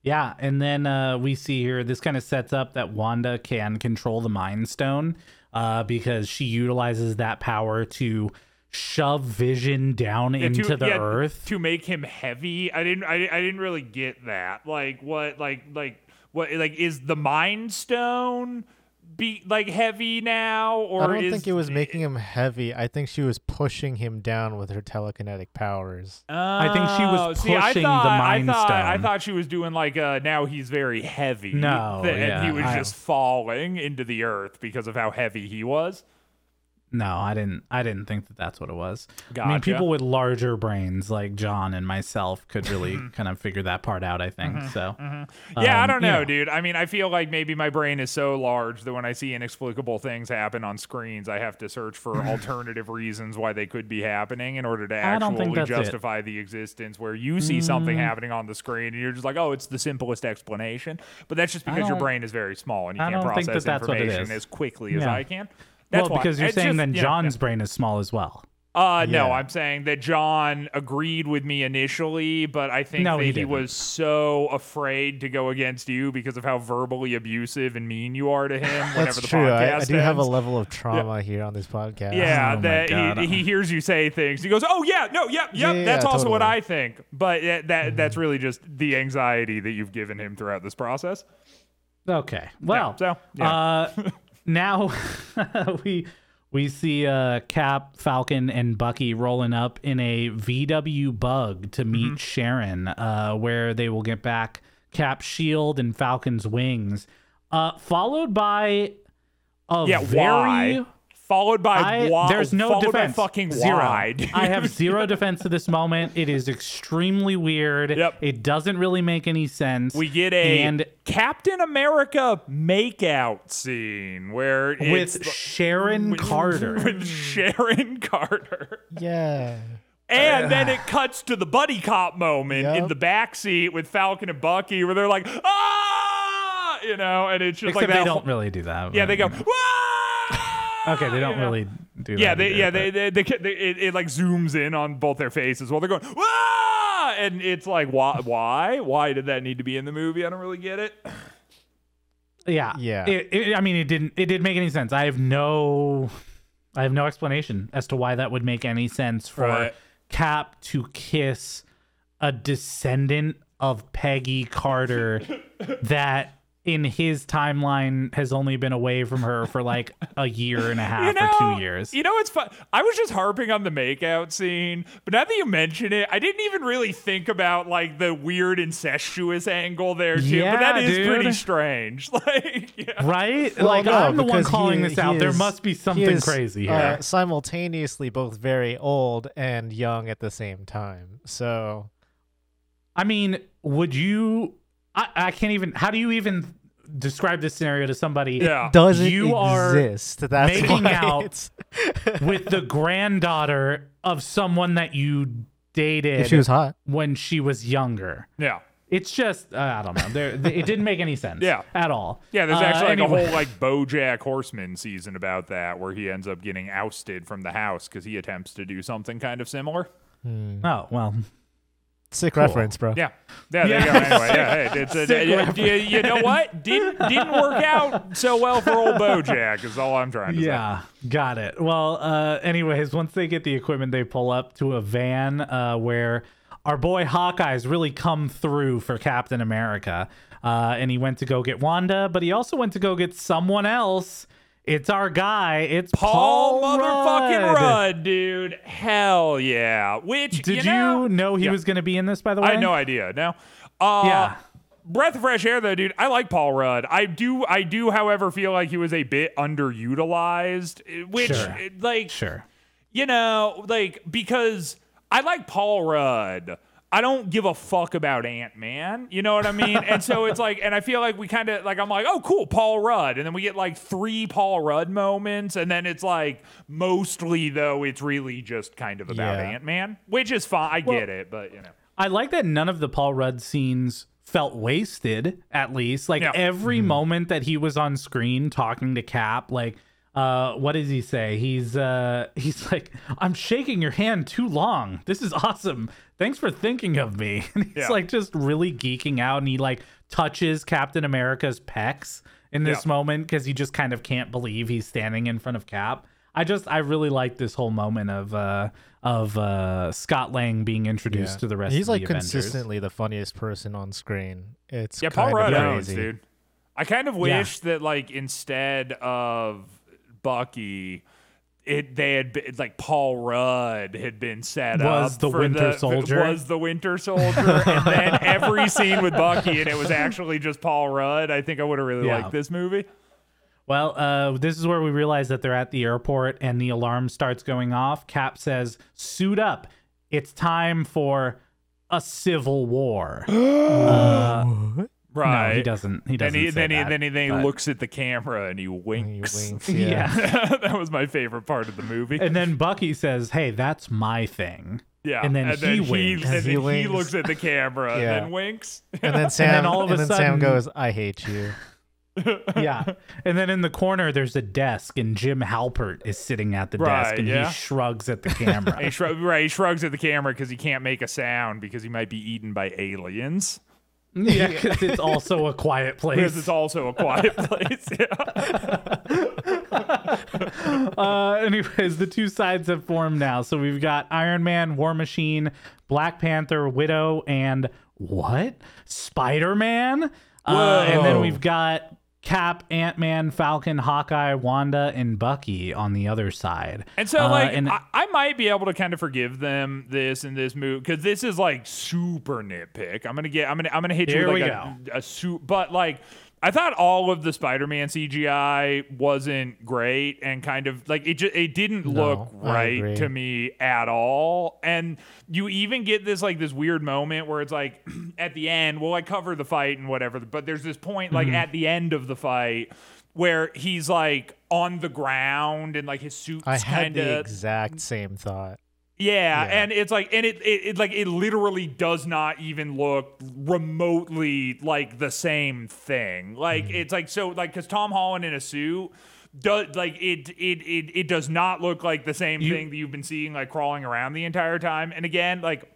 Yeah, and then uh, we see here this kind of sets up that Wanda can control the Mind Stone uh, because she utilizes that power to shove Vision down Yeah, into to, the yeah, earth. to make him heavy. I didn't. I, I didn't really get that. Like what? Like like what? Like is the Mind Stone be like heavy now, or I don't is think it was making him heavy. I think she was pushing him down with her telekinetic powers. I think she was Oh, see, I pushing the thought, Mind I thought, I thought she was doing like uh now he's very heavy. No, th- and he was I- just falling into the earth because of how heavy he was. No, I didn't. I didn't think that that's what it was. I mean, people with larger brains like John and myself could really kind of figure that part out. I think mm-hmm, so. Mm-hmm. Yeah, I Um, don't know, yeah. dude. I mean, I feel like maybe my brain is so large that when I see inexplicable things happen on screens, I have to search for alternative reasons why they could be happening in order to I actually that's it. justify the existence. Where you see something mm. happening on the screen and you're just like, oh, it's the simplest explanation. But that's just because your brain is very small and you I can't process that that's what it information as quickly as Yeah. I can. That's well, why. because you're It's saying just, then you know, John's brain is small as well. uh, no, I'm saying that John agreed with me initially, but I think No, that he he, was so afraid to go against you because of how verbally abusive and mean you are to him whenever That's the true. podcast I, I do have a level of trauma here on this podcast. Yeah, Oh that he, he hears you say things. He goes, "Oh yeah, no, yep, yep, Yeah, yeah, that's yeah, also what. I think." But uh, that that's really just the anxiety that you've given him throughout this process. Okay. Well, so, yeah. uh, now we we see uh, Cap, Falcon, and Bucky rolling up in a VW Bug to meet Mm-hmm. Sharon, uh, where they will get back Cap's shield and Falcon's wings, uh, followed by a Yeah, very. why? Followed by I, why? there's no followed defense. By fucking zero. why? I have zero defense to this moment. It is extremely weird. Yep. It doesn't really make any sense. We get a and Captain America makeout scene where it's with Sharon Carter. with Sharon Carter. Yeah. And then it cuts to the buddy cop moment in the back seat with Falcon and Bucky where they're like, ah, you know, and it's just Except like they don't whole- really do that. yeah, they go, you know. "Wah!" Okay, they don't you know? really do that. Yeah, they, either, yeah, but- they, they, they, they, it, it like zooms in on both their faces while they're going, Wah! and it's like, why, why, why did that need to be in the movie? I don't really get it. yeah, Yeah. It, it, I mean, it didn't. It didn't make any sense. I have no, I have no explanation as to why that would make any sense for Right. Cap to kiss a descendant of Peggy Carter that in his timeline has only been away from her for like a year and a half you know, or two years. You know, it's fun. I was just harping on the makeout scene, but now that you mention it, I didn't even really think about like the weird incestuous angle there too. but that is Yeah, is pretty strange. Like, yeah. Right? Well, like no, I'm the one calling he- this he out. there must be he something is, crazy uh, here. simultaneously both very old and young at the same time. So I mean, would you? I, I can't even. How do you even describe this scenario to somebody? Yeah. doesn't You are. That's making why out with the granddaughter of someone that you dated if she was hot. when she was younger. yeah. It's just uh, I don't know. There, it didn't make any sense. Yeah. at all. Yeah, there's Uh, actually like anyway. a whole like BoJack Horseman season about that, where he ends up getting ousted from the house because he attempts to do something kind of similar. Oh well, Sick reference, bro. Yeah, yeah. There you go. Anyway, yeah. Hey, it's a, Sick you, you, you know what? Didn't didn't work out so well for old BoJack. Is all I'm trying to say. Yeah, got it. Well, uh, anyways, once they get the equipment, they pull up to a van uh, where our boy Hawkeye's really come through for Captain America. Uh, and he went to go get Wanda, but he also went to go get someone else. It's our guy. It's Paul, Paul, motherfucking Rudd. Rudd, dude. Hell yeah. Which Did you know, you know he Yeah. was going to be in this? By the way, I had no idea. No. Uh, Yeah. Breath of fresh air, though, dude. I like Paul Rudd. I do. I do, however, feel like he was a bit underutilized. eh, Which, Sure. eh, like, Sure. you know, like because I like Paul Rudd. I don't give a fuck about Ant Man. You know what I mean? and so it's like, and I feel like we kind of like I'm like, oh, cool, Paul Rudd, and then we get like three Paul Rudd moments, and then it's like mostly though it's really just kind of about Yeah. Ant Man, which is fine. I get it, but you know, I like that none of the Paul Rudd scenes felt wasted, at least. Like Yeah. every mm-hmm. moment that he was on screen talking to Cap, like uh what does he say? He's uh he's like, I'm shaking your hand too long. This is awesome. Thanks for thinking of me. And he's Yeah. like just really geeking out and he like touches Captain America's pecs in this Yeah. moment because he just kind of can't believe he's standing in front of Cap. I just I really like this whole moment of uh of uh Scott Lang being introduced Yeah. to the rest He's of like the Avengers. He's like consistently the funniest person on screen. It's yeah, Paul kind Rudd of owns, dude. I kind of wish that like instead of Bucky. It they had been, like Paul Rudd had been set up. Was up the for Winter the, Soldier? was the Winter Soldier and then every scene with Bucky and it was actually just Paul Rudd I think I would have really Yeah. liked this movie Well, uh, this is where we realize that they're at the airport and the alarm starts going off. Cap says, "Suit up! It's time for a civil war." uh, Right. No, he doesn't. He doesn't. he, say then, he, that, then he then he looks at the camera and he He winks. winks, Yeah. yeah. that was my favorite part of the movie. And then Bucky says, "Hey, that's my thing." yeah, and then he winks. and then He he looks at the camera Yeah. and then winks. And then Sam, and then all of a and then sudden- Sam goes, "I hate you." yeah. And then in the corner, there's a desk, and Jim Halpert is sitting at the Right, desk, and yeah. he shrugs at the camera. he shrug, right, he shrugs at the camera because he can't make a sound because he might be eaten by aliens. Yeah, because it's also a quiet place. Because it's also a quiet place. Yeah. Uh, anyways, the two sides have formed now. So we've got Iron Man, War Machine, Black Panther, Widow, and what? Spider Man. Uh, and then we've got Cap, Ant Man, Falcon, Hawkeye, Wanda, and Bucky on the other side. And so, Uh, like, and I, I might be able to kind of forgive them this and this move because this is like super nitpick. I'm gonna get, I'm gonna, I'm gonna hit you with like a, a suit, but like. I thought all of the Spider-Man CGI wasn't great and kind of like it just it didn't No, look right to me at all. And you even get this like this weird moment where it's like at the end, well, I cover the fight and whatever, but there's this point like Mm-hmm. at the end of the fight where he's like on the ground and like his suit's I had kind the of exact same thought. Yeah, Yeah. and it's like, and it, it, it, like, it literally does not even look remotely like the same thing. Like, Mm-hmm. it's like so, like, because Tom Holland in a suit does like it, it, it, it does not look like the same thing that you've been seeing like crawling around the entire time. And again, like.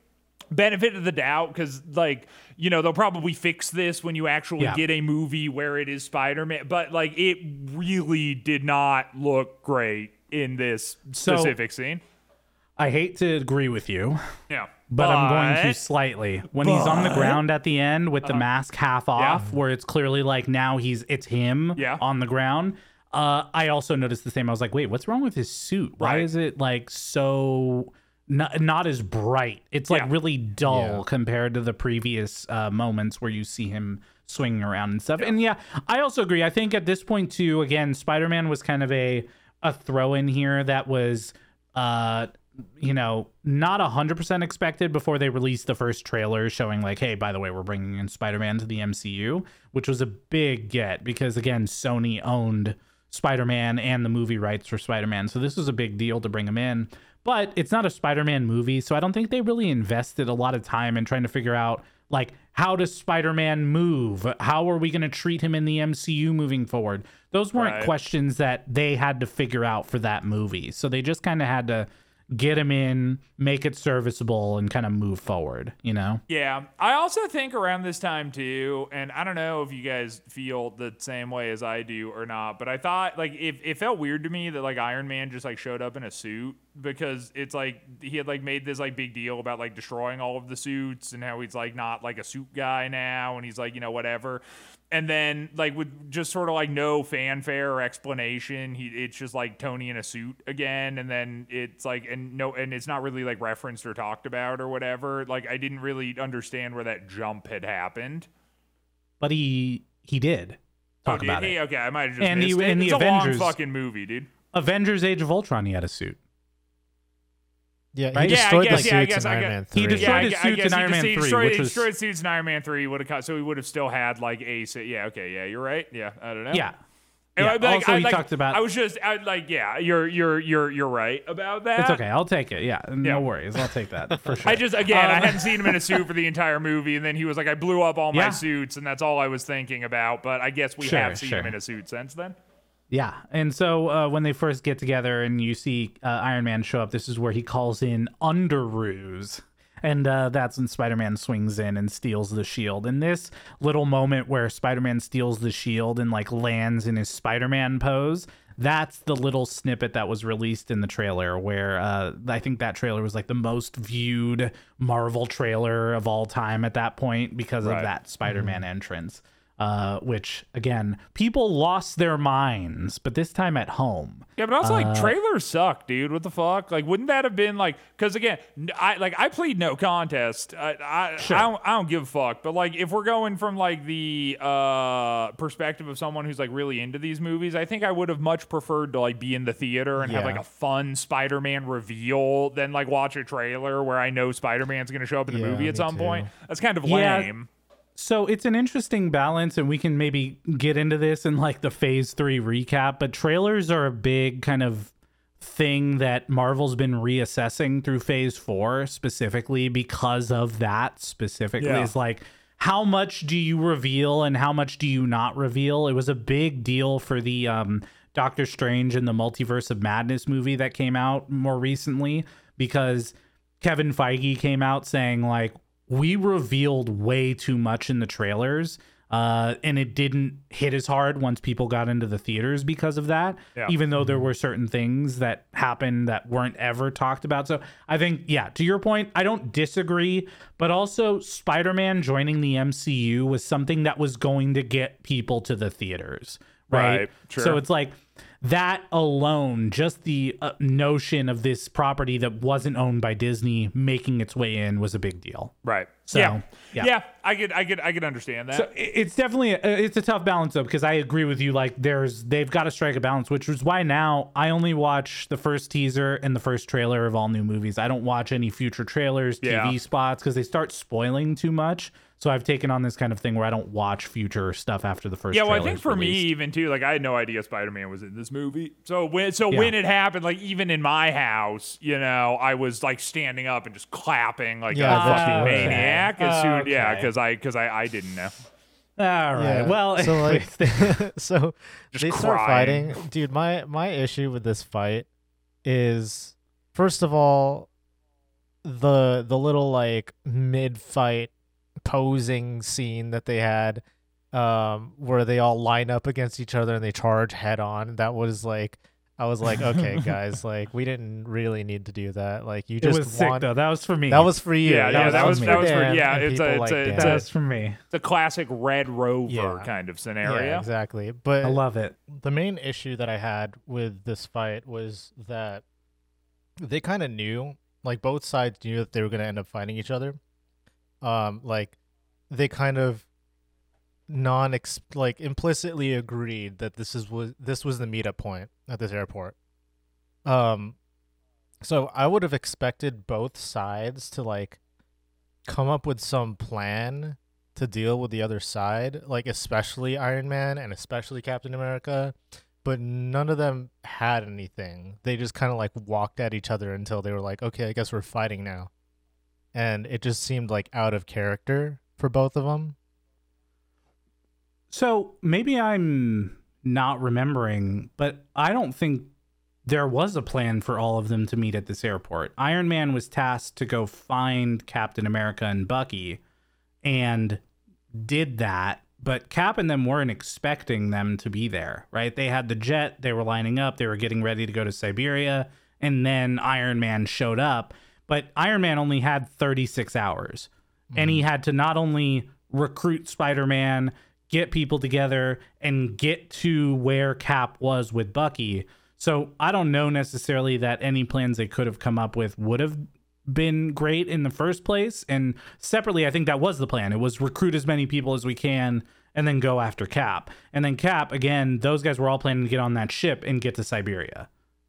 Benefit of the doubt, because like you know they'll probably fix this when you actually Yeah. get a movie where it is Spider-Man. But like it really did not look great in this So- specific scene. I hate to agree with you, Yeah. but I'm going to slightly. When he's on the ground at the end with the mask half off, where it's clearly like now he's it's him Yeah. on the ground. Uh, I also noticed the same. I was like, wait, what's wrong with his suit? Why Right. is it like so not not as bright? It's like Yeah. really dull Yeah. compared to the previous uh, moments where you see him swinging around and stuff. And yeah, I also agree. I think at this point too, again, Spider Man was kind of a a throw in here that was uh you know, not 100% expected before they released the first trailer showing, like, hey, by the way, we're bringing in Spider Man to the MCU, which was a big get because, again, Sony owned Spider Man and the movie rights for Spider Man. So this was a big deal to bring him in. But it's not a Spider Man movie. So I don't think they really invested a lot of time in trying to figure out, like, how does Spider Man move? How are we going to treat him in the MCU moving forward? Those weren't Right. questions that they had to figure out for that movie. So they just kind of had to get him in, make it serviceable, and kind of move forward, you know? Yeah, I also think around this time too, and I don't know if you guys feel the same way as I do or not, but I thought like if it felt weird to me that like Iron Man just like showed up in a suit because it's like he had like made this like big deal about like destroying all of the suits and how he's like not like a suit guy now and he's like you know whatever. And then, like, with just sort of like no fanfare or explanation, he it's just like Tony in a suit again, and then it's like and no, and it's not really like referenced or talked about or whatever. Like, I didn't really understand where that jump had happened. But he he did oh, talk Oh, did about he? it. Okay, I might have just And he- it. in the it's a Avengers- long fucking movie, dude. Avengers Age of Ultron, he had a suit. Yeah, Right? he Yeah, destroyed guess- the yeah, I guess in Iron guess- Man He 3. destroyed I his suits in he Iron just- Man he 3, destroyed, which he was- destroyed suits in Iron Man three. Would have so he would have still had like a suit. Yeah, okay, yeah, you're right. Yeah, I don't know. Yeah. Yeah, I- like, also, I, he like, talked about- I was just I, like, yeah, you're you're you're you're right about that. It's okay. I'll take it. Yeah. No Yeah. worries. I'll take that for sure. I just again, I Um, hadn't seen him in a suit for the entire movie, and then he was like, "I blew up all my suits," and that's all I was thinking about. But I guess we Sure, have seen him in a suit since then. Yeah, and so uh, when they first get together and you see uh, Iron Man show up, this is where he calls in Underoos. And uh, that's when Spider Man swings in and steals the shield. And this little moment where Spider Man steals the shield and like lands in his Spider Man pose, that's the little snippet that was released in the trailer. Where uh, I think that trailer was like the most viewed Marvel trailer of all time at that point because Right. of that Spider Man entrance. Uh, which again, people lost their minds, but this time at home. Yeah, but also Uh, like trailers suck, dude. What the fuck? Like, wouldn't that have been like? Because again, I like I plead no contest. I I, Sure. I don't I don't give a fuck. But like, if we're going from like the uh perspective of someone who's like really into these movies, I think I would have much preferred to like be in the theater and have like a fun Spider-Man reveal than like watch a trailer where I know Spider-Man's gonna show up in the Yeah, movie at some too. point. That's kind of Yeah. lame. So it's an interesting balance, and we can maybe get into this in like the phase three recap. But trailers are a big kind of thing that Marvel's been reassessing through phase four, specifically because of that. Specifically, Yeah. is like how much do you reveal and how much do you not reveal? It was a big deal for the um, Doctor Strange and the Multiverse of Madness movie that came out more recently because Kevin Feige came out saying like we revealed way too much in the trailers uh, and it didn't hit as hard once people got into the theaters because of that Yeah. even though there were certain things that happened that weren't ever talked about so i think yeah to your point i don't disagree but also spider-man joining the mcu was something that was going to get people to the theaters right, Right, sure. so it's like that alone, just the uh, notion of this property that wasn't owned by Disney making its way in was a big deal. Right. So, yeah. yeah. yeah. I could I could I could understand that. So it's definitely a, it's a tough balance though because I agree with you. Like there's they've got to strike a balance, which is why now I only watch the first teaser and the first trailer of all new movies. I don't watch any future trailers, TV Yeah. spots because they start spoiling too much. So I've taken on this kind of thing where I don't watch future stuff after the first. Yeah, well, I think for me, even too, like I had no idea Spider Man was in this movie. So when so Yeah. when it happened, like even in my house, you know, I was like standing up and just clapping like Yeah, a I bet fucking you were. maniac. As soon, yeah, Okay. because I because I I didn't know. all right. Yeah, Well, so like, so Just they start crying. fighting, dude. My my issue with this fight is, first of all, the the little like mid fight posing scene that they had, um, where they all line up against each other and they charge head on. That was like, I was like, okay, guys, like we didn't really need to do that. Like you it just was sick though. That was for me. that was for you. Yeah, yeah, that was- for that was for- yeah, it's a- people it's a- it's Dan. that for me. The classic Red Rover Yeah. kind of yeah, scenario. exactly. But I love it. the main issue that I had with this fight was that they kind of knew, like both sides knew that they were going to end up fighting each other. Um, like they kind of non like implicitly agreed that this is was this was the meetup point at this airport. Um, so I would have expected both sides to like come up with some plan to deal with the other side, like especially Iron Man and especially Captain America, but none of them had anything. They just kind of like walked at each other until they were like, "Okay, I guess we're fighting now." And it just seemed like out of character for both of them. So maybe I'm not remembering, but I don't think there was a plan for all of them to meet at this airport. Iron Man was tasked to go find Captain America and Bucky and did that, but Cap and them weren't expecting them to be there, right? They had the jet, they were lining up, they were getting ready to go to Siberia, and then Iron Man showed up. But Iron Man only had 36 hours, and he mm-hmm. had to not only recruit Spider Man, get people together, and get to where Cap was with Bucky. So I don't know necessarily that any plans they could have come up with would have been great in the first place. And separately, I think that was the plan. It was recruit as many people as we can and then go after Cap. And then Cap, again, those guys were all planning to get on that ship and get to Siberia.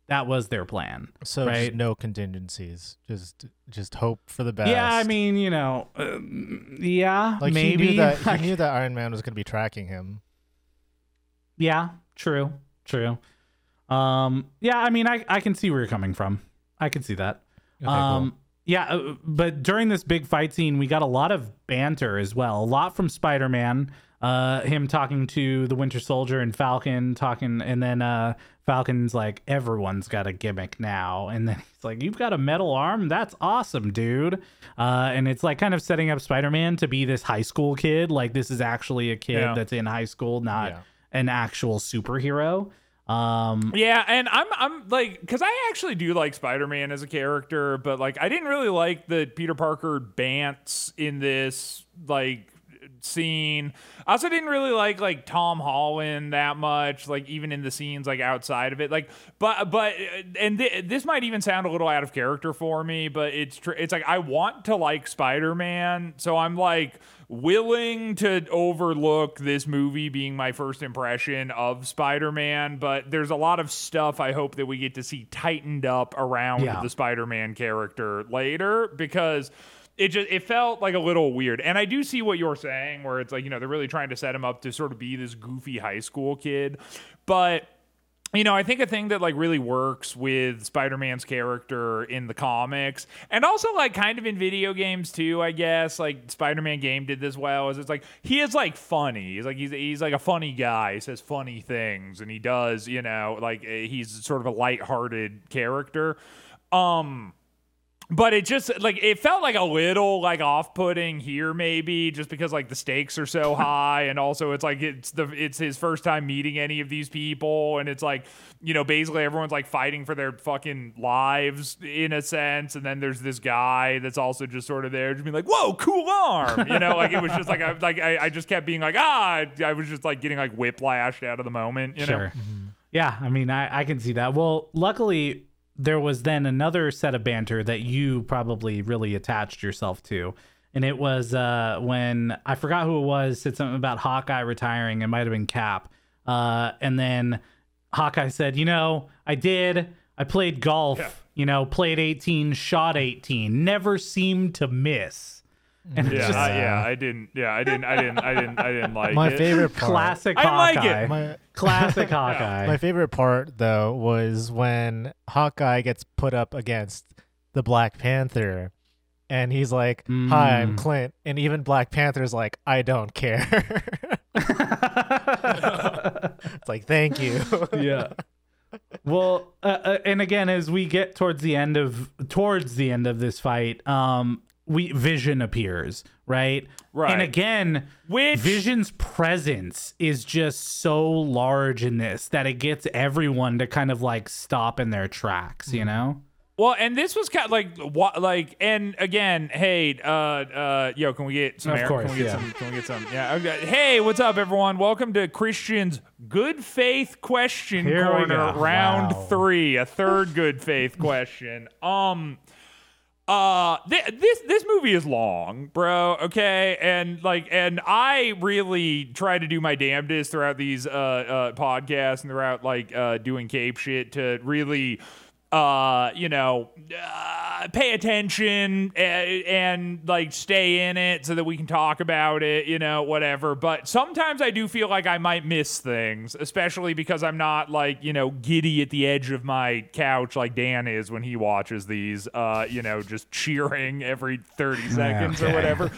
That was their plan. So Right. no contingencies. Just just hope for the best. Yeah, I mean, you know, um, yeah, like maybe. he knew that he knew that Iron Man was going to be tracking him. Yeah, true, true. Um, yeah, I mean, I, I can see where you're coming from. I can see that. Okay, um, yeah, uh, but during this big fight scene, we got a lot of banter as well. A lot from Spider Man. Uh, him talking to the Winter Soldier and Falcon talking, and then uh, Falcon's like, "Everyone's got a gimmick now," and then he's like, "You've got a metal arm? That's awesome, dude!" Uh, and it's like kind of setting up Spider Man to be this high school kid. Like this is actually a kid Yeah. that's in high school, not Yeah. an actual superhero. Um, Yeah, and I'm I'm like because I actually do like Spider-Man as a character, but like I didn't really like the Peter Parker bants in this like scene. I also didn't really like like Tom Holland that much, like even in the scenes like outside of it. Like, but but and th- this might even sound a little out of character for me, but it's tr- it's like I want to like Spider Man, so I'm like willing to overlook this movie being my first impression of Spider-Man, but there's a lot of stuff I hope that we get to see tightened up around Yeah. the Spider-Man character later because it just it felt like a little weird. And I do see what you're saying where it's like, you know, they're really trying to set him up to sort of be this goofy high school kid. But you know, I think a thing that like really works with Spider-Man's character in the comics and also like kind of in video games too, I guess. Like Spider-Man game did this well is it's like he is like funny. He's like he's he's like a funny guy. He says funny things and he does, you know, like eh, he's sort of a light-hearted character. Um but it just like it felt like a little like off-putting here maybe just because like the stakes are so high and also it's like it's the it's his first time meeting any of these people and it's like you know basically everyone's like fighting for their fucking lives in a sense and then there's this guy that's also just sort of there just being like whoa cool arm you know like it was just like I like I, I just kept being like ah I was just like getting like whiplashed out of the moment you know Sure. Yeah, I mean, I, I can see that. Well, luckily, there was then another set of banter that you probably really attached yourself to. And it was uh, when I forgot who it was, said something about Hawkeye retiring. It might have been Cap. Uh, and then Hawkeye said, You know, I did. I played golf, Yeah. you know, played 18, shot 18, never seemed to miss. And yeah, just I, yeah, I didn't. Yeah, I didn't. I didn't. I didn't. I didn't like My it. favorite part. classic I like it. My Classic Hawkeye. my favorite part though was when Hawkeye gets put up against the Black Panther. And he's like, "Hi, I'm Mm. Clint," and even Black Panther's like, "I don't care." it's like, "Thank you." yeah. Well, uh, uh, and again, as we get towards the end of towards the end of this fight, um, we Vision appears, right? Right. And again, Which- Vision's presence is just so large in this that it gets everyone to kind of like stop in their tracks, you know? Well, and this was kind of like what, like, and again, hey, uh, uh, yo, can we get some? Of air? course, can we get yeah. some? Can we get some? Yeah. Okay. Hey, what's up, everyone? Welcome to Christian's Good Faith Question Here Corner, round Wow. three, a third good faith question. Um. Uh, th- this this movie is long, bro. Okay, and like, and I really try to do my damnedest throughout these uh, uh podcasts and throughout like uh doing cape shit to really uh you know uh, pay attention and, and like stay in it so that we can talk about it you know whatever. But sometimes i do feel like i might miss things especially because i'm not like you know giddy at the edge of my couch like dan is when he watches these uh you know just cheering every 30 seconds or Okay. whatever.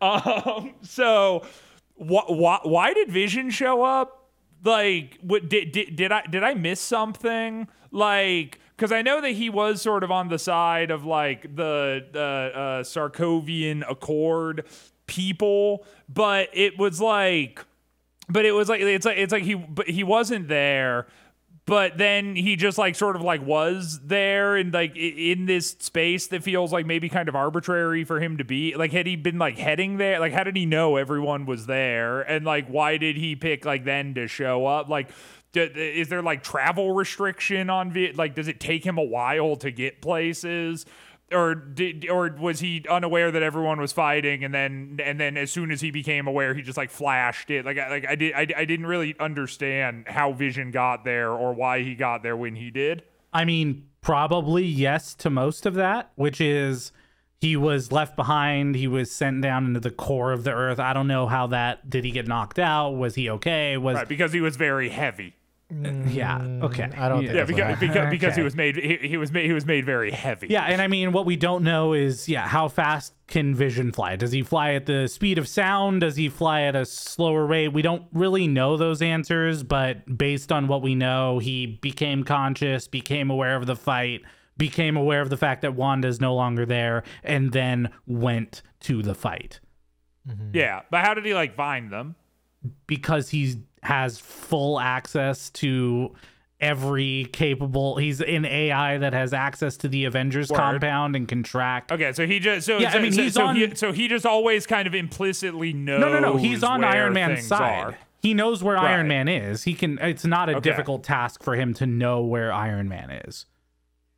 Um so wh- wh- why did vision show up? Like what did, did did I did I miss something? Like because I know that he was sort of on the side of like the the uh, Sokovian Accord people, but it was like, but it was like it's like it's like he but he wasn't there. But then he just like sort of like was there and like in this space that feels like maybe kind of arbitrary for him to be. Like had he been like heading there? Like how did he know everyone was there? And like why did he pick like then to show up? Like d- is there like travel restriction on vi- like does it take him a while to get places? or did or was he unaware that everyone was fighting and then and then as soon as he became aware he just like flashed it like I, like I did I, I didn't really understand how Vision got there or why he got there when he did. I mean, probably yes to most of that, which is he was left behind. He was sent down into the core of the earth. I don't know how that did he get knocked out? Was he okay? Was Right, because he was very heavy. Yeah okay? Mm, I don't think Yeah, That's what because because, because he was made he, he was made he was made very heavy. Yeah, and I mean, what we don't know is, yeah, how fast can Vision fly? Does he fly at the speed of sound? Does he fly at a slower rate? We don't really know those answers, but based on what we know, he became conscious, became aware of the fight, became aware of the fact that Wanda is no longer there, and then went to the fight Yeah, but how did he like find them? Because he has full access to every capable. He's an AI that has access to the Avengers Word. compound and can track. Okay, so he just so Yeah, I mean, so, he's so on- he, so he just always kind of implicitly knows. No, no, no. He's on Iron Man's side. are. He knows where Iron Man is. He can. It's not a Okay. difficult task for him to know where Iron Man is.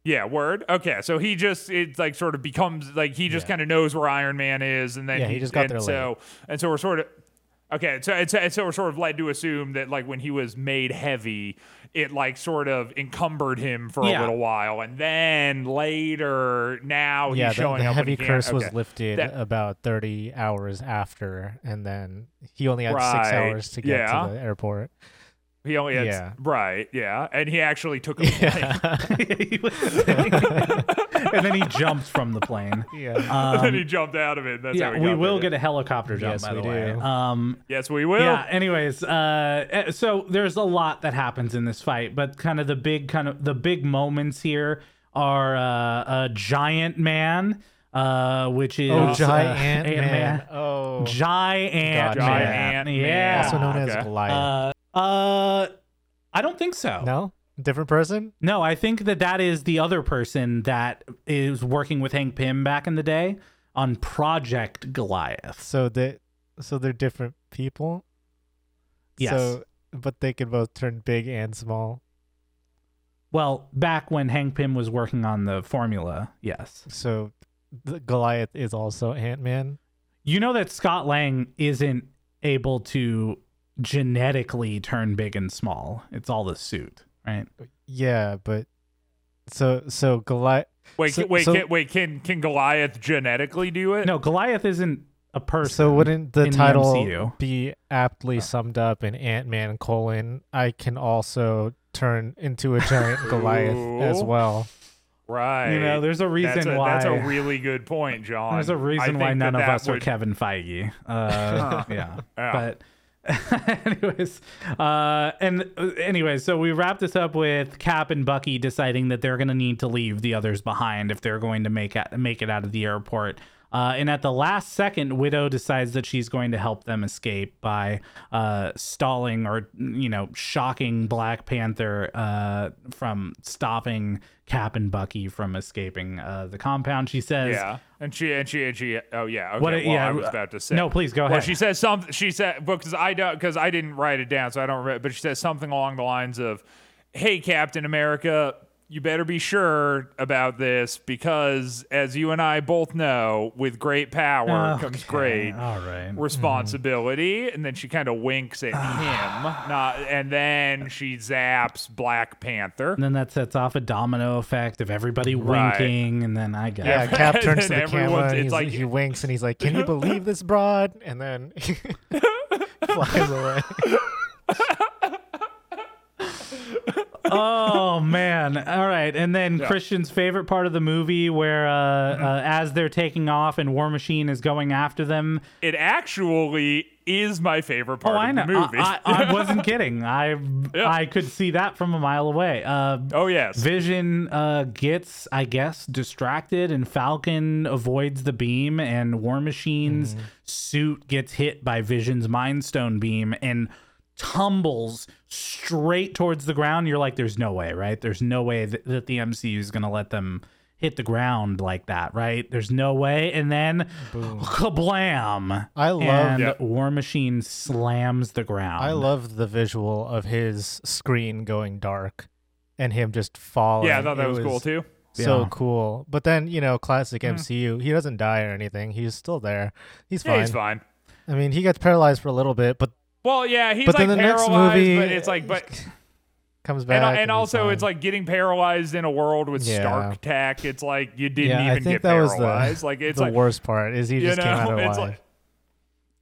Yeah, word. Okay, so he just it like sort of becomes like he just Yeah. kind of knows where Iron Man is, and then Yeah, he just got and there so and so we're sort of okay. So it's so we're sort of led to assume that like when he was made heavy, it like sort of encumbered him for Yeah. a little while, and then later now yeah, he's the, showing the up. heavy curse was okay. lifted That- about 30 hours after, and then he only had six hours to get yeah. to the airport. He only had Yeah. right, yeah, and he actually took a plane. He and then he jumps from the plane. Yeah. and then Um, he jumped out of it. That's how yeah, he we got will there. get a helicopter jump Yes, by the we way. Um, Yes, we will. yeah. Anyways, uh, eh, so there's a lot that happens in this fight, but kind of the big kind of the big moments here are uh, a giant man, uh, which is oh, uh, giant Ant-Man. man. Oh, Giant Gotcha. man. Giant yeah. also known okay. as Goliath. Uh, uh, I don't think so. no, different person. No, I think that that is the other person that is working with Hank Pym back in the day on Project Goliath. So they, so they're different people. Yes. So, but they can both turn big and small. Well, back when Hank Pym was working on the formula, yes. So, the Goliath is also Ant Man. You know that Scott Lang isn't able to genetically turn big and small. It's all the suit, right? Yeah, but so so Goliath. Wait, So- can, wait, so- can, wait. Can can Goliath genetically do it? No, Goliath isn't a person. So wouldn't the in the title be aptly summed up in Ant Man colon? I can also turn into a giant Goliath as well. Right. You know, there's a reason that's a, why That's a really good point, John. There's a reason why none that of that us are Kevin Feige. Uh, yeah. Yeah. But anyways, uh, and uh, anyways, so we wrap this up with Cap and Bucky deciding that they're going to need to leave the others behind if they're going to make make it out of the airport. Uh, and at the last second, Widow decides that she's going to help them escape by uh, stalling or, you know, shocking Black Panther uh, from stopping Cap and Bucky from escaping uh, the compound. She says, Yeah, and she and she and she. Oh yeah. Okay. What- well, yeah, I was about to say. No, please go Well, ahead. she says something. She said because I don't because I didn't write it down, so I don't. Re- but she says something along the lines of, "Hey, Captain America." You better be sure about this because, as you and I both know, with great power comes great All right. Hmm. responsibility and then she kind of winks at ah. him not and then she zaps black panther And then that sets off a domino effect of everybody Right. winking, and then I guess. Yeah, Cap turns to the camera and it's he's, like- he winks and he's like, "Can you believe this broad?" And then flies away. Oh man! All right, and then Christian's favorite part of the movie, where uh, uh, as they're taking off and War Machine is going after them. it actually is my favorite part oh, I of know. the movie I, I, I wasn't kidding. I Yeah. I could see that from a mile away. Uh, oh yes Vision uh, gets, I guess, distracted, and Falcon avoids the beam, and War Machine's Mm-hmm. suit gets hit by Vision's Mind Stone beam and tumbles straight towards the ground. You're like, there's no way, right? There's no way that, that the MCU is going to let them hit the ground like that, right? There's no way. And then, kablam! I love and Yep. War Machine slams the ground. I love the visual of his screen going dark and him just falling. yeah i thought that It was, cool too So Yeah. cool. But then, you know, classic. Mm-hmm. MCU, he doesn't die or anything. He's still there. He's yeah, fine. he's fine I mean, he gets paralyzed for a little bit, but well yeah he's but like then the next paralyzed movie but it's like but comes back. and, and he's also it's like getting paralyzed in a world with Yeah. stark tech it's like you didn't yeah, I even think get that was paralyzed the, like it's the like worst part is he you just came out know, of it's life. like-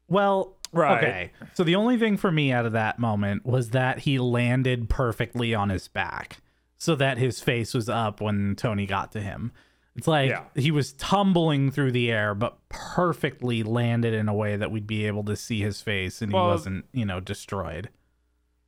Well, Right. okay. So the only thing for me out of that moment was that he landed perfectly on his back so that his face was up when Tony got to him. It's like Yeah. he was tumbling through the air, but perfectly landed in a way that we'd be able to see his face and Well- he wasn't, you know, destroyed.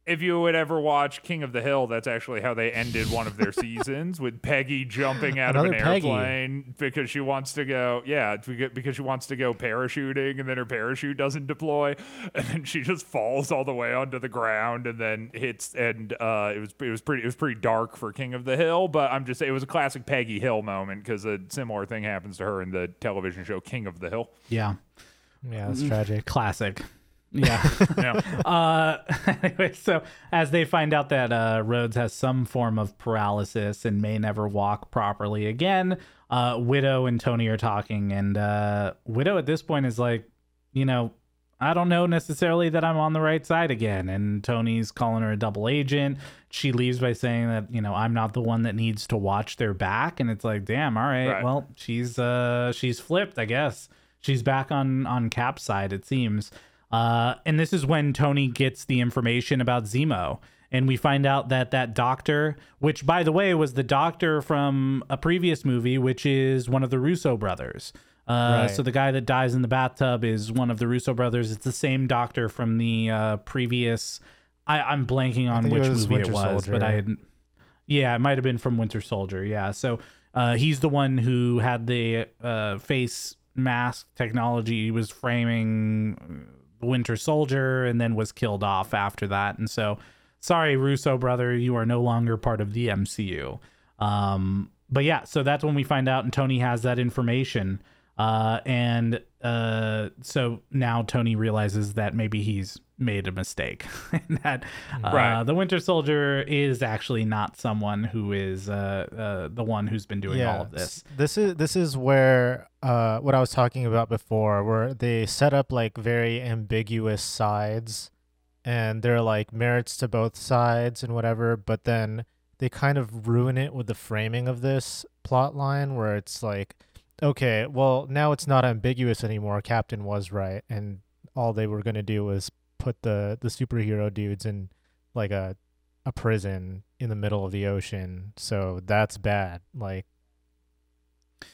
If you would ever watch King of the Hill, that's actually how they ended one of their seasons with Peggy jumping out Another of an Peggy. airplane because she wants to go. Yeah, because she wants to go parachuting, and then her parachute doesn't deploy, and then she just falls all the way onto the ground, and then hits. And uh, it was it was pretty it was pretty dark for King of the Hill, but I'm just it was a classic Peggy Hill moment because a similar thing happens to her in the television show King of the Hill. Yeah. Yeah, it's tragic. Classic. Yeah. Yeah. uh, anyway, so as they find out that uh, Rhodes has some form of paralysis and may never walk properly again, uh, Widow and Tony are talking, and uh, Widow at this point is like, you know, I don't know necessarily that I'm on the right side again. And Tony's calling her a double agent. She leaves by saying that, you know, I'm not the one that needs to watch their back. And it's like, damn, all right, Right. well, she's uh she's flipped, I guess. She's back on on Cap's side, it seems. Uh, and this is when Tony gets the information about Zemo. And we find out that that doctor, which by the way was the doctor from a previous movie, which is one of the Russo brothers. Uh, Right. So the guy that dies in the bathtub is one of the Russo brothers. It's the same doctor from the uh, previous. I, I'm blanking on it which was movie it Winter was, but I had. Yeah, it might have been from Winter Soldier. Yeah, so uh, he's the one who had the uh, face mask technology. He was framing Winter Soldier and then was killed off after that. And so, sorry, Russo brother, you are no longer part of the MCU. Um, but yeah, so that's when we find out, and Tony has that information. Uh, and uh, so now Tony realizes that maybe he's made a mistake, and that uh, Right. the Winter Soldier is actually not someone who is uh, uh, the one who's been doing all of this. This is this is where uh what I was talking about before, where they set up like very ambiguous sides, and there are like merits to both sides and whatever, but then they kind of ruin it with the framing of this plot line, where it's like, okay, well now it's not ambiguous anymore. Captain was right, and all they were gonna do was put the the superhero dudes in like a a prison in the middle of the ocean. So that's bad. Like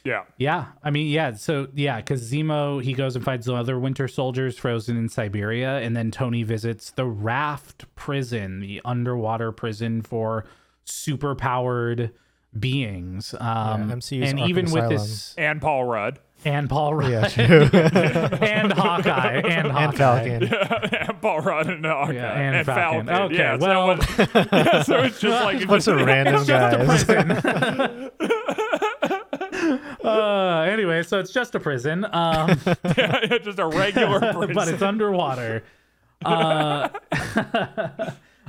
Yeah. Yeah, I mean, yeah. So yeah, because Zemo he goes and finds the other Winter Soldiers frozen in Siberia, and then Tony visits the Raft prison, the underwater prison for superpowered beings. Um, MCU's and Arkham even with this, And Paul Rudd. And Paul Rudd, Yeah, true. and Hawkeye, and Hawkeye, and Falcon. and Paul Rudd and Hawkeye. Yeah, and and, Falcon. Falcon. Okay, yeah, well- so, yeah, so it's just like Just a bunch of random guys. uh, anyway, so it's just a prison. Um, yeah, just a regular prison. but it's underwater. Uh,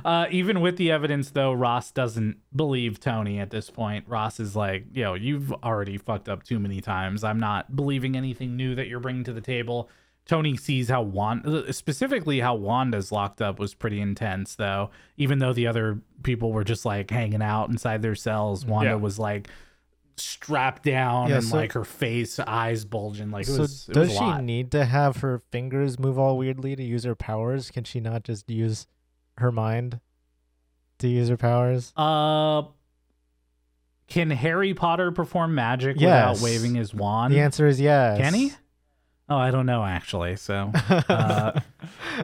uh, even with the evidence, though, Ross doesn't believe Tony at this point. Ross is like, yo, you've already fucked up too many times. I'm not believing anything new that you're bringing to the table. Tony sees how Wanda, specifically how Wanda's locked up, was pretty intense, though. Even though the other people were just like hanging out inside their cells, Wanda Yeah. was like strapped down Yeah, and so- like her face, eyes bulging. Like it So was. does she need to have her fingers move all weirdly to use her powers? Can she not just use her mind to use her powers? Uh, can Harry Potter perform magic Yes. without waving his wand? The answer is yes. Can he? Oh, I don't know actually. So uh,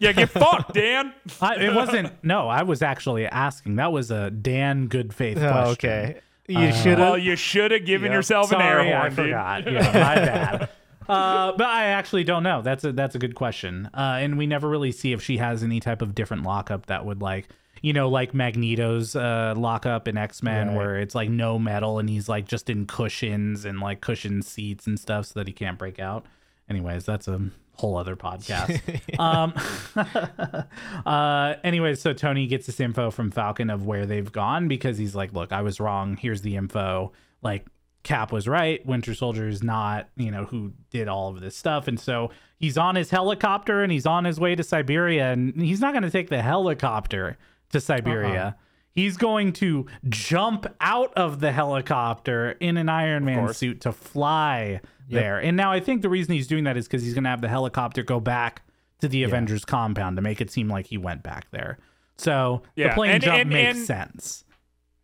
yeah, get fucked, Dan. I, it wasn't. No, I was actually asking. That was a Dan good faith question. Oh, okay. You Uh, should Well, have. you should have given Yep. yourself an air Sorry, horn, I dude. forgot. Yeah, my bad. Uh, but I actually don't know. That's a that's a good question. Uh, and we never really see if she has any type of different lockup that would like, you know, like Magneto's uh, lockup in X Men, Right. where it's like no metal and he's like just in cushions and like cushion seats and stuff so that he can't break out. Anyways, that's a whole other podcast. um, uh, anyways, so Tony gets this info from Falcon of where they've gone because he's like, look, I was wrong. Here's the info. Like, Cap was right. Winter Soldier is not, you know, who did all of this stuff. And so he's on his helicopter and he's on his way to Siberia. And he's not going to take the helicopter to Siberia. Uh-huh. He's going to jump out of the helicopter in an Iron Man course. suit to fly there. And now I think the reason he's doing that is because he's going to have the helicopter go back to the Avengers compound to make it seem like he went back there. So the plane and- jump and- makes and- sense.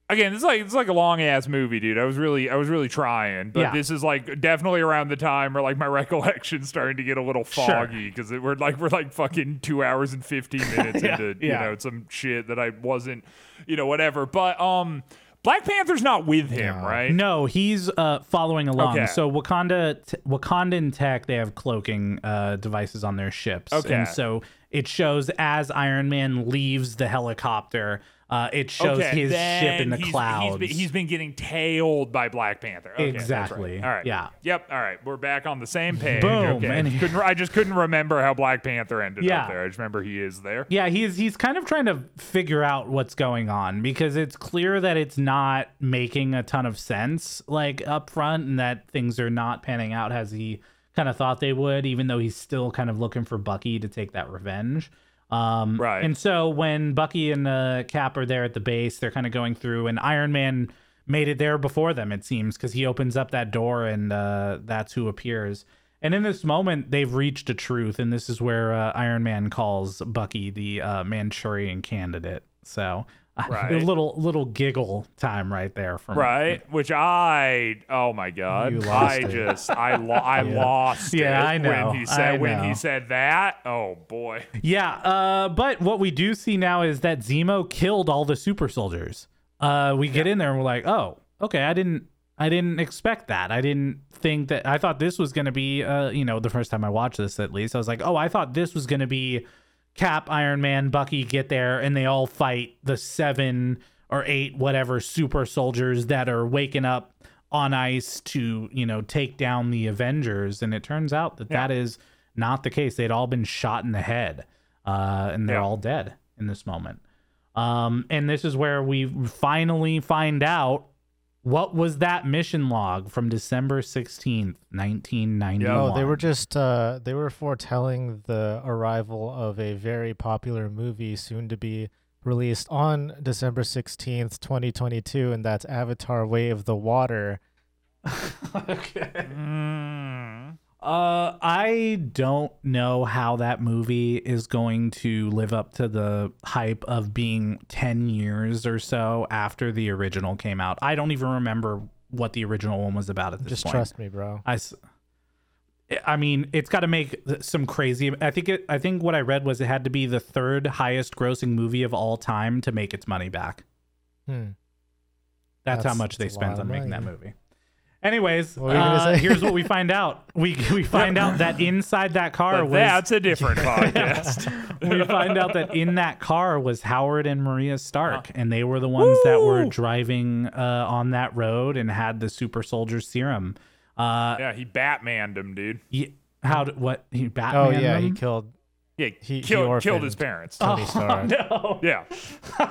Again, it's like it's like a long ass movie, dude. I was really I was really trying, but Yeah. this is like definitely around the time where like my recollection's starting to get a little foggy because we're like we're like fucking two hours and fifteen minutes Yeah, into you know some shit that I wasn't you know whatever. But um, Black Panther's not with him, No. right? No, he's uh, following along. Okay. So Wakanda, t- Wakandan tech, they have cloaking uh, devices on their ships, Okay. and so it shows as Iron Man leaves the helicopter. Uh, it shows Okay, his ship in the he's- clouds. He's been, he's been getting tailed by Black Panther. Okay, that's right. Exactly. All right. Yeah. Yep. All right. We're back on the same page. Boom. Okay. And he- couldn't, I just couldn't remember how Black Panther ended Yeah. up there. I just remember he is there. Yeah, he's he's kind of trying to figure out what's going on because it's clear that it's not making a ton of sense like up front and that things are not panning out as he kind of thought they would, even though he's still kind of looking for Bucky to take that revenge. Um, Right. And so when Bucky and uh, Cap are there at the base, they're kind of going through, and Iron Man made it there before them, it seems, because he opens up that door and uh, that's who appears. And in this moment, they've reached a truth, and this is where uh, Iron Man calls Bucky the uh, Manchurian candidate. So a little little giggle time right there from Right, which I oh my god, I it. just I lo- I lost Yeah, I know, when he said when he said that. Oh boy, Yeah, uh, but what we do see now is that Zemo killed all the super soldiers. Uh, we get in there and we're like, oh, okay, I didn't, I didn't expect that. I didn't think that. I thought this was gonna be, uh, you know, the first time I watched this at least, I was like, oh, I thought this was gonna be Cap, Iron Man, Bucky get there and they all fight the seven or eight whatever super soldiers that are waking up on ice to you know take down the Avengers. And it turns out that that is not the case. They'd all been shot in the head, uh, and they're Yeah. all dead in this moment. Um, and this is where we finally find out what was that mission log from December sixteenth, nineteen ninety one. Oh, they were just uh, they were foretelling the arrival of a very popular movie soon to be released on December sixteenth, twenty twenty two, and that's Avatar: Way of the Water. Mm. Uh, I don't know how that movie is going to live up to the hype of being 10 years or so after the original came out. I don't even remember what the original one was about at this Just point. trust me, bro. I, I mean, it's got to make some crazy. I think it. I think what I read was it had to be the third highest grossing movie of all time to make its money back. Hmm. That's, how much they that's spent on making that movie. Anyways, What were you gonna uh, say? here's what we find out. We we find out that inside that car But was that's a different podcast. we find out that in that car was Howard and Maria Stark, and they were the ones that were Woo! driving uh, on that road and had the super soldier serum. Uh, yeah, he Batmaned him, dude. ye- how did what he Oh Batman? yeah, he them? killed Yeah, He- he killed killed his orphaned. parents. Oh, Tony Stark. no. Yeah,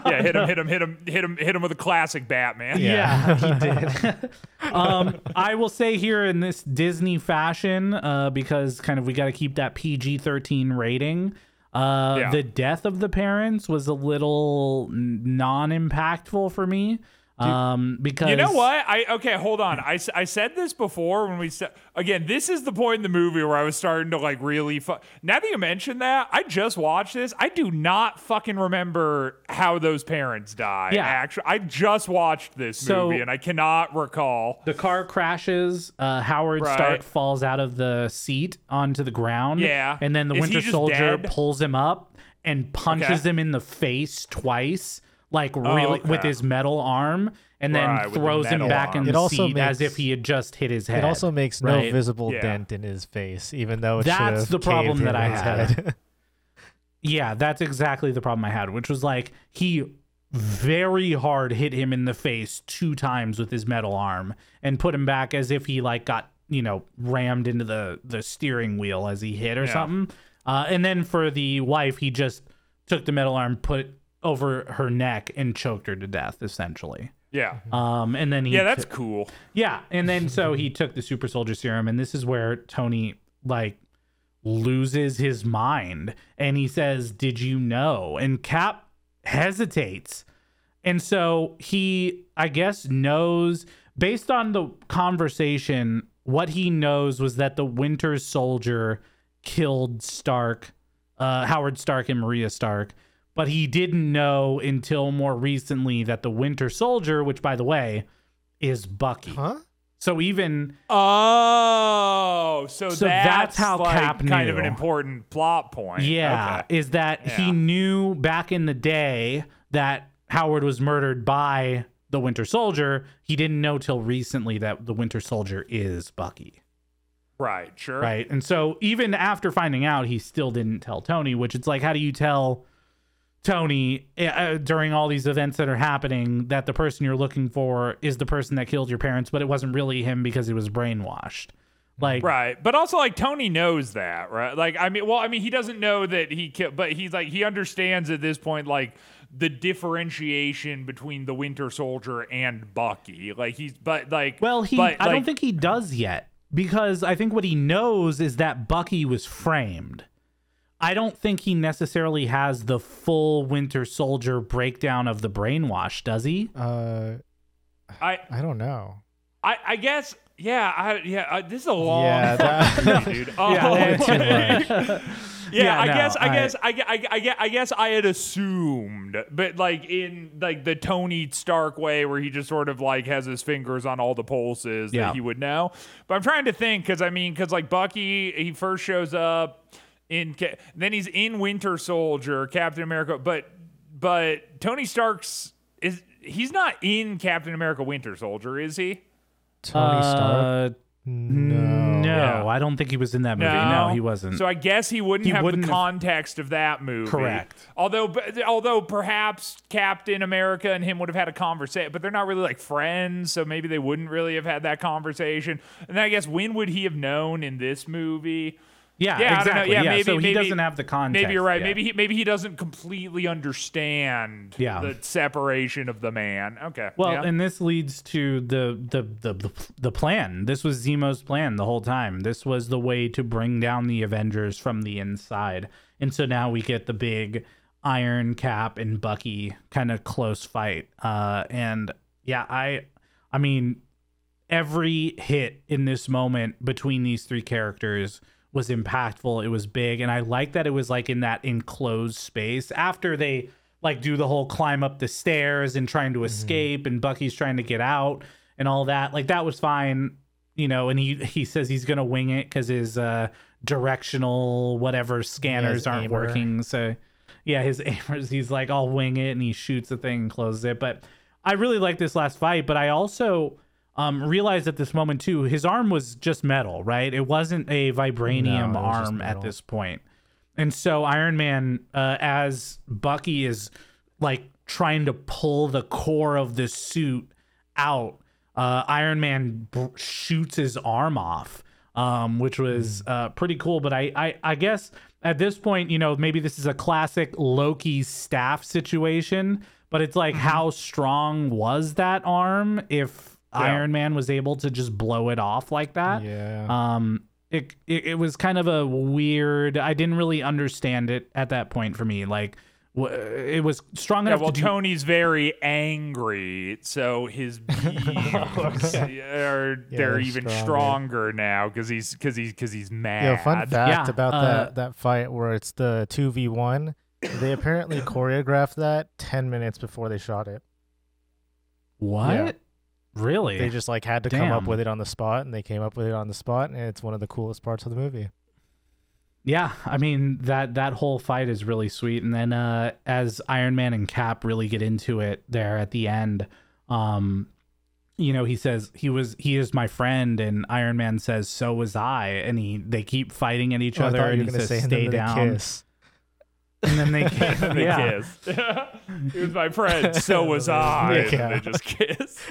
yeah, hit him, hit him, hit him, hit him, hit him with a classic Batman. Yeah, he did. um, I will say here in this Disney fashion, uh, because kind of we got to keep that PG thirteen rating. Uh, Yeah. The death of the parents was a little non impactful for me. Um, because You know what? I okay, hold on. I, I said this before when we said again. This is the point in the movie where I was starting to like really. Fu- now that you mentioned that, I just watched this. I do not fucking remember how those parents die. Yeah. actually, I just watched this So- movie and I cannot recall. The car crashes. Uh, Howard Right. Stark falls out of the seat onto the ground. Yeah. And then the Is Winter Soldier dead? pulls him up and punches Okay. him in the face twice, like really with his metal arm, and then Right, with the throws him metal back in arm. the It also seat as if he had just hit his head. It also makes no visible Yeah. dent in his face, even though it That's the problem that I had. Yeah, that's exactly the problem I had, which was like he very hard hit him in the face two times with his metal arm and put him back as if he like got you know rammed into the the steering wheel as he hit or Yeah. something. Uh, and then for the wife, he just took the metal arm, put it over her neck, and choked her to death essentially. Yeah, Um, and then he yeah, that's t- cool. yeah, and then so he took the super soldier serum, and this is where Tony like loses his mind, and he says, "Did you know?" And Cap hesitates, and so he, I guess, knows based on the conversation. What he knows was that the Winter Soldier killed Stark, uh, Howard Stark and Maria Stark, but he didn't know until more recently that the Winter Soldier, which by the way is Bucky. Huh? So even Oh, so, So that's, that's how like Cap kind of an important plot point. yeah, Okay. is that Yeah. he knew back in the day that Howard was murdered by the Winter Soldier. He didn't know till recently that the Winter Soldier is Bucky. Right. Sure. Right. And so even after finding out, he still didn't tell Tony, which it's like, how do you tell Tony uh, during all these events that are happening that the person you're looking for is the person that killed your parents, but it wasn't really him because he was brainwashed? Like, Right. But also like Tony knows that, right? Like I mean, well, I mean, he doesn't know that he killed, but he's like he understands at this point like the differentiation between the Winter Soldier and Bucky. Like he's but like well, he, but, I don't think he does yet because I think what he knows is that Bucky was framed. I don't think he necessarily has the full Winter Soldier breakdown of the brainwash, does he? Uh, I I don't know. I I guess yeah, I yeah, uh, this is a long Yeah, that- fucking dude. Oh, Yeah, too much. Yeah, Yeah, I no, guess, I, I- guess, I, gue- I, I, guess, I guess I had assumed, but like in like the Tony Stark way, where he just sort of like has his fingers on all the pulses Yeah. that he would know. But I'm trying to think because I mean, because like Bucky, he first shows up in, then he's in Winter Soldier, Captain America, but but Tony Stark's is he's not in Captain America Winter Soldier, is he? Tony Stark. Uh, No. No, Yeah. I don't think he was in that movie. No, he wasn't. So I guess he wouldn't He have wouldn't the have- context of that movie. Correct. Although, although perhaps Captain America and him would have had a conversation, but they're not really like friends, so maybe they wouldn't really have had that conversation. And then I guess when would he have known in this movie? Yeah, Yeah, I don't know. exactly. Yeah, Yeah, maybe- so he maybe- doesn't have the context. Maybe you're right. Maybe he, maybe he doesn't completely understand Yeah. the separation of the man. Okay. Well, yeah. and this leads to the, the the the the plan. This was Zemo's plan the whole time. This was the way to bring down the Avengers from the inside. And so now we get the big Iron Cap and Bucky kind of close fight. Uh, and yeah, I I mean every hit in this moment between these three characters was impactful. It was big, and I like that it was like in that enclosed space after they like do the whole climb up the stairs and trying to escape, and Bucky's trying to get out and all that. Like that was fine, you know. And he he says he's gonna wing it because his uh, directional whatever scanners his aren't aimer. working. So yeah, his aimers. He's like, I'll wing it, and he shoots the thing and closes it. But I really like this last fight, but I also um, realized at this moment too, his arm was just metal, right? It wasn't a vibranium No, was arm at this point. And so Iron Man, uh, as Bucky is like trying to pull the core of the suit out, uh, Iron Man b- shoots his arm off, um, which was Hmm. uh, pretty cool. But I, I, I guess at this point, you know, maybe this is a classic Loki staff situation. But it's like, Mm-hmm. how strong was that arm if Iron Man was able to just blow it off like that? Yeah. um it, it it was kind of a weird i didn't really understand it at that point for me like it was strong Yeah, enough well, to do Tony's very angry, so his beams are Yeah, they're they're even stronger. stronger now because he's because he's because he's mad. Yeah, fun fact Yeah, about uh, that that fight where it's the two v one. They apparently choreographed that ten minutes before they shot it. what Yeah. Really They just like had to come up with it on the spot, and they came up with it on the spot, and it's one of the coolest parts of the movie. yeah i mean that that whole fight is really sweet and then uh as iron man and cap really get into it there at the end um you know he says he was he is my friend and iron man says so was i and he they keep fighting at each Oh, other and he says say, stay down kiss. And then they kiss they yeah kissed. he was my friend. So was I. Yeah. And they just kiss.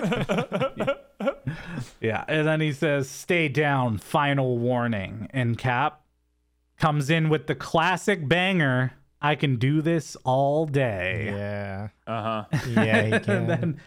Yeah, and then he says, "Stay down." Final warning. And Cap comes in with the classic banger. I can do this all day. Yeah, Uh huh. yeah, he can. and then,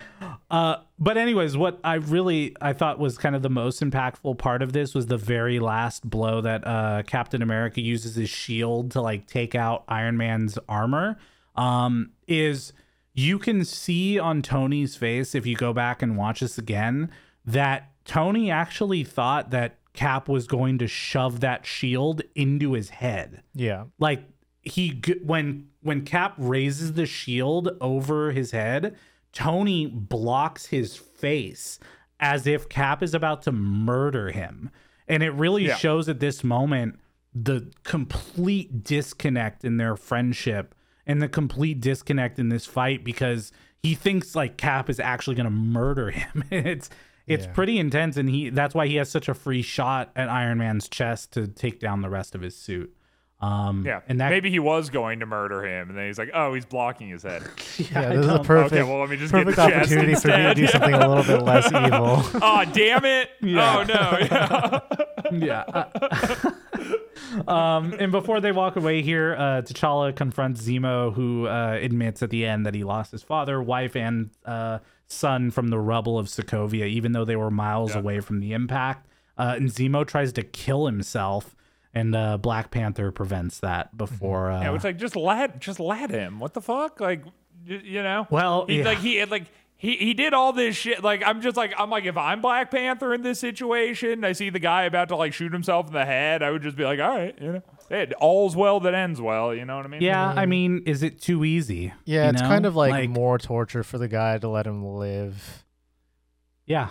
uh, but anyways, what I really I thought was kind of the most impactful part of this was the very last blow that uh, Captain America uses his shield to like take out Iron Man's armor. Um, is you can see on Tony's face if you go back and watch this again that Tony actually thought that Cap was going to shove that shield into his head yeah, like he when when Cap raises the shield over his head, Tony blocks his face as if Cap is about to murder him. And it really Yeah. shows at this moment the complete disconnect in their friendship and the complete disconnect in this fight because he thinks like Cap is actually going to murder him. it's it's Yeah. pretty intense and he that's why he has such a free shot at Iron Man's chest to take down the rest of his suit. Um Yeah, and that maybe he was going to murder him, and then he's like, "Oh, he's blocking his head." Yeah, I this is a perfect, Okay, well, let me just perfect the chest opportunity for me to do something a little bit less evil. oh, damn it! Yeah. Oh no! Yeah. yeah. um, and before they walk away here, uh, T'Challa confronts Zemo, who uh, admits at the end that he lost his father, wife, and uh, son from the rubble of Sokovia, even though they were miles Yeah. away from the impact. Uh, and Zemo tries to kill himself, and uh, Black Panther prevents that before. Uh, Yeah, it's like just let just let him. What the fuck? Like, y- you know? Well, he, yeah. like he like he he did all this shit. Like I'm just like I'm like if I'm Black Panther in this situation, I see the guy about to like shoot himself in the head. I would just be like, all right, you know, It, all's well that ends well. You know what I mean? yeah, I mean, is it too easy? Yeah, You it's know? kind of like, more torture for the guy to let him live. Yeah.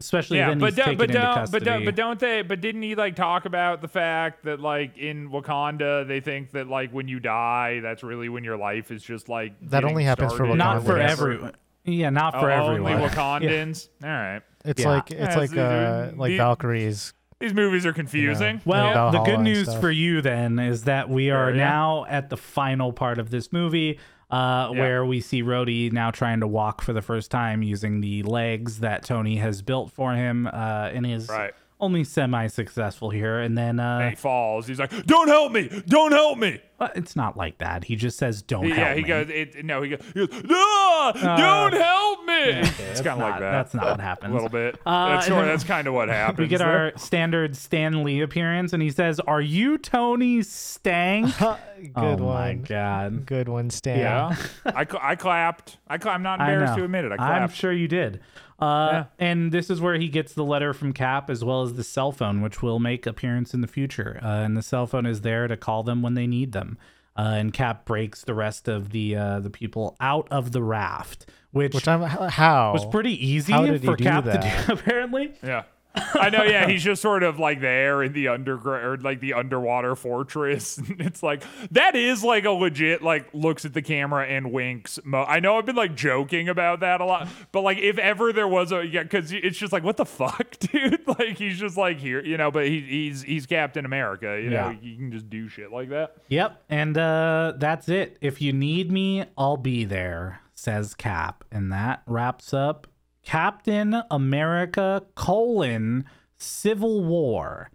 Especially Yeah, then but he's don't, taken but into don't, custody. but don't, but don't they? But didn't he like talk about the fact that like in Wakanda they think that like when you die, that's really when your life is just like That only happens for started? not for Wakandans. everyone. Yeah, not Oh, for only everyone. Wakandans. All right. It's Yeah. like it's Yeah, like uh like the- Valkyries. These movies are confusing. Well, Yeah. the good news stuff. for you then is that we are Sure, yeah. now at the final part of this movie, uh, Yeah. where we see Rhodey now trying to walk for the first time using the legs that Tony has built for him, uh, and is Right. Only semi-successful here. And then And uh, he falls. He's like, "Don't help me! Don't help me!" but it's not like that. He just says, "Don't help me. yeah, he me." goes. It, no, he goes. He goes "Ah, don't help me! it's kind of like that. That's not what happens. a little bit. Uh, that's and sort then that's kind of what happens. we get there. our standard Stan Lee appearance, and he says, "Are you Tony Stank?" Good oh one. my god! Good one, Stan. Yeah, I, cl- I clapped. I cl- I'm not embarrassed know. to admit it. I I'm sure you did. Uh, Yeah. And this is where he gets the letter from Cap as well as the cell phone, which will make appearance in the future. Uh, and the cell phone is there to call them when they need them. Uh, and Cap breaks the rest of the uh, the people out of the raft, which, Which I'm how was pretty easy How did he for Cap that? to do. Apparently, Yeah. I know, yeah, he's just sort of like there in the underground like the underwater fortress. it's like that is like a legit like looks at the camera and winks. Mo- I know I've been like joking about that a lot, but like if ever there was a yeah, because it's just like what the fuck, dude. Like he's just like here, you know. But he, he's he's Captain America, you know. Yeah. You can just do shit like that. Yep, and uh, that's it. If you need me, I'll be there, says Cap. And that wraps up Captain America colon Civil War.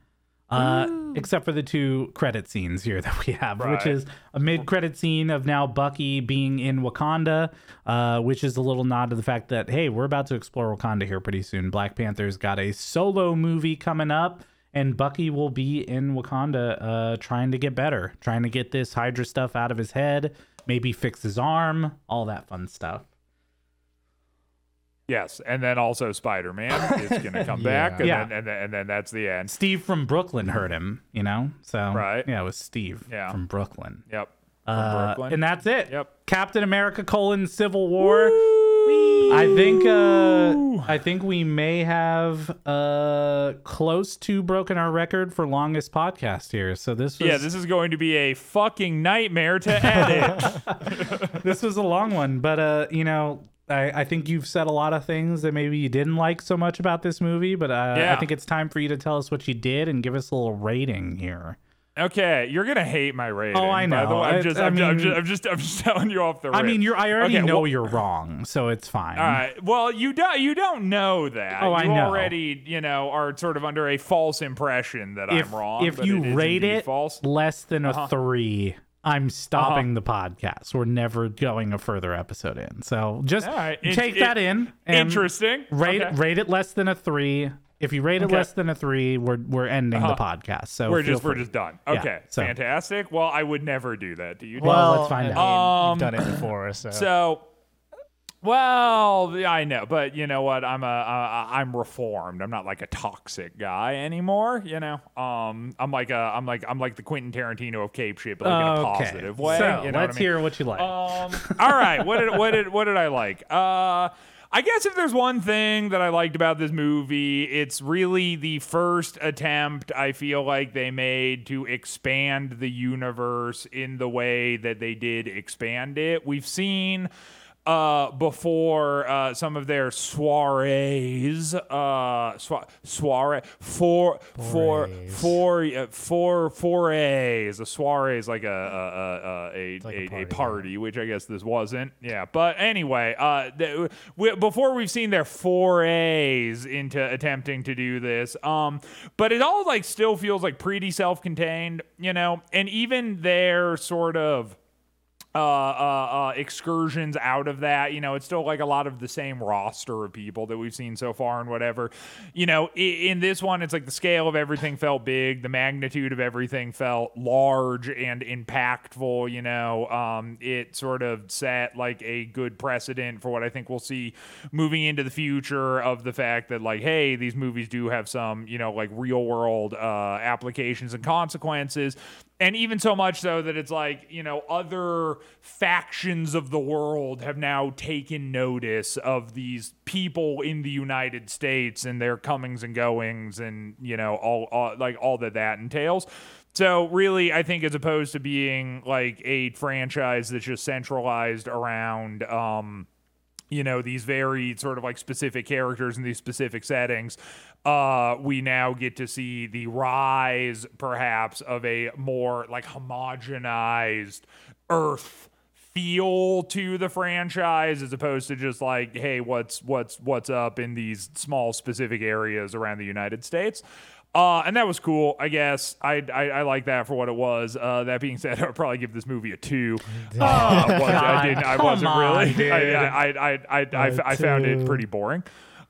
Uh, except for the two credit scenes here that we have, which is a mid-credit scene of now Bucky being in Wakanda, uh, which is a little nod to the fact that hey, we're about to explore Wakanda here pretty soon. Black Panther's got a solo movie coming up, and Bucky will be in Wakanda, uh, trying to get better, trying to get this Hydra stuff out of his head, maybe fix his arm, all that fun stuff. Yes, and then also Spider Man is gonna come back, and, Yeah. Then, and then and then that's the end. Steve from Brooklyn heard him, you know, so Right. yeah, it was Steve Yeah. from Brooklyn. Yep. From Uh, Brooklyn. and that's it. Yep. Captain America colon Civil War. I think uh, I think we may have uh, close to broken our record for longest podcast here. So this was yeah, this is going to be a fucking nightmare to edit. this was a long one, but uh, you know, I, I think you've said a lot of things that maybe you didn't like so much about this movie, but uh, I think it's time for you to tell us what you did and give us a little rating here. Okay, you're gonna hate my rating. Oh, I know. way. I'm just, I I'm, I'm mean- just, I'm just, I'm just telling you off the. I mean, you're I already Okay, know well- you're wrong, so it's fine. All right. Well, you don't, you don't know that. Oh, I you know. already, you know, are sort of under a false impression that if I'm wrong. if you it rate it false. less than a Uh-huh. three, I'm stopping the podcast. We're never going a further episode in. So just All right. It- take it- that in. And Interesting. Rate Okay. rate it less than a three. If you rate it Okay. less than a three, we're we're ending the Uh-huh. podcast. So We're feel just, we're just done. Yeah, Okay. so- Fantastic. Well, I would never do that Do you. Well, let's find I out. Um, you've done it before, so, So, Well, I know, but you know what? I'm a uh, I'm reformed. I'm not like a toxic guy anymore. You know, um, I'm like a I'm like I'm like the Quentin Tarantino of Cape shit, but like in a Okay. positive way. So you know let's what I mean? hear what you like. Um, all right. What did what did what did I like? Uh, I guess if there's one thing that I liked about this movie, it's really the first attempt I feel like they made to expand the universe in the way that they did expand it. We've seen uh, before uh, some of their soirees, uh, soir- soiree, for, for, Forays. for, uh, for, forays. A soiree is like a, a, a, a, like a a, party, party, which I guess this wasn't. Yeah. But anyway, uh, th- we, before we've seen their forays into attempting to do this, um, but it all like still feels like pretty self contained, you know, and even their sort of uh, uh, uh, excursions out of that. You know, it's still like a lot of the same roster of people that we've seen so far and whatever. You know, i- in this one, it's like the scale of everything felt big, the magnitude of everything felt large and impactful. You know, um, it sort of set like a good precedent for what I think we'll see moving into the future of the fact that, like, hey, these movies do have some, you know, like real world uh, applications and consequences and even so much so that it's like you know other factions of the world have now taken notice of these people in the United States and their comings and goings and you know all, all like all that that entails. So really I think as opposed to being like a franchise that's just centralized around um you know these very sort of like specific characters in these specific settings uh we now get to see the rise perhaps of a more like homogenized earth feel to the franchise as opposed to just like hey what's what's what's up in these small specific areas around the United States uh, and that was cool, I guess. I, I I like that for what it was. Uh, that being said, I would probably give this movie a two. Uh, was- I didn't. I wasn't on, really. dude. I, I, I, I, I, I, A I found it pretty boring.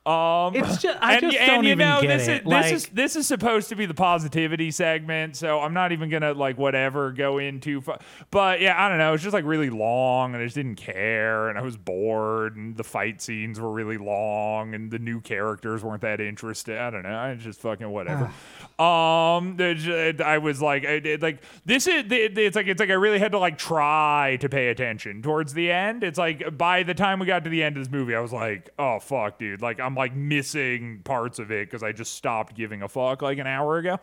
Um, It's ju- I and, just and don't you even know get this it. is this Like- is this is supposed to be the positivity segment, so I'm not even gonna like whatever go into. Fu- but yeah, I don't know. It's just like really long, and I just didn't care, and I was bored, and the fight scenes were really long, and the new characters weren't that interesting. I don't know. I just fucking whatever. um, I was like, I did like this is it's like it's like I really had to like try to pay attention towards the end. It's like by the time we got to the end of this movie, I was like, oh fuck, dude, like I'm like missing parts of it because I just stopped giving a fuck like an hour ago.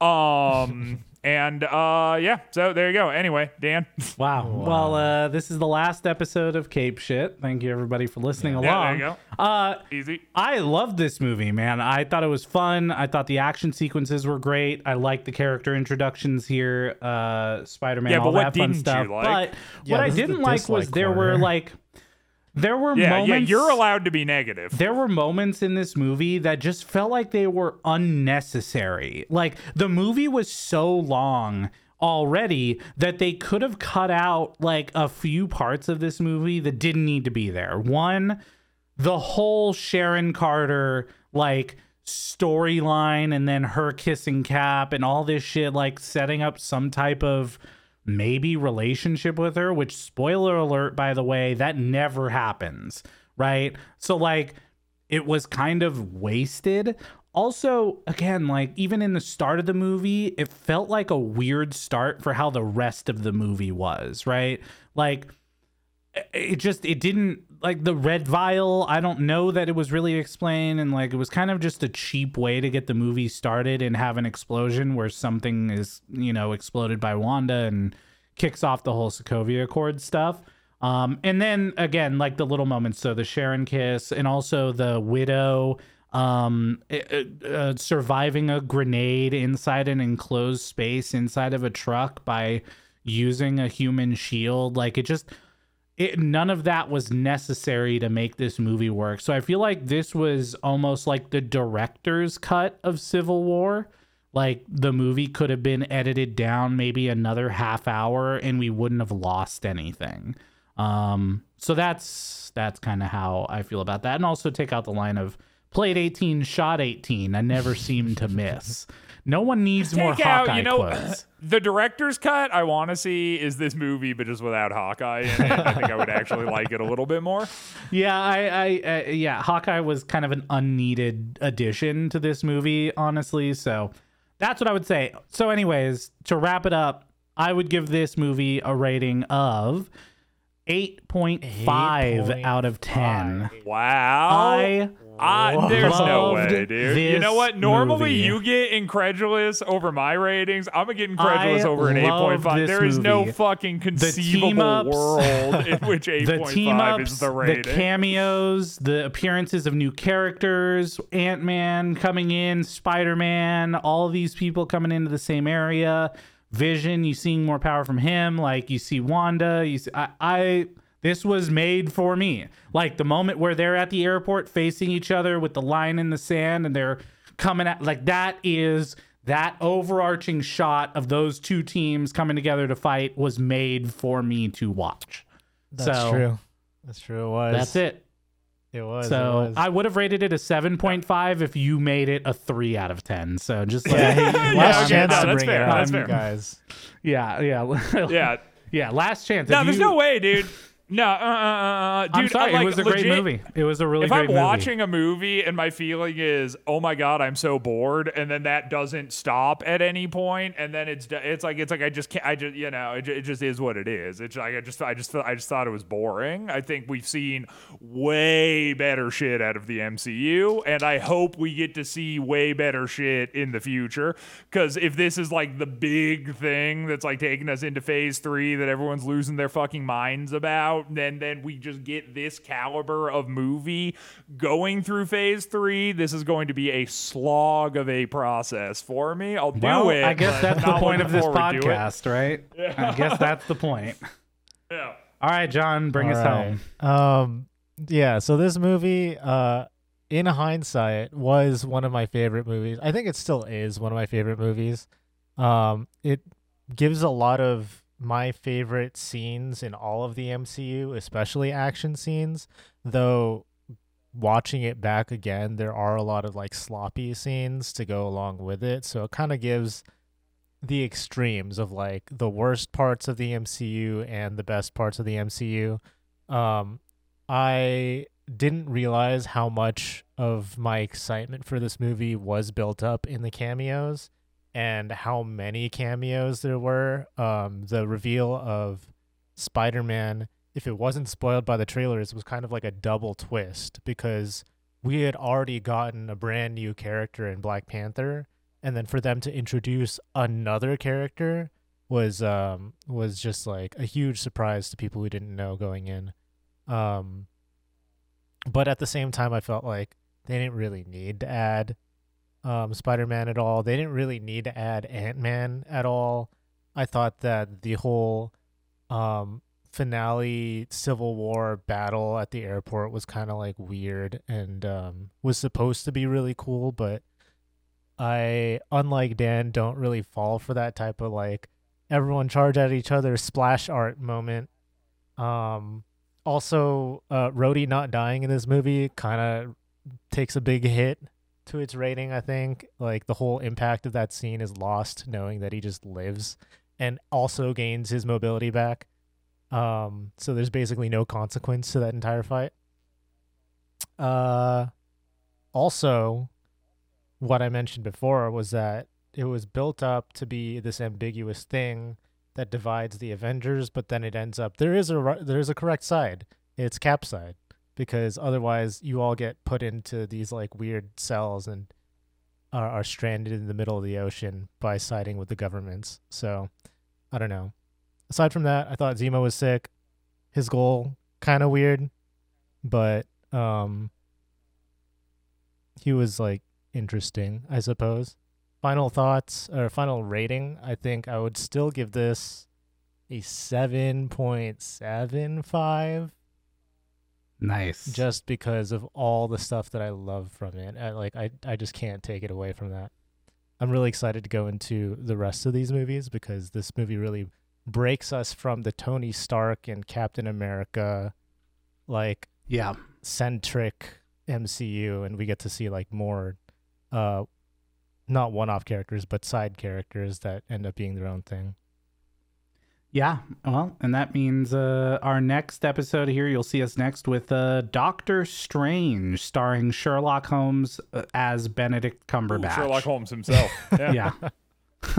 Um, and uh, yeah, so there you go. Anyway, Dan. Wow. Well, uh, this is the last episode of Cape Shit. Thank you everybody for listening Yeah, along. there you Uh, Easy. I loved this movie, man. I thought it was fun. I thought the action sequences were great. I liked the character introductions here, uh, Spider-Man, Yeah, all but what that fun didn't you stuff. like? But Yeah, what I this is the didn't like was dislike there were like there were Yeah, moments yeah, you're allowed to be negative. there were moments in this movie that just felt like they were unnecessary. Like the movie was so long already that they could have cut out like a few parts of this movie that didn't need to be there. One, the whole Sharon Carter like storyline and then her kissing Cap and all this shit like setting up some type of maybe relationship with her, which spoiler alert by the way, that never happens, right? So like it was kind of wasted. Also, again, like even in the start of the movie, it felt like a weird start for how the rest of the movie was, right? Like it just it didn't like the red vial i don't know that it was really explained and like it was kind of just a cheap way to get the movie started and have an explosion where something is you know exploded by wanda and kicks off the whole sokovia accord stuff. Um and then again like the little moments so the sharon kiss and also the widow um uh, uh, surviving a grenade inside an enclosed space inside of a truck by using a human shield. Like it just it, none of that was necessary to make this movie work. So I feel like this was almost like the director's cut of Civil War. Like the movie could have been edited down maybe another half hour and we wouldn't have lost anything. Um, so that's that's kind of how I feel about that. And also take out the line of played 18, shot 18. I never seemed to miss. No one needs more Take out, Hawkeye you know, quotes. the director's cut I want to see is this movie, but just without Hawkeye in it. I think I would actually like it a little bit more. Yeah, I, I, uh, yeah, Hawkeye was kind of an unneeded addition to this movie, honestly. So that's what I would say. So, anyways, to wrap it up, I would give this movie a rating of 8.5 out of 10. Wow. I Ah, there's no way, dude. You know what? Normally movie. you get incredulous over my ratings. I'm gonna get incredulous I over an loved 8.5. this There is no fucking conceivable world in which the team 8.5 ups, is the rating. the cameos, the appearances of new characters, Ant Man coming in, Spider Man, all these people coming into the same area. Vision, you seeing more power from him. Like you see Wanda. You see, I, I this was made for me. Like the moment where they're at the airport facing each other with the line in the sand and they're coming at like that is that overarching shot of those two teams coming together to fight was made for me to watch. That's So, true. That's true. It was. That's it. It was. it So was. I would have rated it a 7.5 if you made it a 3 out of 10. So just like, yeah, yeah, last okay, chance no, to bring fair, it up, that's you fair. guys. yeah, yeah. yeah. yeah, last chance. No, If there's you- no way, dude. No, uh, uh, uh, uh, dude. I'm sorry, like, it was a great movie. It was a really if I'm movie. watching a movie and my feeling is, oh my god, I'm so bored, and then that doesn't stop at any point, and then it's it's like it's like I just can't, I just you know, it, it just is what it is. It's like I just I just I just thought it was boring. I think we've seen way better shit out of the MCU, and I hope we get to see way better shit in the future. Because if this is like the big thing that's like taking us into Phase Three that everyone's losing their fucking minds about, then then we just get this caliber of movie going through Phase Three. This is going to be a slog of a process for me. I'll do well, it. I guess that's the point of this forward to it. podcast, right? I guess that's the point. Yeah. All right, John, bring us All home. Um, yeah. So this movie, uh, in hindsight, was one of my favorite movies. I think it still is one of my favorite movies. Um, it gives a lot of my favorite scenes in all of the MCU, especially action scenes. Though watching it back again, there are a lot of like sloppy scenes to go along with it. So it kind of gives the extremes of like the worst parts of the MCU and the best parts of the MCU. Um, I didn't realize how much of my excitement for this movie was built up in the cameos and how many cameos there were. Um, the reveal of Spider Man, if it wasn't spoiled by the trailers, was kind of like a double twist because we had already gotten a brand new character in Black Panther and then for them to introduce another character was um was just like a huge surprise to people who didn't know going in um but at the same time I felt like they didn't really need to add um Spider-Man at all. They didn't really need to add Ant-Man at all. I thought that the whole um finale Civil War battle at the airport was kind of like weird and um was supposed to be really cool but I, unlike Dan, don't really fall for that type of like everyone charge at each other splash art moment. Um, also, uh, Rhodey not dying in this movie kind of takes a big hit to its rating. I think like the whole impact of that scene is lost, knowing that he just lives and also gains his mobility back. Um, so there's basically no consequence to that entire fight. Uh, also, what I mentioned before was that it was built up to be this ambiguous thing that divides the Avengers, but then it ends up there is a there is a correct side. It's Cap side because otherwise you all get put into these like weird cells and are, are stranded in the middle of the ocean by siding with the governments. So I don't know. Aside from that, I thought Zemo was sick. His goal kind of weird, but um he was like interesting, I suppose. Final thoughts or final rating, I think I would still give this a 7.75 Nice. just because of all the stuff that I love from it. I, like I I just can't take it away from that. I'm really excited to go into the rest of these movies because this movie really breaks us from the Tony Stark and Captain America like yeah. centric MCU, and we get to see like more, uh, not one-off characters, but side characters that end up being their own thing. Yeah, well, and that means uh, our next episode here, you'll see us next with uh, Doctor Strange, starring Sherlock Holmes uh, as Benedict Cumberbatch. Sherlock Holmes himself. Yeah. yeah.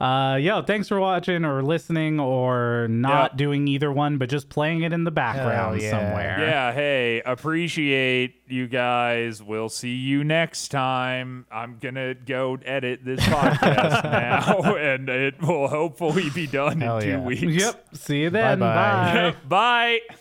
uh, yo, thanks for watching or listening or not Yep. doing either one, but just playing it in the background yeah. somewhere. Yeah, hey, appreciate you guys. We'll see you next time. I'm going to go edit this podcast now, and it will hopefully be done Hell in two yeah. weeks. Yep. See you then. Bye-bye. Bye. Bye.